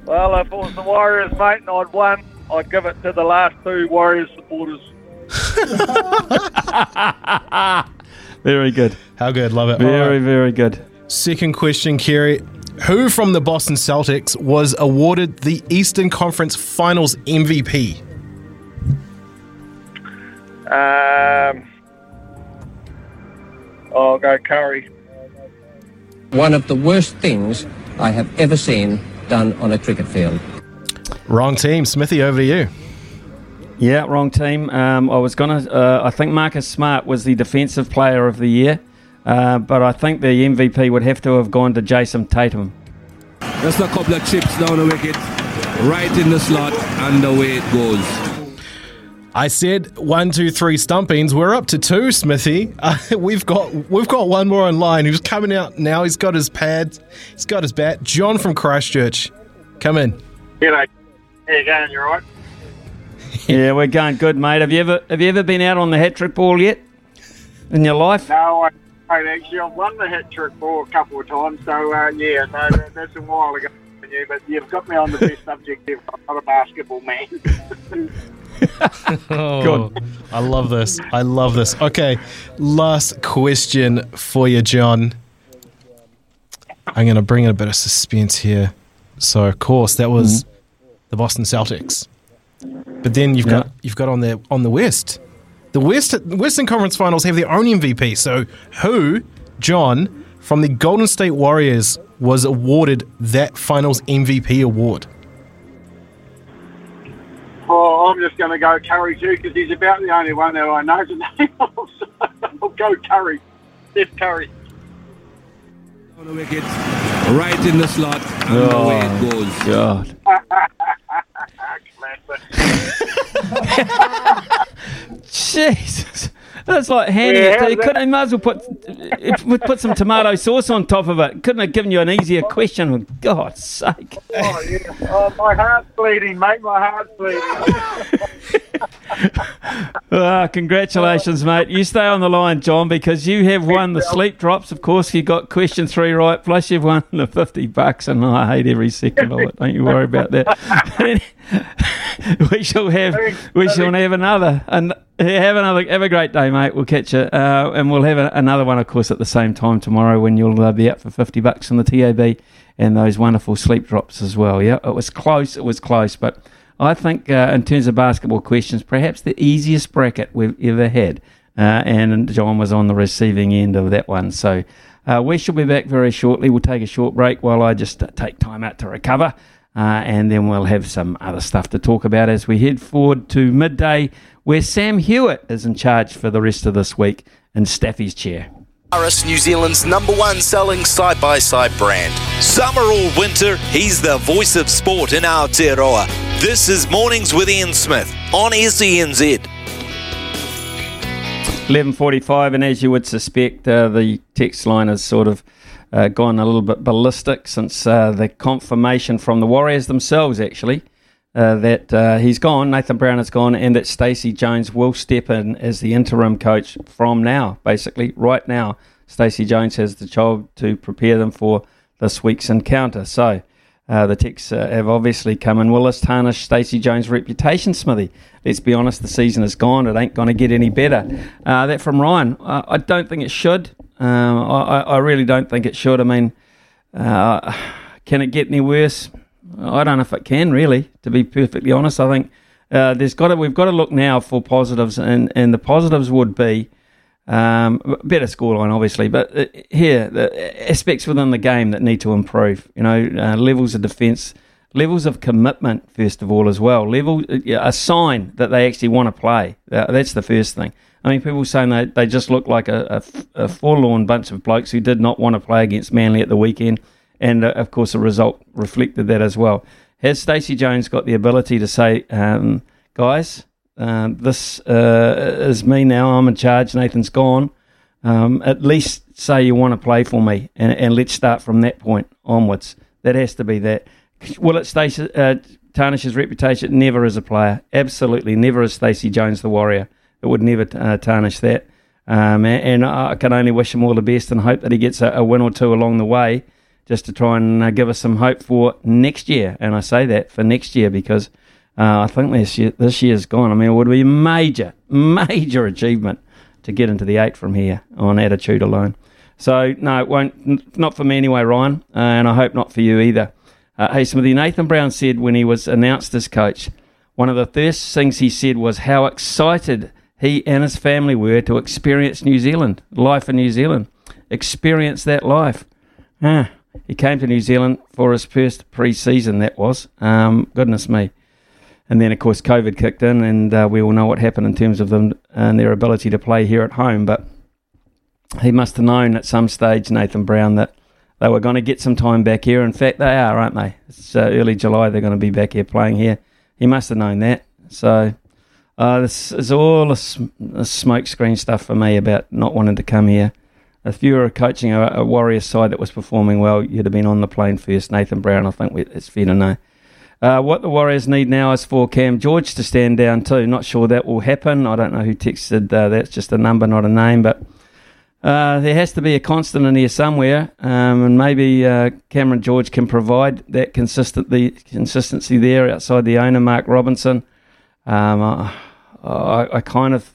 Well, if it was the Warriors, mate, and I'd won, I'd give it to the last two Warriors supporters. [laughs] very good. How good? Love it. Very, right. very good. Second question, Kerry. Who from the Boston Celtics was awarded the Eastern Conference Finals MVP? Um, I'll go Curry. One of the worst things I have ever seen done on a cricket field. Wrong team. Smithy, over to you. Yeah, wrong team. Um, I was going to, uh, I think Marcus Smart was the defensive player of the year, uh, but I think the MVP would have to have gone to Jayson Tatum. Just a couple of chips down the wicket, right in the slot, and away it goes. I said one, two, three stumpings. We're up to two, Smithy. [laughs] Uh, we've got we've got one more online who's coming out now. He's got his pad, he's got his bat. John from Christchurch, come in. G'day. How you going? You're right? [laughs] yeah, we're going good, mate. Have you ever have you ever been out on the hat trick ball yet in your life? No, I, I actually I've won the hat trick ball a couple of times. So uh, yeah, no, that, that's a while ago. You, But you've got me on the best subject. I'm not a basketball man. [laughs] oh, I love this. I love this. Okay, last question for you, John. I'm going to bring in a bit of suspense here. So, of course, that was mm-hmm. the Boston Celtics. But then you've yeah. got you've got on the on the West. The West Western Conference Finals have their own MVP. So, who, John, from the Golden State Warriors, was awarded that Finals MVP award? Oh, I'm just going to go Curry too because he's about the only one that I know the [laughs] name of. So I'll go Curry. Steph Curry. On the wicket, right in the slot, and oh, away it oh, goes. God. [laughs] Jesus. That's like handing yeah, it you. Couldn't, you might as well put, put some tomato sauce on top of it. Couldn't have given you an easier question, for God's sake. Oh, yeah. Oh, my heart's bleeding, mate. My heart's bleeding. [laughs] ah, congratulations, mate. You stay on the line, John, because you have won the sleep drops. Of course, you got question three right, plus you've won the 50 bucks, and I hate every second of it. Don't you worry about that. [laughs] [laughs] we shall have we shall have another and have another have a great day, mate. We'll catch you, uh, and we'll have a, another one, of course, at the same time tomorrow when you'll uh, be up for 50 bucks on the TAB and those wonderful sleep drops as well. Yeah, it was close. It was close, but I think uh, in terms of basketball questions, perhaps the easiest bracket we've ever had. Uh, and John was on the receiving end of that one. So uh, we shall be back very shortly. We'll take a short break while I just take time out to recover. Uh, and then we'll have some other stuff to talk about as we head forward to midday, where Sam Hewitt is in charge for the rest of this week in Staffy's chair. Polaris, New Zealand's number one selling side by side brand. Summer or winter, he's the voice of sport in Aotearoa. This is Mornings with Ian Smith on SENZ. 11.45, and as you would suspect, uh, the text line is sort of uh, gone a little bit ballistic since uh, the confirmation from the Warriors themselves, actually, uh, that uh, he's gone, Nathan Brown is gone, and that Stacey Jones will step in as the interim coach from now, basically, right now. Stacey Jones has the job to prepare them for this week's encounter. So uh, the texts uh, have obviously come in. Will this tarnish Stacey Jones' reputation, Smithy? Let's be honest, the season is gone. It ain't going to get any better. Uh, that from Ryan. I don't think it should. Um, I, I, really don't think it should. I mean, can it get any worse? I don't know if it can really. To be perfectly honest, I think uh, there's got to we've got to look now for positives, and and the positives would be Um, better scoreline, obviously, but uh, here the aspects within the game that need to improve. You know, uh, levels of defence, levels of commitment, first of all, as well. Level a sign that they actually want to play. Uh, that's the first thing. I mean, people saying they, they just look like a, a, a, forlorn bunch of blokes who did not want to play against Manly at the weekend, and uh, of course, the result reflected that as well. Has Stacey Jones got the ability to say, um, guys? Um, this uh, is me now. I'm in charge. Nathan's gone. Um, at least say you want to play for me, and, and, let's start from that point onwards. That has to be that. Will it stay, uh, tarnish his reputation? Never as a player. Absolutely never as Stacey Jones, the Warrior. It would never uh, tarnish that. Um, and, and, I can only wish him all the best and hope that he gets a, a win or two along the way just to try and uh, give us some hope for next year. And I say that for next year because – uh, I think this year this year's gone. I mean, it would be a major, major achievement to get into the eight from here on attitude alone. So no, it won't. Not for me anyway, Ryan, uh, and I hope not for you either. Uh, hey, Smithy, Nathan Brown said when he was announced as coach, one of the first things he said was how excited he and his family were to experience New Zealand, life in New Zealand, experience that life. Ah, he came to New Zealand for his first pre-season. That was, um, goodness me. And then, of course, COVID kicked in, and uh, we all know what happened in terms of them and their ability to play here at home. But he must have known at some stage, Nathan Brown, that they were going to get some time back here. In fact, they are, aren't they? It's uh, early July, they're going to be back here playing here. He must have known that. So uh, this is all a, a smokescreen stuff for me about not wanting to come here. If you were coaching a, a Warriors side that was performing well, you'd have been on the plane first. Nathan Brown, I think we, it's fair to know. Uh, what the Warriors need now is for Cam George to stand down too. Not sure that will happen. I don't know who texted uh, that's just a number, not a name, but uh, there has to be a constant in here somewhere, um, and maybe uh, Cameron George can provide that consistency, consistency there outside the owner, Mark Robinson. Um, I, I, kind of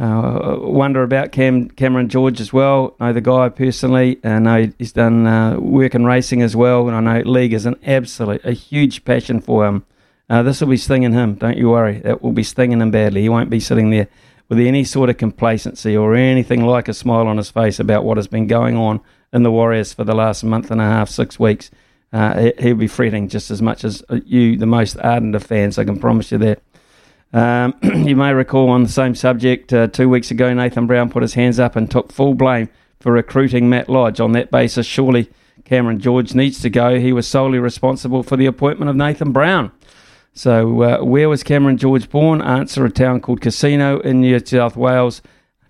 uh, wonder about Cam Cameron George as well. I know the guy personally. I know he's done uh, work in racing as well, and I know league is an absolute a huge passion for him. Uh, this will be stinging him. Don't you worry. That will be stinging him badly. He won't be sitting there with any sort of complacency or anything like a smile on his face about what has been going on in the Warriors for the last month and a half, six weeks. Uh, he'll be fretting just as much as you, the most ardent of fans. I can promise you that. Um, [clears throat] you may recall on the same subject, uh, two weeks ago, Nathan Brown put his hands up and took full blame for recruiting Matt Lodge. On that basis, surely Cameron George needs to go. He was solely responsible for the appointment of Nathan Brown. So, uh, where was Cameron George born? Answer a town called Casino in New South Wales.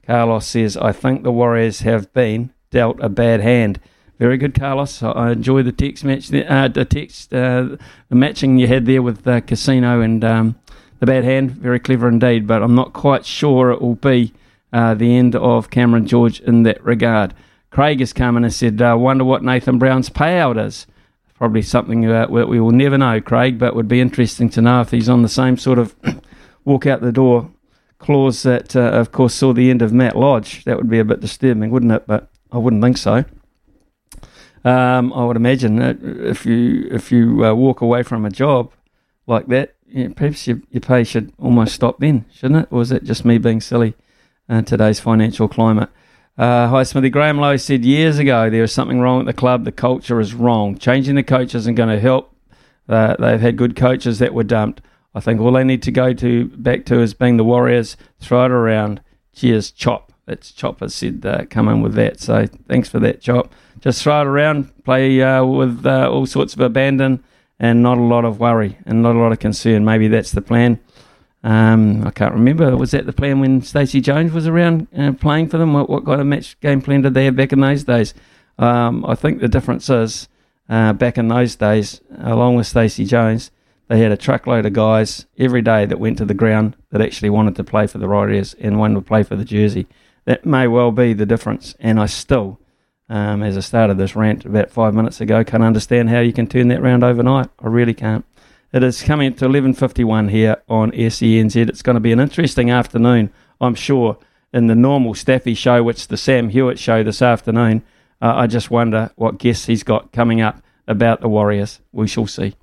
Carlos says, I think the Warriors have been dealt a bad hand. Very good, Carlos. I enjoy the text match, uh, the text, uh, the matching you had there with uh, Casino and um, the bad hand, very clever indeed, but I'm not quite sure it will be uh, the end of Cameron George in that regard. Craig has come in and said, uh, wonder what Nathan Brown's payout is. Probably something uh, that we will never know, Craig, but would be interesting to know if he's on the same sort of [coughs] walk out the door clause that, uh, of course, saw the end of Matt Lodge. That would be a bit disturbing, wouldn't it? But I wouldn't think so. Um, I would imagine that if you if you uh, walk away from a job like that, yeah, perhaps your, your pay should almost stop then, shouldn't it? Or is it just me being silly in today's financial climate? Uh, hi, Smithy. Graham Lowe said years ago there is something wrong at the club. The culture is wrong. Changing the coach isn't going to help. Uh, they've had good coaches that were dumped. I think all they need to go to back to is being the Warriors. Throw it around. Cheers, Chop. That's Chop has said uh, come in with that. So thanks for that, Chop. Just throw it around. Play uh, with uh, all sorts of abandon and not a lot of worry and not a lot of concern. Maybe that's the plan. Um, I can't remember. Was that the plan when Stacey Jones was around uh, playing for them? What, what, kind of match game plan did they have back in those days? Um, I think the difference is uh, back in those days, along with Stacey Jones, they had a truckload of guys every day that went to the ground that actually wanted to play for the Warriors and one would play for the jersey. That may well be the difference, and I still um, as I started this rant about five minutes ago. Can't understand how you can turn that round overnight. I really can't. It is coming to 11.51 here on SENZ. It's going to be an interesting afternoon, I'm sure, in the normal Staffy show, which is the Sam Hewitt show this afternoon. Uh, I just wonder what guests he's got coming up about the Warriors. We shall see.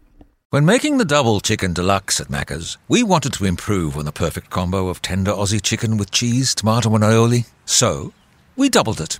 When making the double chicken deluxe at Macca's, we wanted to improve on the perfect combo of tender Aussie chicken with cheese, tomato, and aioli. So, we doubled it.